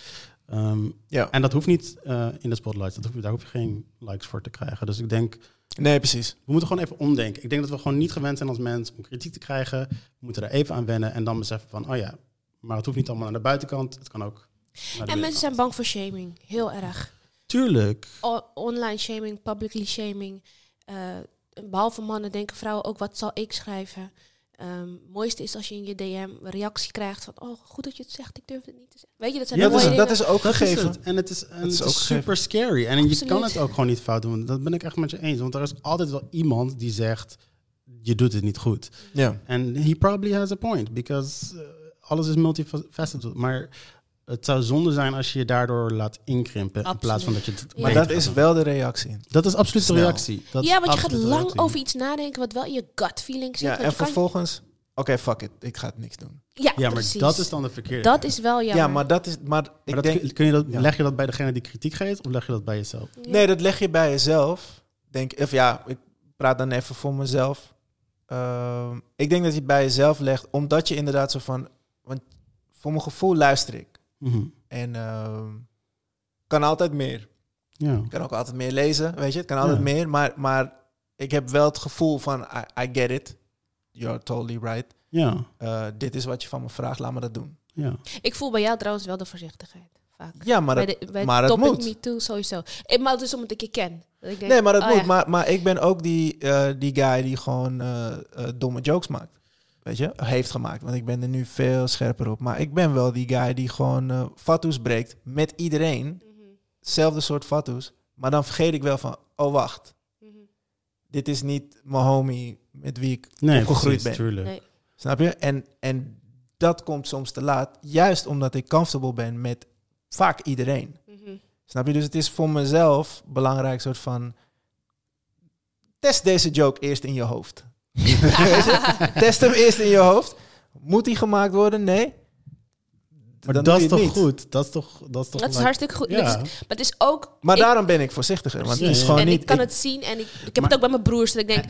S4: Ehm,
S3: ja.
S4: en dat hoeft niet eh, in de spotlight. Dat hoef je, daar hoef je geen likes voor te krijgen. Dus ik denk,
S3: Nee, precies.
S4: we moeten gewoon even omdenken. Ik denk dat we gewoon niet gewend zijn als mens om kritiek te krijgen. We moeten er even aan wennen en dan beseffen van, oh ja, maar het hoeft niet allemaal naar de buitenkant. Het kan ook naar de
S2: En mensen zijn bang voor shaming. Heel erg.
S4: Tuurlijk.
S2: O- online shaming, publicly shaming. Eh, behalve mannen denken vrouwen ook, wat zal ik schrijven? Ehm mooiste is als je in je DM een reactie krijgt van, oh, goed dat je het zegt, ik durf het niet te zeggen. Weet je, dat zijn
S4: Ja,
S2: de
S3: dat,
S2: mooie
S3: is, dat is ook
S4: Dat is
S3: gegeven.
S4: het. En het is, en
S3: Dat is
S4: het
S3: ook
S4: is
S3: gegeven.
S4: super scary. En je kan het ook gewoon niet fout doen. Dat ben ik echt met je eens. Want er is altijd wel iemand die zegt, je doet het niet goed.
S3: Ja.
S4: En he probably has a point. Because eh, alles is multifaceted. Maar het zou zonde zijn als je je daardoor laat inkrimpen. In plaats van dat je het
S2: Ja.
S3: Maar dat is wel de reactie.
S4: Dat is absoluut de reactie. Dat
S2: ja, want je gaat lang
S4: reactie.
S2: over iets nadenken wat wel in je gut feeling zit.
S3: Ja, en
S2: je
S3: vervolgens, oké, fuck it, ik ga het niks doen.
S2: ja,
S4: Ja, maar
S2: precies.
S4: dat is dan de verkeerde.
S2: Dat is wel jammer.
S3: Ja, maar dat is, maar ik
S4: Maar dat,
S3: denk,
S4: kun- kun je dat,
S3: ja.
S4: leg je dat bij degene die kritiek geeft of leg je dat bij jezelf?
S3: nee, dat leg je bij jezelf. Denk, of ja, ik praat dan even voor mezelf. Ehm, ik denk dat je het bij jezelf legt, omdat je inderdaad zo van, want voor mijn gevoel luister ik.
S4: Mhm.
S3: En ehm, kan altijd meer.
S4: Ja.
S3: Ik kan ook altijd meer lezen, weet je. Het kan altijd
S4: Ja.
S3: meer, maar, maar ik heb wel het gevoel van, I, I get it. You're totally right.
S4: Ja.
S3: Eh, dit is wat je van me vraagt, laat me dat doen.
S4: Ja.
S2: Ik voel bij jou trouwens wel de voorzichtigheid. Vaak.
S3: Ja, maar
S2: bij
S3: dat,
S2: de, bij
S3: maar het moet.
S2: Me Too sowieso. Ik, maar het is omdat ik je ken. Dat ik denk,
S3: nee, maar dat
S2: oh
S3: moet.
S2: ja.
S3: Maar, maar ik ben ook die, eh, die guy die gewoon eh, domme jokes maakt. Weet je? Heeft gemaakt. Want ik ben er nu veel scherper op. Maar ik ben wel die guy die gewoon fatsoes breekt met iedereen. Zelfde soort fatsoes. Maar dan vergeet ik wel van, oh wacht.
S2: mhm.
S3: Dit is niet mijn homie met wie ik
S4: Nee,
S3: opgegroeid
S4: precies,
S3: ben.
S4: Tuurlijk.
S2: Nee.
S3: Snap je? En, en dat komt soms te laat. Juist omdat ik comfortable ben met vaak iedereen.
S2: Mhm.
S3: Snap je? Dus het is voor mezelf belangrijk soort van... Test deze joke eerst in je hoofd. Test hem eerst in je hoofd. Moet die gemaakt worden? Nee.
S4: Maar
S3: Dan
S4: dat is toch
S3: het niet.
S4: goed? Dat is toch, dat is toch
S2: Dat is hartstikke goed.
S4: Ja.
S2: Maar het is ook...
S3: Maar
S2: ik-
S3: daarom ben ik voorzichtiger. Want het is gewoon
S2: en
S3: niet...
S2: ik kan
S3: ik-
S2: het zien en ik, ik heb
S4: Maar-
S2: het ook bij mijn broers. Dat ik denk,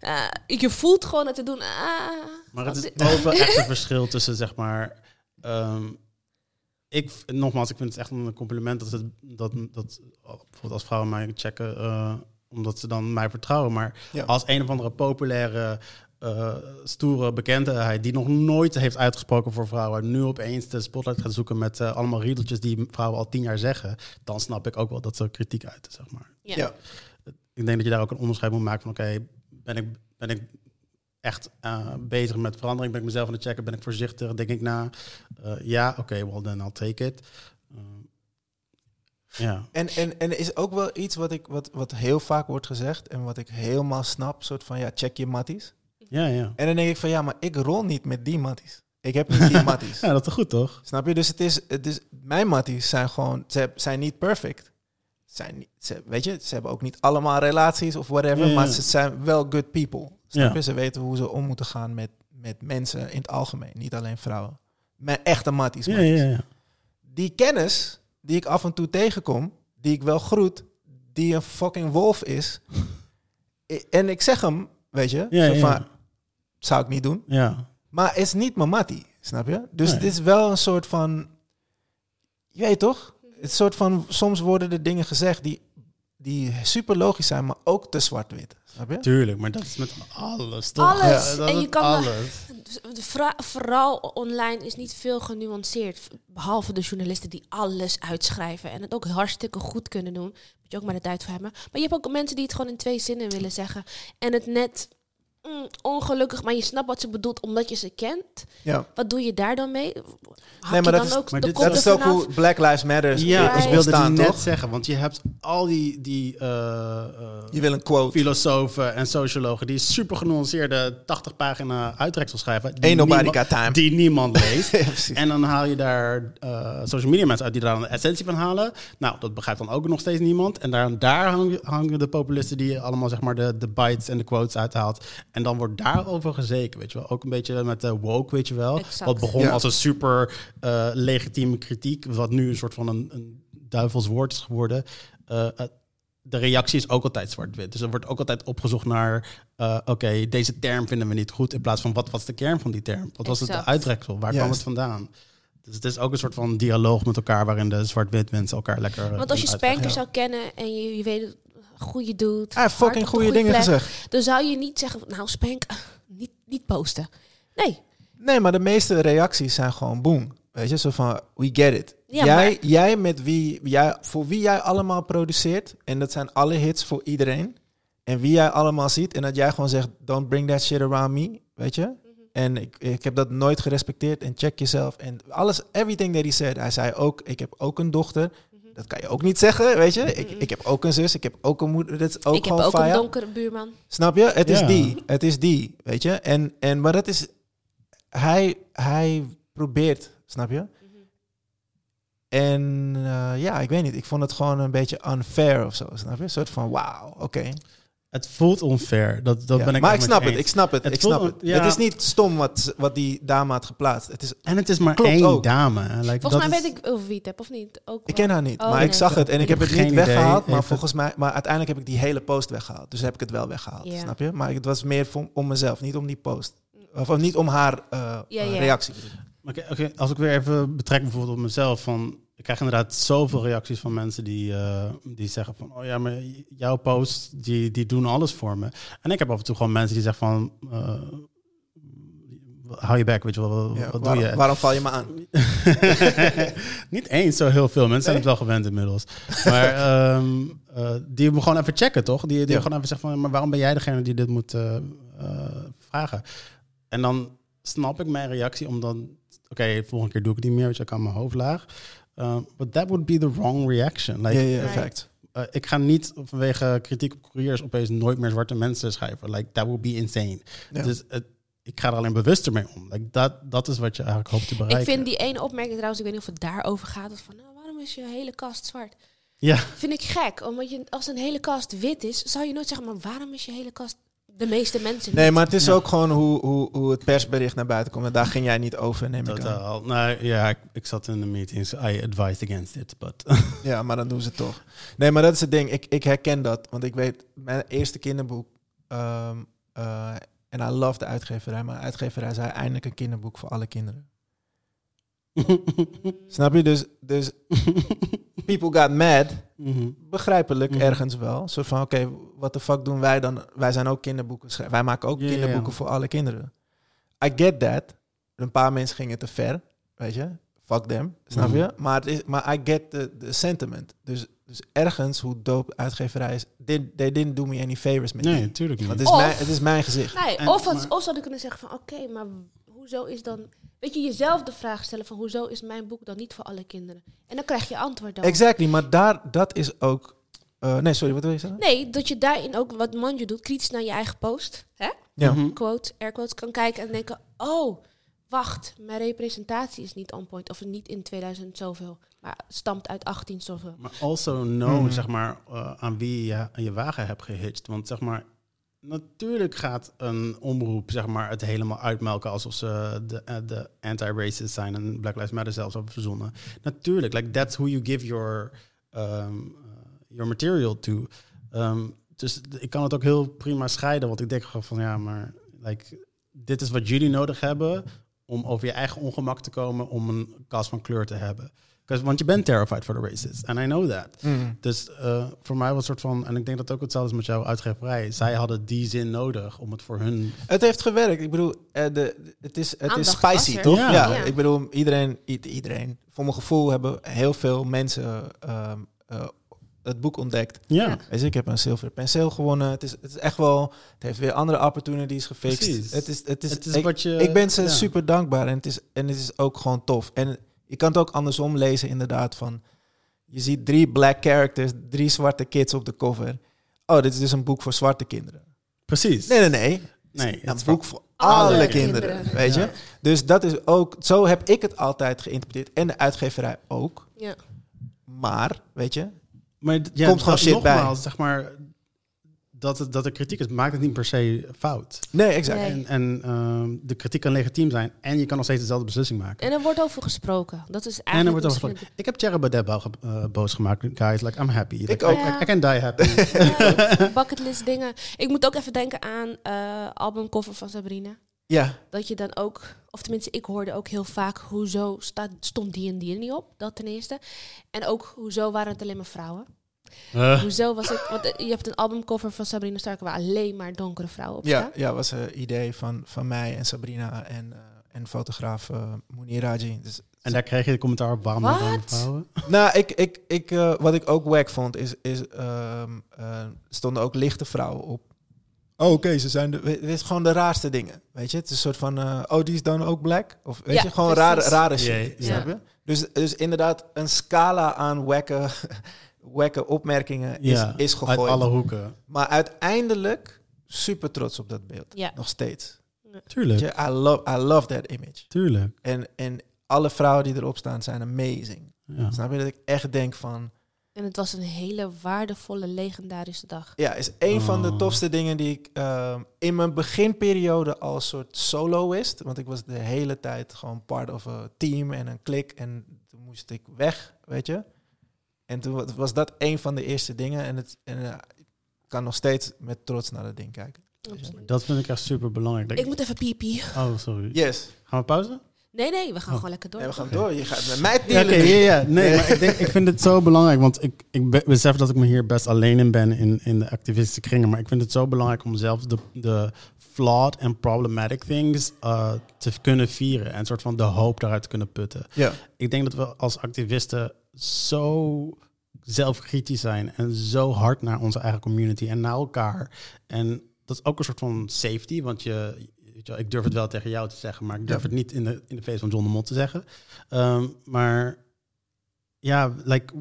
S2: eh, je voelt gewoon dat te doen. Ah,
S4: Maar het is ook wel echt een verschil tussen, zeg maar... ehm, ik, nogmaals, ik vind het echt een compliment dat, het, dat, dat bijvoorbeeld als vrouwen mij checken, eh, omdat ze dan mij vertrouwen. Maar
S3: Ja.
S4: als een of andere populaire, eh, stoere bekendheid die nog nooit heeft uitgesproken voor vrouwen, nu opeens de spotlight gaat zoeken met eh, allemaal riedeltjes die vrouwen al tien jaar zeggen, dan snap ik ook wel dat ze kritiek uiten, zeg maar.
S2: ja.
S3: Ja.
S4: Ik denk dat je daar ook een onderscheid moet maken van, oké, ben, ik, ben ik echt eh, bezig met verandering? Ben ik mezelf aan het checken? Ben ik voorzichtig? Denk ik na? Eh, ja, oké, well then I'll take it. Ja.
S3: En, en, en is ook wel iets wat, ik, wat, wat heel vaak wordt gezegd... en wat ik helemaal snap, soort van... ja, check je matties.
S4: Ja, ja.
S3: En dan denk ik van... ja, maar ik rol niet met die matties. Ik heb niet die matties.
S4: Ja, dat is goed, toch?
S3: Snap je? Dus het is, het is mijn matties zijn gewoon, ze zijn niet perfect. Zijn, niet- ze, weet je, ze hebben ook niet allemaal relaties of whatever,
S4: Ja, ja.
S3: maar ze zijn wel good people. Snap je? Ze weten hoe ze om moeten gaan met, met mensen in het algemeen, niet alleen vrouwen. Mijn echte matties.
S4: Ja,
S3: matties.
S4: ja, ja.
S3: Die kennis die ik af en toe tegenkom, die ik wel groet, die een fucking wolf is. En ik zeg hem, weet je,
S4: Ja,
S3: zou ik niet doen.
S4: Ja.
S3: Maar is niet mijn mattie, snap je? Dus
S4: Nee.
S3: het is wel een soort van, je weet toch? Het soort van, soms worden er dingen gezegd die, die super logisch zijn, maar ook te zwart-wit, je?
S4: Tuurlijk, maar dat is met alles toch?
S2: Alles.
S4: Ja, dat
S2: En je kan
S4: alles.
S2: Vooral online is niet veel genuanceerd. Behalve de journalisten die alles uitschrijven. En het ook hartstikke goed kunnen doen. Moet je ook maar de tijd voor hebben. Maar je hebt ook mensen die het gewoon in twee zinnen willen zeggen. En het net mm, ongelukkig, maar je snapt wat ze bedoelt omdat je ze kent.
S3: Ja.
S2: Wat doe je daar dan mee? Hak
S3: Nee, maar
S2: je
S3: dat
S2: dan
S3: is-
S2: ook
S4: maar dit-
S3: Dat is ook hoe? Black Lives Matter
S4: Ja,
S3: is
S4: ik wilde die
S3: ontstaan,
S4: net
S3: toch?
S4: zeggen, want je hebt al die, die eh, eh,
S3: Je wil een quote.
S4: filosofen en sociologen die super genuanceerde 80 pagina uittreksel schrijven. Die niemand-
S3: got time.
S4: Die niemand leest.
S3: Ja,
S4: en dan haal je daar eh, social media mensen uit die daar dan de essentie van halen. Nou, dat begrijpt dan ook nog steeds niemand. En daar, daar hangen, hangen de populisten die allemaal zeg maar de, de bytes en de quotes uithaalt. En dan wordt daarover gezeken, weet je wel. Ook een beetje met de woke, weet je wel.
S2: Exact.
S4: Wat begon
S3: Ja.
S4: als een super eh, legitieme kritiek, wat nu een soort van een, een duivels woord is geworden. Eh, eh, de reactie is ook altijd zwart-wit. Dus er wordt ook altijd opgezocht naar... eh, oké, deze term vinden we niet goed... in plaats van wat was de kern van die term? Wat was het uitreksel? Waar kwam het vandaan? Dus het is ook een soort van dialoog met elkaar... waarin de zwart-wit mensen elkaar lekker... eh,
S2: Want als je Spanker zou kennen en je, je weet goede doet.
S3: Hij fucking goede dingen gezegd.
S2: Dan zou je niet zeggen, nou Spank, niet, niet posten. Nee,
S3: Nee, maar de meeste reacties zijn gewoon boom. Weet je, zo van, we get it.
S2: Ja,
S3: jij,
S2: maar-
S3: jij met wie, jij, voor wie jij allemaal produceert, en dat zijn alle hits voor iedereen, en wie jij allemaal ziet, en dat jij gewoon zegt, don't bring that shit around me, weet je. En ik, ik heb dat nooit gerespecteerd, en check jezelf. En alles, everything that he said. Hij zei ook, ik heb ook een dochter. Dat kan je ook niet zeggen, weet je. Ik, ik heb ook een zus, ik heb ook een moeder. Dat is ook
S2: ik heb ook een donkere buurman.
S3: Snap je? Het is die. Het is die, weet je? En, en maar dat is... Hij, hij probeert, snap je? En eh, ja, ik weet niet. Ik vond het gewoon een beetje unfair of zo, snap je? Een soort van, wauw, oké.
S4: Het voelt onfair. Dat, dat
S3: Ja,
S4: ben ik
S3: Maar ik snap het,
S4: eens.
S3: ik snap het,
S4: Het
S3: ik snap het.
S4: ja.
S3: Het is niet stom wat, wat die dame had geplaatst. Het is,
S4: En het is maar
S3: Klopt
S4: één
S3: ook.
S4: dame. Like,
S2: Volgens
S4: dat
S2: mij
S4: is-
S2: weet ik over wie het heb, of niet? Ook
S3: ik ken haar niet,
S2: Oh,
S3: maar
S2: nee.
S3: ik zag het en ik,
S4: Ik
S3: heb het niet weggehaald. Maar volgens mij, maar uiteindelijk heb ik die hele post weggehaald. Dus heb ik het wel weggehaald,
S2: Ja.
S3: snap je? Maar het was meer voor, om mezelf, niet om die post. Of, of niet om haar eh, reactie.
S4: als ik weer even betrek bijvoorbeeld op mezelf. Van, ik krijg inderdaad zoveel reacties van mensen die, eh, die zeggen van... Oh ja, maar jouw posts, die, die doen alles voor me. En ik heb af en toe gewoon mensen die zeggen van... eh, hou je bek, weet je wel, wat,
S3: Ja,
S4: wat
S3: waarom,
S4: doe je?
S3: waarom val je me aan?
S4: Niet eens zo heel veel. Mensen zijn het wel gewend inmiddels. Maar ehm, eh, die me gewoon even checken, toch? Die, die
S3: Ja.
S4: gewoon even zeggen van... Maar waarom ben jij degene die dit moet vragen? En dan snap ik mijn reactie om dan... Oké, volgende keer doe ik het niet meer, want je kan mijn hoofd laag. Um, but that would be the wrong reaction. Like,
S3: ja, ja,
S2: Right.
S3: fact.
S4: eh, ik ga niet vanwege kritiek op couriers opeens nooit meer zwarte mensen schrijven. Like, that would be insane.
S3: Ja.
S4: Dus het, ik ga er alleen bewuster mee om. Like, dat, dat is wat je eigenlijk hoopt te bereiken.
S2: Ik vind die ene opmerking trouwens, ik weet niet of het daarover gaat. Of van, nou, waarom is je hele kast zwart?
S4: Ja,
S2: Vind ik gek, omdat je, als een hele kast wit is, zou je nooit zeggen, maar waarom is je hele kast de meeste mensen
S3: Nee, maar het is
S4: Ja.
S3: ook gewoon hoe, hoe, hoe het persbericht naar buiten komt. En daar ging jij niet over, neem ik aan.
S4: totaal. Nou ja, ik, ik zat in de meetings. I advised against it, but...
S3: Ja, maar dan doen ze het toch. Nee, maar dat is het ding. Ik, ik herken dat. Want ik weet, mijn eerste kinderboek... ehm, eh, en I love de uitgeverij. Maar de uitgeverij zei eindelijk een kinderboek voor alle kinderen. Snap je? Dus, dus people got mad.
S4: Mhm.
S3: Begrijpelijk
S4: Mhm.
S3: ergens wel. Zo van, oké, wat de fuck doen wij dan? Wij zijn ook kinderboeken schrijven. Wij maken ook kinderboeken voor alle kinderen. I get that. Een paar mensen gingen te ver, weet je. Fuck them, snap
S4: Mhm.
S3: je? Maar, het is, maar I get the, the sentiment. Dus, dus ergens, hoe dope uitgeverij is... They, they didn't do me any favors met
S4: Nee, natuurlijk niet.
S3: Want het is,
S2: Of-
S3: mijn, het is mijn gezicht.
S2: Nee,
S4: En-
S2: of,
S4: maar-
S2: of zou ik kunnen zeggen van, oké, maar hoezo is dan... Weet je, jezelf de vraag stellen van, hoezo is mijn boek dan niet voor alle kinderen? En dan krijg je antwoord dan.
S3: Exactly, maar daar, dat is ook... eh, nee, sorry, wat wil je zeggen?
S2: Nee, dat je daarin ook, wat Manju doet, kritisch naar je eigen post, hè?
S3: Ja.
S4: Mhm.
S2: quote, air quotes, kan kijken en denken... Oh, wacht, mijn representatie is niet on point. Of niet in 2000 zoveel, maar stamt uit 18 zoveel.
S4: Maar also know,
S3: Mhm.
S4: zeg maar, eh, aan wie je aan je wagen hebt gehitcht. Want zeg maar, natuurlijk gaat een omroep zeg maar, het helemaal uitmelken alsof ze de, eh, de anti-racist zijn en Black Lives Matter zelfs hebben verzonnen. Natuurlijk, like that's who you give your, um, uh, your material to. Ehm, dus ik kan het ook heel prima scheiden, want ik denk gewoon van ja, maar like, dit is wat jullie nodig hebben om over je eigen ongemak te komen om een kast van kleur te hebben. 'Cause- Want je bent terrified for the racists, and I know that.
S3: Mm.
S4: Dus eh, voor mij was het soort van, en ik denk dat ook hetzelfde is met jouw uitgeverij. Zij hadden die zin nodig om het voor hun.
S3: Het heeft gewerkt. Ik bedoel, eh, de, het is, het is
S2: Aandacht
S3: spicy, toch?
S4: Ja.
S3: Ja.
S2: Ja.
S3: ik bedoel, iedereen, iedereen, voor mijn gevoel hebben heel veel mensen ehm, eh, het boek ontdekt.
S4: Ja,
S3: je, ik heb een zilveren penseel gewonnen. Het is, het is echt wel, het heeft weer andere opportunities gefixt.
S4: Precies.
S3: Het is, het is,
S4: het is
S3: ik,
S4: wat je.
S3: ik ben ze
S4: ja.
S3: super dankbaar en het, is, en het is ook gewoon tof. En je kan het ook andersom lezen, inderdaad. Van, je ziet drie black characters, drie zwarte kids op de cover. Oh, dit is dus een boek voor zwarte kinderen.
S4: Precies.
S3: Nee, nee, nee.
S4: Nee,
S3: een
S4: het is
S3: boek voor
S2: alle
S3: alle,
S2: kinderen.
S3: kinderen, weet je.
S4: Ja.
S3: Dus dat is ook, zo heb ik het altijd geïnterpreteerd. En de uitgeverij ook.
S2: Ja.
S3: Maar, weet je,
S4: Maar ja,
S3: Komt gewoon shit bij.
S4: zeg maar, dat, het, dat er kritiek is, maakt het niet per se fout.
S3: nee, exact.
S2: Nee.
S4: En, en ehm, de kritiek kan legitiem zijn en je kan nog steeds dezelfde beslissing maken.
S2: En er wordt over gesproken. Dat is eigenlijk
S4: En er wordt over gesproken. Ik heb Cherry Baudet wel ge- eh, boos gemaakt, guys. Like, I'm happy. Like,
S3: ook.
S4: I, I, I can die happy.
S2: Ja, bucketlist dingen. Ik moet ook even denken aan eh albumcover van Sabrina.
S3: Ja,
S2: Dat je dan ook, of tenminste, ik hoorde ook heel vaak, hoezo staat, stond die en die er niet op? Dat ten eerste. En ook, hoezo waren het alleen maar vrouwen?
S4: Eh,
S2: Hoezo was het, want eh, je hebt een albumcover van Sabrina Starker waar alleen maar donkere vrouwen op
S3: ja,
S2: staan.
S3: ja, was een idee van, van mij en Sabrina en, eh, en fotograaf Mounir Raji. Dus,
S4: en daar kreeg je de commentaar op waarom
S2: Wat?
S4: vrouwen.
S3: nou, ik, ik, ik, eh, wat ik ook wack vond, is, is ehm, eh, stonden ook lichte vrouwen op. Oh, oké, ze zijn de, het is gewoon de raarste dingen, weet je. Het is een soort van, eh, oh, die is dan ook black? Of weet
S2: Ja,
S3: je, gewoon
S2: precies.
S3: rare, rare shit,
S4: Jee,
S3: snap
S2: ja.
S3: je? Dus, dus inderdaad, een scala aan wacke, wacke opmerkingen is,
S4: Ja,
S3: is gegooid.
S4: Uit alle hoeken.
S3: Maar uiteindelijk super trots op dat beeld.
S2: Ja.
S3: Nog steeds.
S4: Tuurlijk.
S3: Je, I love, I love that image.
S4: Tuurlijk.
S3: En, en alle vrouwen die erop staan zijn amazing.
S4: Ja.
S3: Snap je dat ik echt denk van...
S2: En het was een hele waardevolle, legendarische dag.
S3: Ja, is een van de
S4: Oh.
S3: tofste dingen die ik ehm, in mijn beginperiode als soort soloist... Want ik was de hele tijd gewoon part of een team en een klik. En toen moest ik weg, weet je. En toen wa- was dat een van de eerste dingen. En, het, en eh, ik kan nog steeds met trots naar dat ding kijken.
S2: Absoluut.
S4: Dat vind ik echt super belangrijk.
S2: Ik moet even piepie.
S4: Oh, sorry.
S3: Yes.
S4: Gaan we pauze?
S2: Nee, nee, we gaan
S4: Oh.
S2: gewoon lekker door.
S3: Nee, we gaan door. Je gaat met mij
S4: oké,
S3: dealen.
S4: ja, ja. Nee, maar ik, denk, ik vind het zo belangrijk, want ik, ik be- besef dat ik me hier best alleen in ben in, in de activistische kringen. Maar ik vind het zo belangrijk om zelfs de, de flawed en problematic things eh, te kunnen vieren. En een soort van de hoop daaruit te kunnen putten.
S3: Ja.
S4: Ik denk dat we als activisten zo zelfkritisch zijn en zo hard naar onze eigen community en naar elkaar. En dat is ook een soort van safety, want je, weet je wel, ik durf het wel tegen jou te zeggen, maar ik durf het niet in de, in de face van John de Mond te zeggen. Ehm, maar ja, like,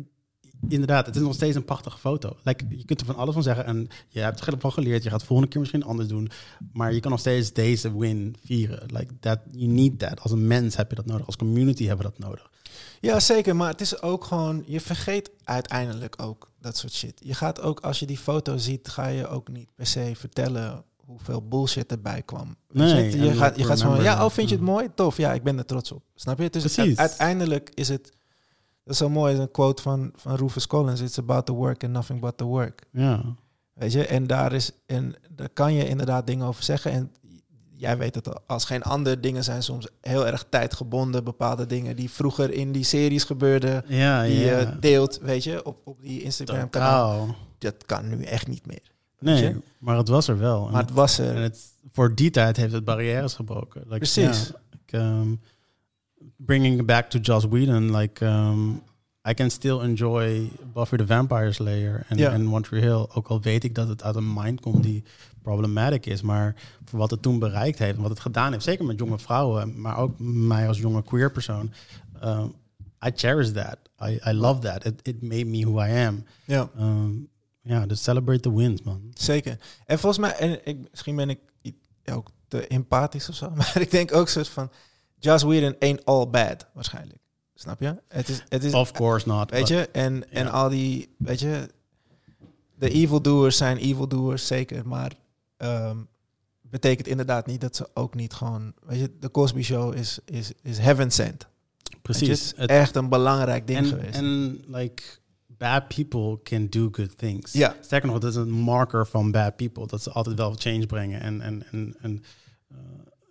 S4: inderdaad, het is nog steeds een prachtige foto. Like, je kunt er van alles van zeggen en je hebt er van geleerd. Je gaat volgende keer misschien anders doen. Maar je kan nog steeds deze win vieren. Like that, you need that. Als een mens heb je dat nodig. Als community hebben we dat nodig.
S3: Ja, zeker. Maar het is ook gewoon, je vergeet uiteindelijk ook dat soort shit. Je gaat ook, als je die foto ziet, ga je ook niet per se vertellen hoeveel bullshit erbij kwam.
S4: Nee,
S3: je, je gaat, je gaat gewoon,
S4: remember
S3: ja, oh, vind je het
S4: Ja.
S3: mooi? Tof, ja, ik ben er trots op. Snap je? Dus
S4: Precies.
S3: uiteindelijk is het, dat is zo mooi, is een quote van, van Rufus Collins, it's about the work and nothing but the work.
S4: Ja.
S3: Weet je, en daar is, en daar kan je inderdaad dingen over zeggen. En jij weet het al, als geen ander dingen zijn soms heel erg tijdgebonden. Bepaalde dingen die vroeger in die series gebeurden,
S4: Ja,
S3: die
S4: ja.
S3: je deelt, weet je, op, op die Instagram kanaal.
S4: Totaal.
S3: Dat kan nu echt niet meer.
S4: Nee, maar het was er wel. En
S3: Maar het was er.
S4: En het, voor die tijd heeft het barrières gebroken. Like,
S3: Precies.
S4: ja, ik, ehm, bringing it back to Joss Whedon, like um, I can still enjoy Buffy the Vampire Slayer en
S3: Ja.
S4: en One Tree Hill. Ook al weet ik dat het uit een mind komt die problematic is, maar voor wat het toen bereikt heeft en wat het gedaan heeft, zeker met jonge vrouwen, maar ook mij als jonge queer persoon. um, I cherish that. I, I love that. It, it made me who I am.
S3: Ja,
S4: Um, ja, dus celebrate the wins, man.
S3: zeker. En volgens mij, en ik, misschien ben ik ook te empathisch of zo, maar ik denk ook soort van, Joss Whedon ain't all bad, waarschijnlijk. Snap je? Het is, het is
S4: Of course not.
S3: Weet je, en, en al die, weet je, de evildoers zijn evildoers, zeker, maar ehm, betekent inderdaad niet dat ze ook niet gewoon, weet je, de Cosby Show is, is, is heaven sent.
S4: Precies.
S3: het is
S4: Het-
S3: echt een belangrijk ding
S4: en,
S3: geweest.
S4: en like bad people can do good things.
S3: Ja.
S4: Sterker nog, dat is een marker van bad people. Dat ze altijd wel change brengen en, en, en, en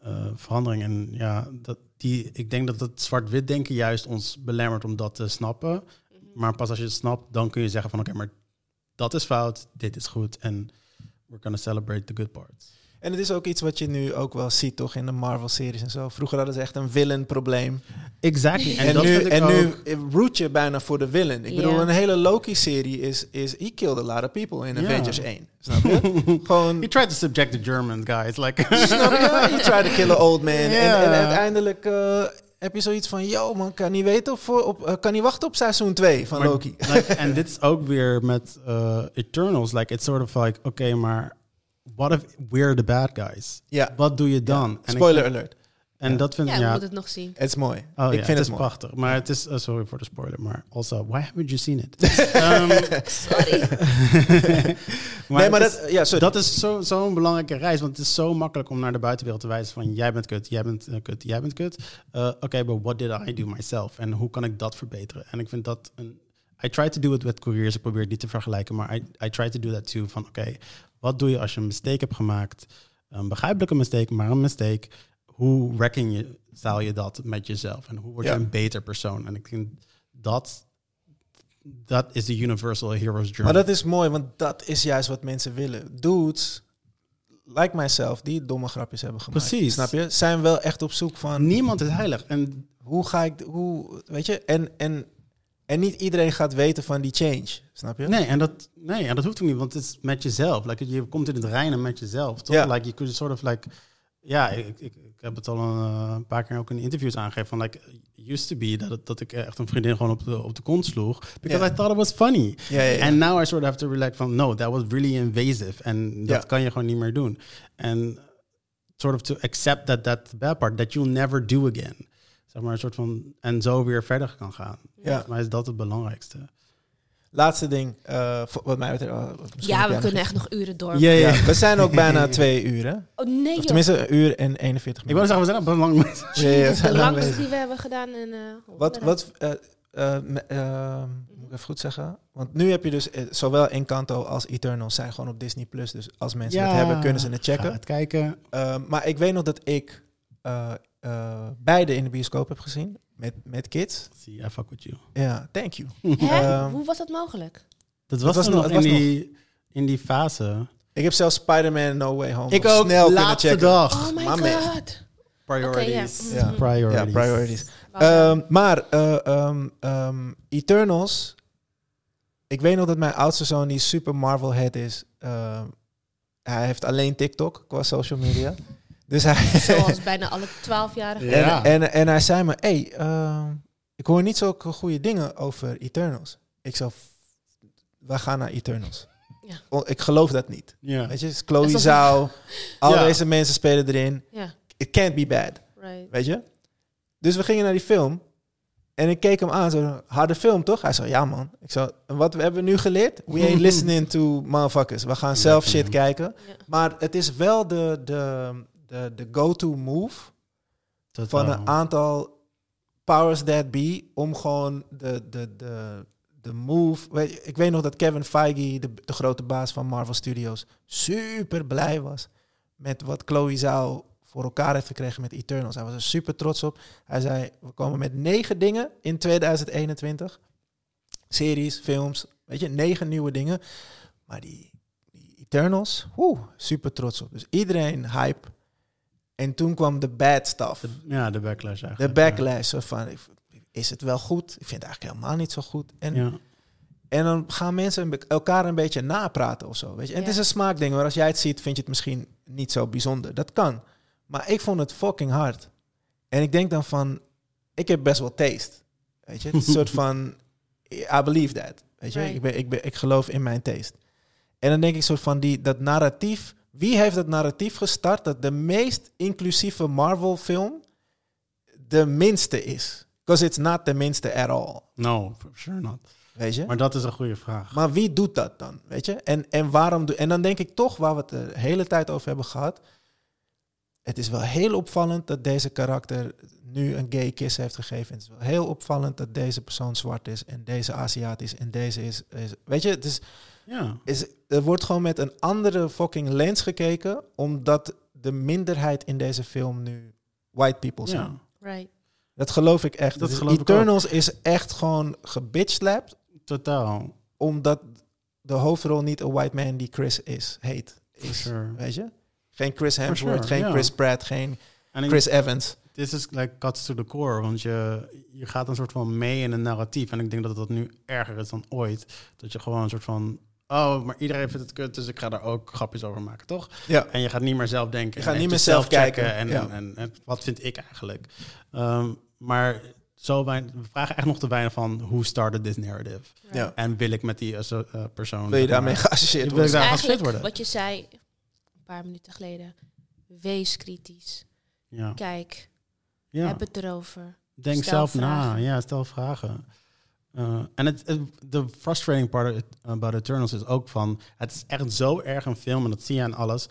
S4: eh, verandering. En ja, dat die, ik denk dat het zwart-wit denken juist ons belemmert om dat te snappen. Maar pas als je het snapt, dan kun je zeggen van oké, maar dat is fout, dit is goed. En we're gonna celebrate the good parts.
S3: En het is ook iets wat je nu ook wel ziet, toch, in de Marvel-series en zo. Vroeger hadden ze echt een villain-probleem.
S4: Exactly.
S3: En,
S4: dat
S3: nu,
S4: vind ik
S3: en
S4: ook-
S3: nu root je bijna voor de villain. Ik bedoel, een hele Loki-serie is, is... He killed a lot of people in. Avengers 1. Snap je? Gewoon...
S4: He tried to subject the Germans, guys. Like,
S3: Snap je? He tried to kill an old man. En, uiteindelijk eh, heb je zoiets van... Yo man, kan niet weten of voor, op, eh, kan niet wachten op seizoen 2 van
S4: Maar,
S3: Loki.
S4: like, en dit is ook weer met eh, Eternals. Like, it's sort of like, oké, maar what if we're the bad guys?
S3: Ja.
S4: Wat doe je dan? En ik
S3: Spoiler alert.
S4: En
S3: Ja.
S4: dat vind
S2: Ja,
S4: ik,
S2: we
S4: ja,
S2: moeten het nog zien.
S3: Het is mooi.
S4: Oh,
S3: ik
S4: ja,
S3: vind
S4: het
S3: het
S4: is
S3: mooi.
S4: prachtig. Maar het is, uh, sorry voor de spoiler, maar also, why haven't you seen it? Ehm,
S2: Sorry.
S3: nee, maar
S4: het is-
S3: dat... Ja, sorry.
S4: dat is zo- zo'n belangrijke reis, want het is zo makkelijk om naar de buitenwereld te wijzen van jij bent kut, jij bent eh, kut, jij bent kut. Eh, Oké, but what did I do myself? En hoe kan ik dat verbeteren? En ik vind dat een... I try to do it with couriers, ik probeer het niet te vergelijken, maar I, I try to do that too. Van oké, wat doe je als je een mistake hebt gemaakt? Een begrijpelijke mistake, maar een mistake. Hoe reckon je, zaal je dat met jezelf? En hoe word je
S3: Ja.
S4: een beter persoon? En ik denk dat dat is de universal hero's journey.
S3: Maar dat is mooi, want dat is juist wat mensen willen. Dudes, like myself, die domme grapjes hebben gemaakt.
S4: Precies.
S3: Snap je? Zijn wel echt op zoek van...
S4: Niemand is heilig. En
S3: Hoe ga ik... Hoe, weet je? En, en, en niet iedereen gaat weten van die change. Snap je?
S4: Nee, en dat, nee, en dat hoeft ook niet, want het is met jezelf. Like, je komt in het reinen met jezelf, toch?
S3: Ja.
S4: Like, je kunt sort of like... Ja, ik, ik, ik heb het al een eh, paar keer ook in interviews aangegeven. Van, like, used to be dat, dat ik echt een vriendin gewoon op de, op de kont sloeg. Because. I thought it was funny.
S3: Ja.
S4: And now I sort of have to relax van, no, that was really invasive. En dat kan je gewoon niet meer doen. En sort of to accept that that bad part, that you'll never do again. Zeg maar, een soort van... En zo weer verder kan gaan.
S3: Ja.
S4: Volgens mij is dat het belangrijkste.
S3: Laatste ding, eh, voor- wat mij betreft... oh,
S2: Ja, we kunnen
S3: nog
S2: echt nog uren door.
S4: Ja, ja.
S3: we zijn ook bijna twee uur, hè?
S2: Oh nee,
S3: Of tenminste, een uur en 41
S4: Ik wou
S3: minuten.
S4: zeggen, we zijn al best lang
S3: Ja, ja,
S2: de langste die we hebben gedaan. In, eh,
S3: Wat, eh, me- moet ik even goed zeggen? Want nu heb je dus zowel Encanto als Eternals zijn gewoon op Disney Plus. Dus als mensen het hebben, kunnen ze het
S4: Ga
S3: checken.
S4: het kijken.
S3: Eh, maar ik weet nog dat ik eh, eh, beide in de bioscoop heb gezien met, met kids.
S4: See, I fuck with you.
S3: Ja, thank you.
S2: Hè?
S3: Ehm,
S2: Hoe was dat mogelijk?
S4: Dat was,
S3: nog-
S4: in
S3: was
S4: die, in die fase.
S3: Ik heb zelfs Spider-Man No Way Home
S4: Ik ook,
S3: snel kunnen
S4: laatste
S3: checken.
S4: dag.
S2: Oh my god.
S4: Priorities.
S2: Ja.
S4: Priorities.
S3: Ehm, maar eh, ehm, ehm, Eternals. Ik weet nog dat mijn oudste zoon, die super Marvel head is. ehm, hij heeft alleen TikTok qua social media. Dus hij.
S2: Zoals bijna alle twaalfjarigen.
S4: Ja.
S3: En, en, en hij zei me: Hey, ehm, ik hoor niet zulke goede dingen over Eternals. Ik zei: We gaan naar Eternals.
S2: Ja.
S3: Oh, Ik geloof dat niet.
S4: Ja.
S3: Weet je, het is Chloe Zhao. Al
S4: Ja.
S3: deze mensen spelen erin.
S2: Ja,
S3: It can't be bad.
S2: right.
S3: Weet je? Dus we gingen naar die film. En ik keek hem aan, zo, harde film toch? Hij zei, ja man. Ik zei, "En wat hebben we nu geleerd? We ain't listening to motherfuckers. We gaan zelf shit kijken.
S2: Ja.
S3: Maar het is wel de, de, de, de go-to move
S4: Totaal.
S3: van een aantal powers that be om gewoon de, de, de, de move... Weet je, ik weet nog dat Kevin Feige, de, de grote baas van Marvel Studios, super blij was met wat Chloe Zhao voor elkaar heeft gekregen met Eternals. Hij was er super trots op. Hij zei, we komen met negen dingen in 2021. Series, films, weet je, negen nieuwe dingen. Maar die, die Eternals, woe, super trots op. Dus iedereen hype. En toen kwam de bad stuff.
S4: De- ja, de backlash
S3: De
S4: eigenlijk.
S3: backlash zo van, is het wel goed? Ik vind het eigenlijk helemaal niet zo goed. En,
S4: Ja.
S3: en dan gaan mensen elkaar een beetje napraten of zo. Weet je? En het is een smaakding, maar als jij het ziet, vind je het misschien niet zo bijzonder. Dat kan. Maar ik vond het fucking hard. En ik denk dan van, ik heb best wel taste. Weet je, het is een soort van, I believe that. Weet je,
S2: Right.
S3: ik, ben, ik, ben, ik geloof in mijn taste. En dan denk ik soort van, die, dat narratief, wie heeft dat narratief gestart dat de meest inclusieve Marvel film de minste is? Because it's not the minste at all.
S4: No, for sure not.
S3: Weet je?
S4: Maar dat is een goede vraag.
S3: Maar wie doet dat dan? Weet je? En, en waarom doe, En dan denk ik toch, waar we het de hele tijd over hebben gehad. het is wel heel opvallend dat deze karakter nu een gay kiss heeft gegeven. Het is wel heel opvallend dat deze persoon zwart is en deze Aziatisch en deze is, is weet je, het is,
S4: Ja.
S3: is, er wordt gewoon met een andere fucking lens gekeken, omdat de minderheid in deze film nu white people zijn.
S4: ja.
S2: Right.
S3: Dat geloof ik echt.
S4: Dat
S3: Dus
S4: geloof ik
S3: Eternals is echt gewoon gebitchlapped,
S4: Totaal.
S3: omdat de hoofdrol niet een white man die Chris is, heet. Is,
S4: Sure.
S3: Weet je? Geen Chris Hemsworth,
S4: sure,
S3: geen. Chris Pratt, geen Chris Evans.
S4: This is like cuts to the core, want je, je gaat een soort van mee in een narratief. En ik denk dat dat nu erger is dan ooit. Dat je gewoon een soort van, oh, maar iedereen vindt het kut, dus ik ga daar ook grapjes over maken, toch?
S3: Ja.
S4: En je gaat niet meer zelf denken.
S3: Je gaat niet meer zelf kijken,
S4: En,
S3: ja.
S4: en, en, en wat vind ik eigenlijk? Ehm, maar zo weinig, we vragen echt nog te weinig van, hoe started this narrative?
S3: Ja.
S4: En wil ik met die eh, persoon...
S3: Wil je daarmee
S4: maar-
S3: geassocieerd
S4: Wil ik
S3: worden?
S4: daar geassocieerd worden?
S2: wat je zei een paar minuten geleden. Wees kritisch.
S4: Ja.
S2: Kijk,
S4: ja.
S2: heb het erover.
S4: Denk
S2: Stel
S4: zelf na. Ja, stel vragen. Uh, en de frustrating part about Eternals is ook van... Het is echt zo erg een film, en dat zie je aan alles...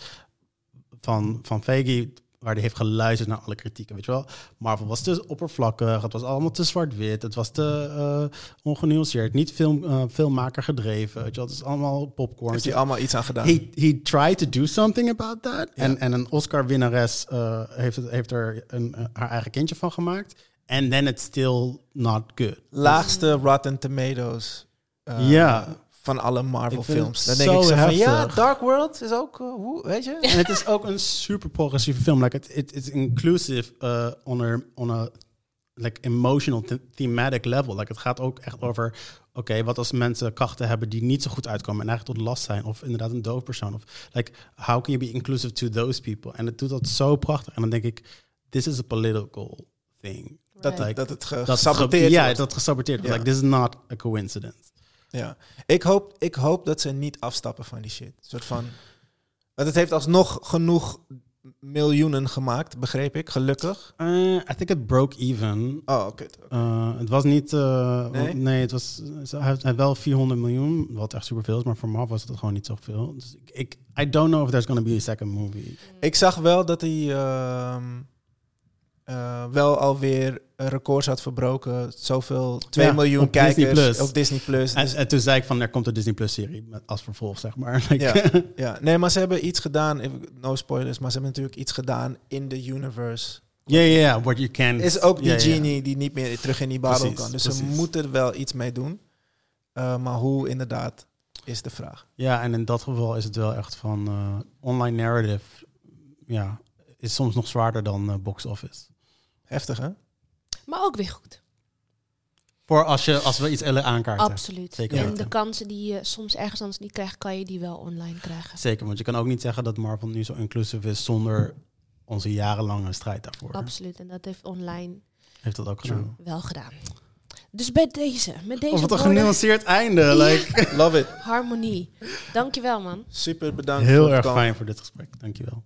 S4: Van, van Feige, waar hij heeft geluisterd naar alle kritieken, weet je wel. Marvel was te oppervlakkig, het was allemaal te zwart-wit... het was te uh, ongenuanceerd, niet film, uh, filmmaker gedreven, weet je wel. Het is allemaal popcorn.
S3: Heeft hij allemaal iets aan gedaan?
S4: He, he tried to do something about that.
S3: Ja.
S4: En, en een Oscar-winnares uh, heeft, het, heeft er een, haar eigen kindje van gemaakt. And then it's still not good.
S3: Laagste Rotten Tomatoes uh,
S4: Ja.
S3: van alle Marvel films. Dan denk ik
S4: zo
S3: van, ja. Dark World is ook, uh, hoe, weet je?
S4: En het is ook een super progressieve film. Like it, it is inclusive uh, on a, on a like emotional th- thematic level. Like het gaat ook echt over, oké, wat als mensen krachten hebben die niet zo goed uitkomen en eigenlijk tot last zijn, of inderdaad een doof persoon, of like how can you be inclusive to those people? En het doet dat zo prachtig. En dan denk ik, this is a political thing.
S3: Dat,
S2: Right.
S3: dat het ge-
S4: Dat
S3: gesaboteerd
S4: Ja,
S3: wordt.
S4: dat gesaboteerd wordt.
S3: Ja.
S4: Like this is not a coincidence.
S3: Ja. Ik, hoop, ik hoop dat ze niet afstappen van die shit. Een soort van... Want het heeft alsnog genoeg miljoenen gemaakt, begreep ik, gelukkig.
S4: Uh, I think it broke even.
S3: Oh, oké.
S4: Uh, het was niet. uh,
S3: Nee?
S4: nee? het was. Hij heeft, hij heeft wel 400 miljoen, wat echt superveel is, maar voor Marvel was het gewoon niet zoveel. Dus ik, ik I don't know if there's gonna be a second movie.
S3: Ik zag wel dat hij ehm, eh, wel alweer records had verbroken. Zoveel, 2
S4: Ja,
S3: miljoen
S4: op Disney
S3: kijkers
S4: Plus.
S3: op Disney+. Plus.
S4: En, en toen zei ik van, er komt een Disney Plus serie met, als vervolg, zeg maar.
S3: Ja. ja, nee, maar ze hebben iets gedaan. No spoilers, maar ze hebben natuurlijk iets gedaan in de universe.
S4: Ja, ja, ja, what you can.
S3: Is ook die genie die niet meer terug in die
S4: Precies,
S3: kan. Dus ze moeten er wel iets mee doen. Uh, maar hoe inderdaad is de vraag.
S4: Ja, en in dat geval is het wel echt van uh, online narrative. Ja, is soms nog zwaarder dan uh, box office.
S3: Heftig, hè?
S2: Maar ook weer goed.
S4: Voor als, je, als we iets aankaarten.
S2: Absoluut.
S4: Zeker
S2: en de kansen die je soms ergens anders niet krijgt, kan je die wel online krijgen.
S4: Zeker, want je kan ook niet zeggen dat Marvel nu zo inclusief is zonder onze jarenlange strijd daarvoor.
S2: Absoluut. En dat heeft online
S4: Heeft dat ook gedaan.
S2: wel gedaan. Dus bij deze, met deze
S4: Of wat een
S2: woorden,
S4: genuanceerd einde. Like.
S3: Love it.
S2: harmonie. Dankjewel man.
S3: Super bedankt.
S4: Heel
S3: voor het
S4: erg fijn voor dit gesprek. Dankjewel.